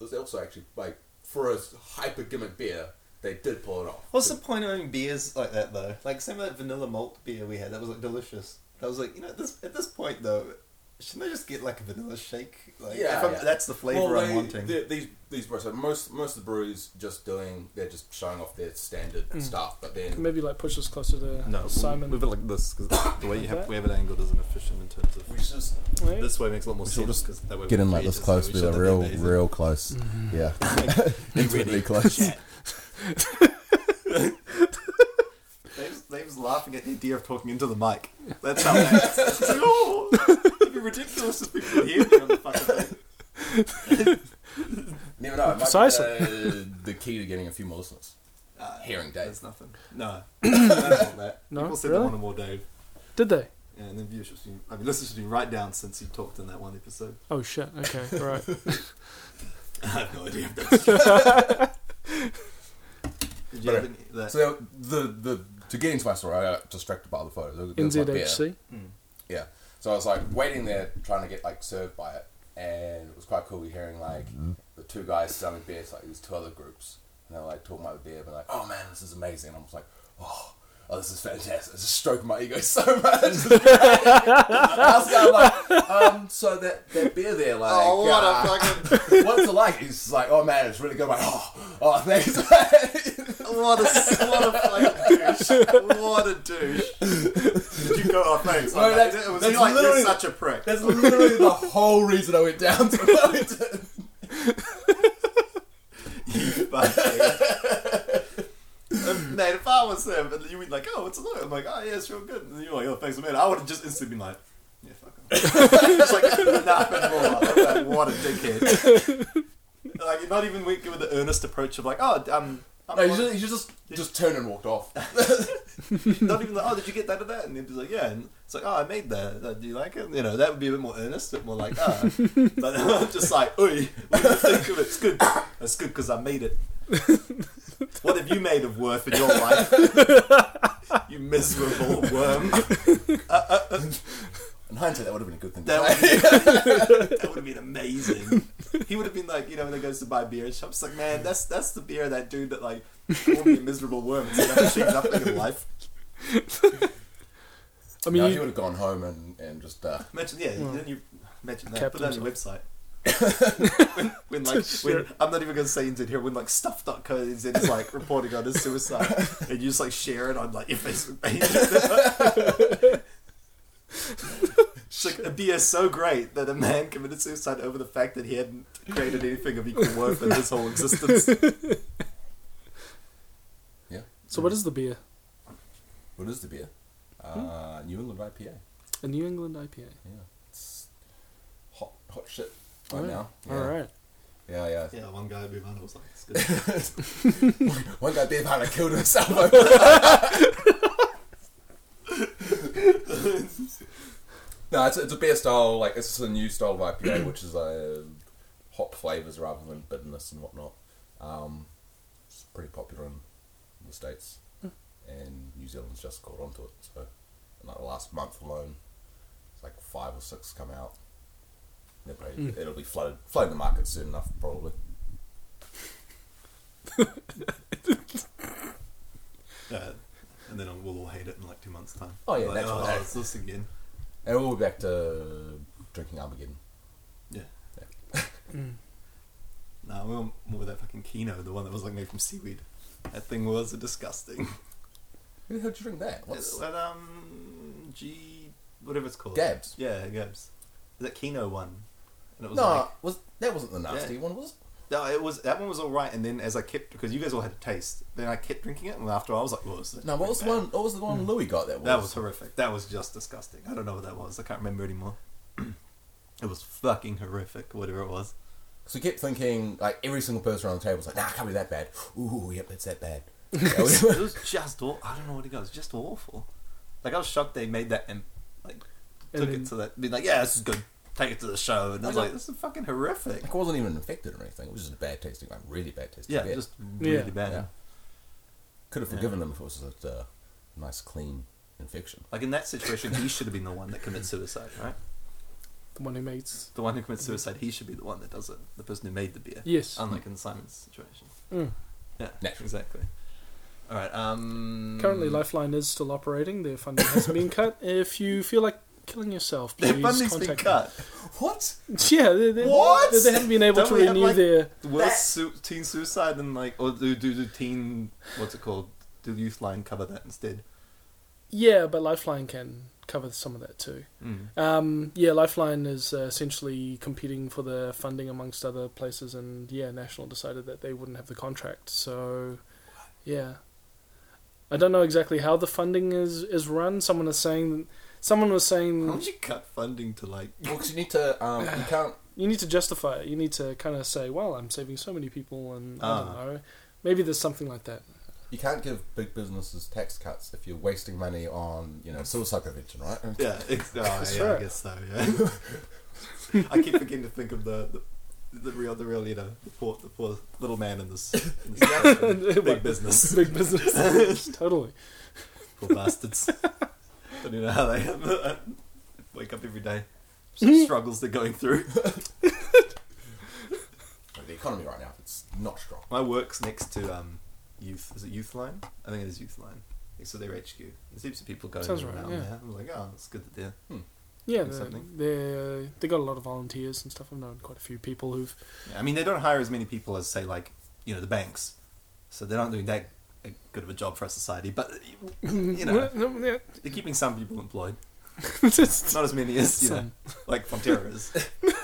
"It was also actually like for a hyper gimmick beer, they did pull it off." What's the point of having beers like that though? Like same with that vanilla malt beer we had. That was like delicious. I was like, you know, at this at this point though, shouldn't I just get like a vanilla shake? Like, Yeah, if I'm- yeah. that's the flavor well, I'm wanting. these these breweries, so most most of the breweries just doing they're just showing off their standard Mm. stuff, but then Maybe like push us closer to no, Simon. move it like this because the way you have That? we have it angled isn't efficient in terms of. we should just Right? This way makes a lot more We sense just because that way get in like this close, so we be should like have real been amazing. real close. [laughs] Yeah, [laughs] infinitely close. Dave's, Dave's laughing at the idea of talking into the mic. That's how that's. It's like, oh, it'd be ridiculous if people hear me on the fucking thing. Never know. It might be Precisely. the, the key to getting a few more listeners. Uh, Hearing Dave. There's nothing. No. That's not that. No? People said Really? they wanted more Dave. Did they? Yeah, and then viewership's been, I mean, listeners been right down since he talked in that one episode. Oh shit. Okay. Right. [laughs] I have no idea if that's true. [laughs] Did you But, have any, that, So the the to get into my story, I got distracted by the photos. There was my beer. Hmm. Yeah. So I was like waiting there, trying to get like served by it, and it was quite cool we hearing like the two guys selling beer to like these two other groups, and they were like talking about the beer, but like, oh man, this is amazing. And I was like, oh. Oh, this is fantastic. It's just stroking my ego [laughs] so much. I was kind of like, um, so that, that beer there, like, Oh, what a uh, fucking [laughs] what's it like? He's like, oh man, it's really good. I'm like, oh, oh, thanks. what a what a fucking douche! What a douche! Did you go? Oh, thanks. No, I that's- it. it was that's like you're such a prick. That's literally the whole reason I went down to Wellington. [laughs] You fucking. [laughs] Mate, if I was him and you were like, "Oh, it's a look," I'm like, "Oh yeah, it's real good," and you're like, "Oh, thanks, man," I would have just instantly been like, "Yeah, fuck him." [laughs] it's like [laughs] nothing more. I'm like, what a dickhead! like, you're not even with the earnest approach of like, "Oh, um." I'm No, you just, you just just turned and walked off. not even like, oh, did you get that or that? And he'd be like, yeah. And it's like, oh, I made that. Uh, do you like it? You know, that would be a bit more earnest, a bit more like, ah. but I'm just like, oi, what do you think of it? It's good. It's good because I made it. What have you made of worth in your [laughs] life? you miserable worm. [laughs] Uh, uh, uh. In hindsight, that would have been a good thing. To That say. would, [laughs] that would have been amazing. He would have been like, you know, when he goes to buy beer at shops, like, man, that's that's the beer that dude that like called me a miserable worm and said I've nothing in life. I mean, no, you- he would have gone home and, and just uh, Mention yeah, Well, then you mention that. Put that on your website. When, [laughs] when like when I'm not even gonna say NZ here when like stuff.co.nz is like reporting on his suicide [laughs] and you just like share it on like your Facebook page. [laughs] it's like a beer so great that a man committed suicide over the fact that he hadn't created anything of equal worth in his whole existence. yeah. so what is the beer? What is the beer? Uh, New England IPA. A New England IPA. Yeah, it's hot hot shit Oh, right yeah. now. Yeah. All right. Yeah, yeah. Yeah, one guy at Beervana was like, it's good. [laughs] One guy beer partner killed himself. [laughs] no, it's, it's a beer style. Like it's just a new style of IPA, [clears throat] which is uh, hop flavors rather than bitterness and whatnot. Um, it's pretty popular in the states, and New Zealand's just caught onto it. So, in like the last month alone, it's like five or six come out. They'll probably- Mm. It'll be flooded, flooding the market soon enough, probably. Yeah. [laughs] And then we'll all hate it in like two months' time. Oh, yeah, like, naturally. oh, it's this again. And we'll be back to drinking Armageddon. Yeah. Mm. [laughs] Nah, we want more of that fucking Kino, the one that was like made from seaweed. That thing was disgusting. Who the hell did you drink that? What's that um G whatever it's called. Gabs? Yeah, Gabs. Is that Kino one. And it was no, like was that wasn't the nasty Yeah. one, was it? no, it was that one was alright and then as I kept because you guys all had a taste, then I kept drinking it and after I was like, well, this is No, what was the one? What was the one mm. Louis got? That was. That was horrific. That was just disgusting. I don't know what that was. I can't remember anymore. [clears throat] it was fucking horrific, whatever it was. So we kept thinking like every single person around the table was like, "Nah, it can't be that bad." Ooh, yep, it's that bad. [laughs] It was just aw- I don't know what it was. Just awful. Like I was shocked they made that and like And took then- it to that. Be like, yeah, this is good. Take it to the show. And I was I like, this is fucking horrific. Like, it wasn't even infected or anything. It was just a bad tasting, like really bad tasting. Yeah, beer. just really Yeah. bad. Yeah. could have Yeah. forgiven them if it was a uh, nice clean infection. Like in that situation, he should have been the one that commits suicide, right? The one who makes. The one who commits suicide, he should be the one that does it. The person who made the beer. Yes. Unlike in Simon's situation. Mm. Yeah, Naturally. exactly. All right. Um, Currently, Lifeline is still operating. Their funding hasn't been [coughs] cut. If you feel like killing yourself, please Their funding's been contact cut. What? [laughs] Yeah, they, they, What? They, they haven't been able Don't to we have, renew like- their. The su- teen suicide and like, or do do the teen what's it called? Do Youth Line cover that instead? Yeah, but Lifeline can cover some of that too. Mm. Um, yeah, Lifeline is uh, essentially competing for the funding amongst other places, and yeah, National decided that they wouldn't have the contract. So, yeah, I don't know exactly how the funding is is run. Someone is saying, someone was saying, How would you cut funding to like? Well, 'cause you need to. Um, you can't. [sighs] you need to justify it. You need to kind of say, well, I'm saving so many people, and I don't Ah. know. Maybe there's something like that. You can't give big businesses tax cuts if you're wasting money on, you know, suicide prevention, right? Yeah, [laughs] it's, oh, That's yeah, right. I guess so. Yeah. I keep forgetting to think of the, the the real the real you know the poor the poor little man in this, in this [laughs] big business. Big business, [laughs] totally. Poor bastards. Don't know how they [laughs] wake up every day. Some struggles they're going through. [laughs] [laughs] The economy right now, it's not strong. My work's next to um, Youth. Is it Youth Line? I think it is Youth Line. Next to their HQ. There's heaps of people going Sounds around right, yeah. there. I'm like, oh, it's good that they're. Yeah, Doing they something. they they got a lot of volunteers and stuff. I've known quite a few people who've. Yeah, I mean, they don't hire as many people as, say, like, you know, the banks. So they're not doing that good of a job for our society. But, you know, yeah, they're keeping some people employed. [laughs] it's- Not as many as, you know, Some. like Fonterra is.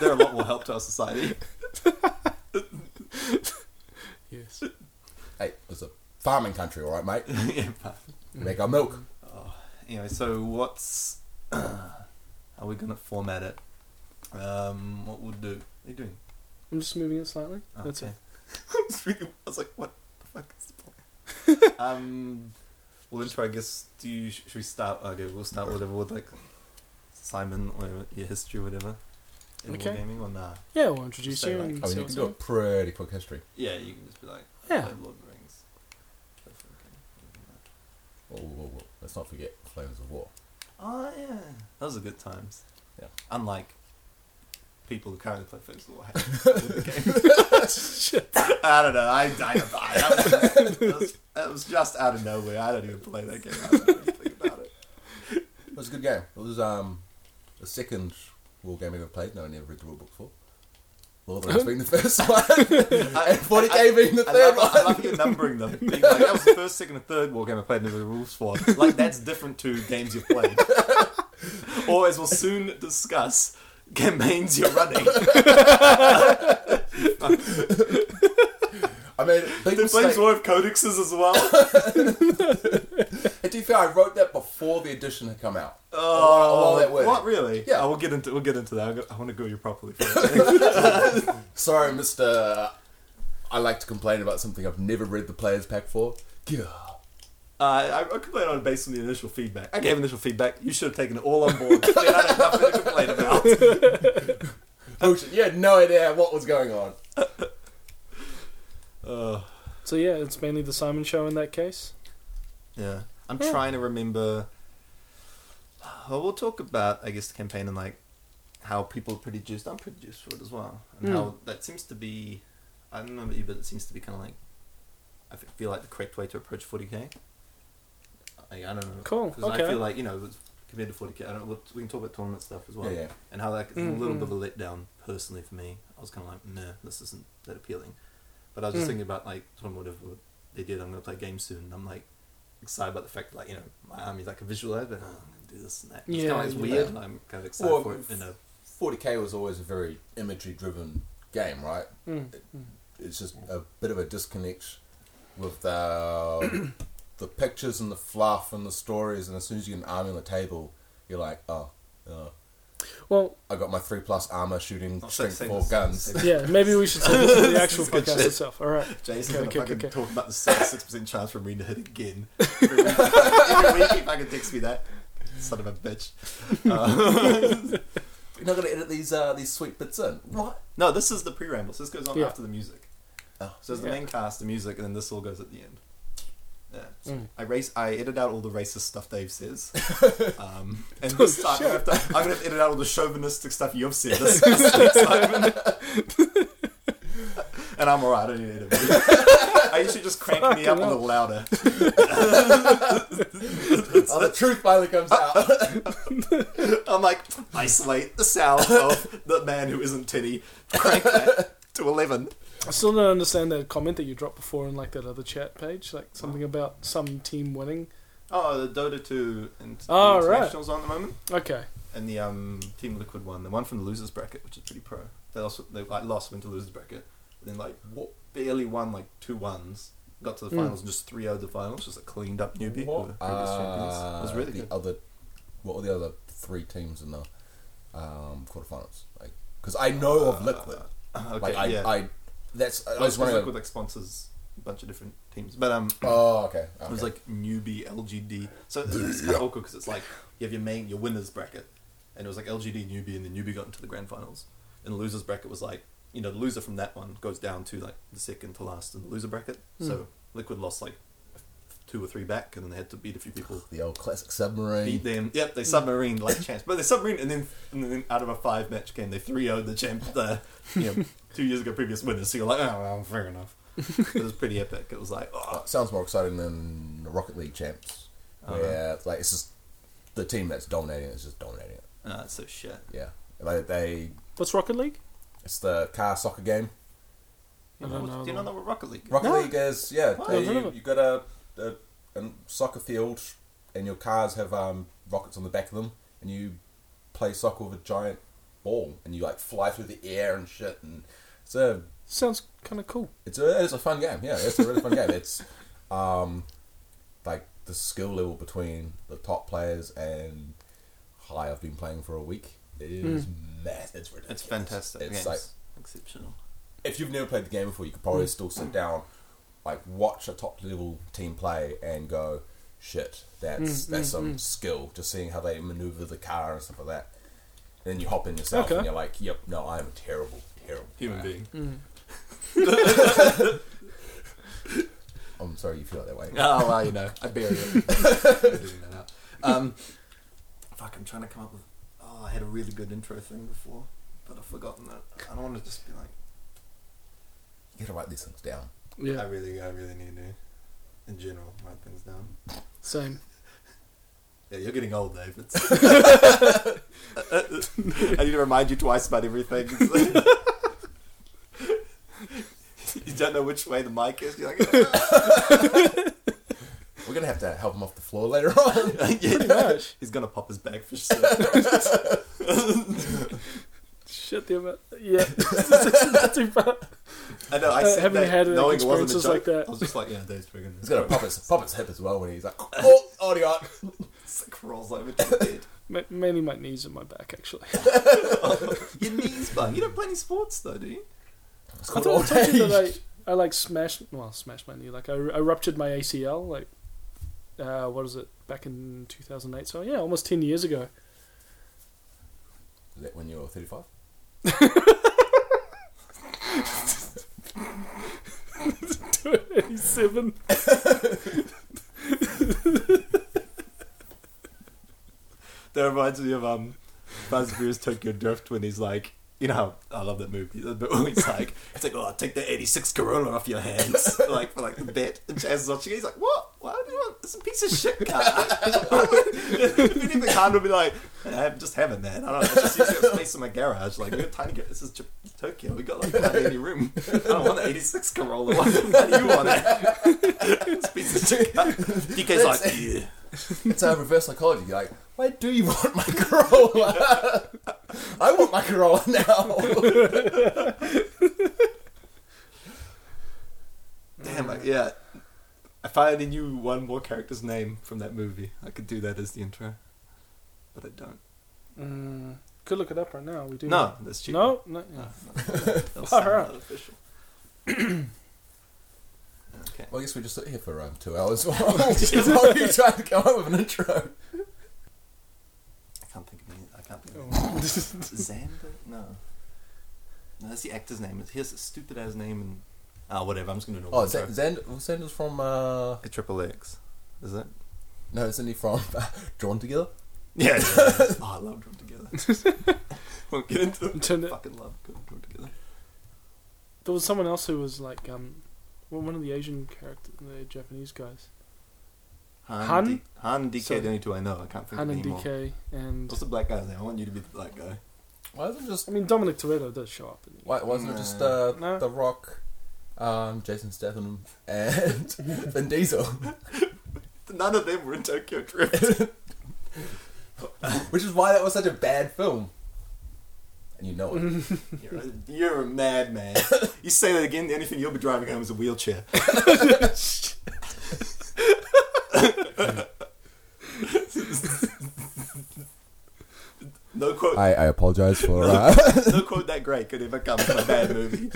They're a lot more help to our society. [laughs] yes. Hey, it's a farming country, all right, mate. [laughs] yeah, but- make our milk. Oh, anyway, so what's how [clears throat] are we gonna format it? Um, what we'll do? What are you doing? I'm just moving it slightly. Oh, That's okay. it. I was really- I was like, what the fuck is the point? [laughs] um, well, intro. I guess. Do you should we start? Okay, we'll start whatever with like Simon or your history, or whatever. In Okay. wargaming or nah? Yeah, we'll introduce Say you like- and I mean, you can do up. a pretty quick history. Yeah, you can just be like, Yeah. played Lord of the Rings. Whoa, whoa, whoa. Let's not forget Flames of War. Oh yeah, those are good times. Yeah. Unlike people who currently play of War. Shit. I don't know. I, I, don't- I that, was, that, that was just out of nowhere. I don't even play that game. I don't know anything about it. It was a good game. It was um the second war game I ever played. No, I never read the rule book for. Lord of the Rings being the first one, [laughs] and 40k [laughs] being the I third love, I one. love you numbering them. Being like, that was the [laughs] first, second, and third war game I played. in the rules for. Like that's different to games you've played. or as we'll soon discuss, campaigns you're running. [laughs] I mean, The people Flames say, War have codexes as well. [laughs] and to be fair, I wrote that before the edition had come out. Oh, all that wording. what really? Yeah. Oh, we'll get into we'll get into that. I want to go you properly. [laughs] Sorry, Mister. I like to complain about something I've never read the players pack for. Yeah. Uh, I, I complained on it based on the initial feedback. I gave initial feedback. You should have taken it all on board. [laughs] then I had nothing to complain about. [laughs] Bullshit. You had no idea what was going on. [laughs] Uh, So yeah, it's mainly the Simon Show in that case. yeah, I'm Yeah. trying to remember. Well, we'll talk about, I guess, the campaign and like how people are pretty juiced. I'm pretty juiced for it as well, and Hmm. how that seems to be. I don't know about you, but it seems to be kind of like. I feel like the correct way to approach 40k. I, I don't know. Cool, Because okay. I feel like you know, compared to 40k, I don't. we'll- We can talk about tournament stuff as well. Yeah, yeah. and how that is a little Mhm. bit of a letdown personally for me. I was kind of like, nah, this isn't that appealing. But I was just Mm. thinking about like sort of whatever they did. I'm going to play games soon. And I'm like excited about the fact that like you know my army's like a visualize, but oh, I'm going to do this and that. It's Yeah, kind of like, it's weird. And I'm kind of excited Well, for it. You know, 40k was always a very imagery-driven game, right? Mm. It's just a bit of a disconnect with the the pictures and the fluff and the stories. And as soon as you get an army on the table, you're like, oh, uh, Well, I got my three plus armor shooting I'll strength say- say four this- guns. yeah, maybe we should say this in the [laughs] actual This is good podcast shit. itself. All right. Jason's Okay, going to okay, fucking okay. talk about the six percent chance for me to hit again. Every week, every week he fucking texts me that. Son of a bitch. Uh, [laughs] You're not gonna edit these uh, these sweet bits in. What? no, this is the pre-rambles. This goes on Yeah. after the music. Oh. So there's the main cast, the music, and then this all goes at the end. Yeah. Mm. I race. I edit out all the racist stuff Dave says. [laughs] Um, and this time I'm gonna, have to, I'm gonna edit out all the chauvinistic stuff you've said. This, [laughs] this and I'm alright. I don't need to edit. it. [laughs] I usually just crank me up a little louder. Oh, the truth finally comes out. I'm like isolate the sound of the man who isn't Teddy. Crank that to eleven. I still don't understand that comment that you dropped before in like that other chat page, like something about some team winning. Oh, the Dota two and Oh, the right. internationals on at the moment. Okay. and the um, Team Liquid one, the one from the losers bracket, which is pretty pro. They also they like lost went to losers bracket, then like what, barely won like two ones, got to the Mm. finals and just three would the finals, just a cleaned up Newbee. who were What? previous champions. It was Uh, really the good. other, what were the other three teams in the um, quarterfinals? Like, because I know of Liquid. Uh, okay, like I, yeah. I, that's I Well, was it's 'cause wondering. Liquid like sponsors a bunch of different teams, but um, oh, okay. it was like Newbee LGD. So it's, it's kind of awkward because it's like you have your main your winners bracket, and it was like LGD Newbee, and then Newbee got into the grand finals, and the losers bracket was like you know the loser from that one goes down to like the second to last in the loser bracket. Hmm. So Liquid lost like two or three back, and then they had to beat a few people. The old classic submarine. Beat them. Yep, they submarine like champs, but they submarine, and then and then out of a five match game, they three 0 the champ, the you know two years ago previous winners. So you're like, oh well, fair enough. it was pretty epic. It was like, oh, sounds more exciting than the Rocket League champs, Uh-huh. where it's like it's just the team that's dominating is just dominating it. ah, it's so shit. Yeah, like they, What's Rocket League? it's the car soccer game. You I know, don't what- know do you know what Rocket League? is? Rocket No. League is yeah. Wow, they- I've heard of you, you got a, a a soccer field, and your cars have um, rockets on the back of them, and you play soccer with a giant ball, and you like fly through the air and shit, and it's a Sounds kind of cool. it's a it's a fun game. Yeah, it's a really fun game. It's um like the skill level between the top players and high I've been playing for a week is mass. It's ridiculous. It's fantastic. It's It's like exceptional. if you've never played the game before, you could probably still sit down, like watch a top level team play and go, shit, that's Mm, that's mm, some mm. skill. Just seeing how they maneuver the car and stuff like that. And then you hop in yourself Okay. and you're like, yep, no, I'm a terrible, terrible Human player. being. Mm. [laughs] I'm sorry you feel that way. Oh well, you know, I buried it. Editing [laughs] that. Um, fuck, I'm trying to come up with. Oh, I had a really good intro thing before, but I've forgotten it. I don't want to just be like. You gotta write these things down. I Yeah, really, I really need to. In general, write things down. same. [laughs] Yeah, you're getting old, David. [laughs] I need to remind you twice about everything. [laughs] you don't know which way the mic is. You're like, We're gonna have to help him off the floor later on. Pretty much. He's gonna pop his bag for sure. Shit, the amount. Yeah, too far. I know. I Uh, said having that had, like, knowing it wasn't a experiences joke. like that. I was just like, yeah, Dave's friggin' He's gonna pop his [laughs] pop his hip as well when he's like, oh, audio. [laughs] It's like rolls over to the bed. [laughs] Ma- Mainly my knees and my back, actually. Your knees, bud. You don't play any sports though, do you? It's I thought I told you that I, I like smashed, well, smashed my knee. Like I, I ruptured my ACL, like, uh, what is it, back in 2008. So yeah, almost 10 years ago. Is that when you were 35? Eighty-seven. That reminds me of um, Buzz Beer's Tokyo Drift when he's like, you know, I love that movie. Bit where he's like, it's like, oh, take the '86 Corolla off your hands, [laughs] like for like the bet. And Chaz is watching. He's like, what? Why do you want? It's a piece of shit car. if anything, the car would be like, I just have it, man. I don't know. It's just using space in my garage. Like, we got tiny. gar- This is J- Tokyo. We got like hardly any room. I don't want an '86 Corolla. Why, [laughs] why do you want it? [laughs] it's a piece of shit car. DK's like, yeah. It's a reverse psychology. You're like, why do you want my Corolla? [laughs] I want my Corolla now. Damn, like, yeah. If I only knew one more character's name from that movie, I could do that as the intro. But I don't. Mm, could look it up right now. We do. No, that's cheap. No, no. No, Yeah. no. That'll Far out. artificial. [clears throat] okay. Well, I guess we just sit here for around two hours [laughs] [laughs] while while you try to come up with an intro. I can't think of any. I can't think of [laughs] any. Xander? No. No, that's the actor's name. Here's a stupid ass name and. Ah, whatever. I'm just gonna do a Oh, intro. Zend, Xander's from, uh, A triple X. Is it? no, isn't he from [laughs] Drawn Together? Yeah. yeah, yeah. [laughs] oh, I love Drawn Together. [laughs] we'll get into it. Turn it- Fucking love Drawn Together. There was someone else who was like, um, well, one of the Asian characters, the Japanese guys, Han, Han? D- Han DK So- the only two I know. I can't think Han of and any more. DK, and What's the black guy's name? I want you to be the black guy. Why isn't it just, I mean Dominic Toretto does show up. In the, why wasn't it just, uh, No. The Rock, um, Jason Statham, and [laughs] Vin Diesel? None of them were in Tokyo Drift. [laughs] Which is why that was such a bad film. And you know it. [laughs] you're, a, you're a madman. You say that again, the only thing you'll be driving home is a wheelchair. no quote, I, I apologize for, uh, no quote that great could ever come from a bad movie.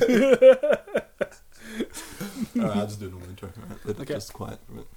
Alright, [laughs] I'll just do normal intro. Alright, [laughs] let Okay. just quiet for a minute.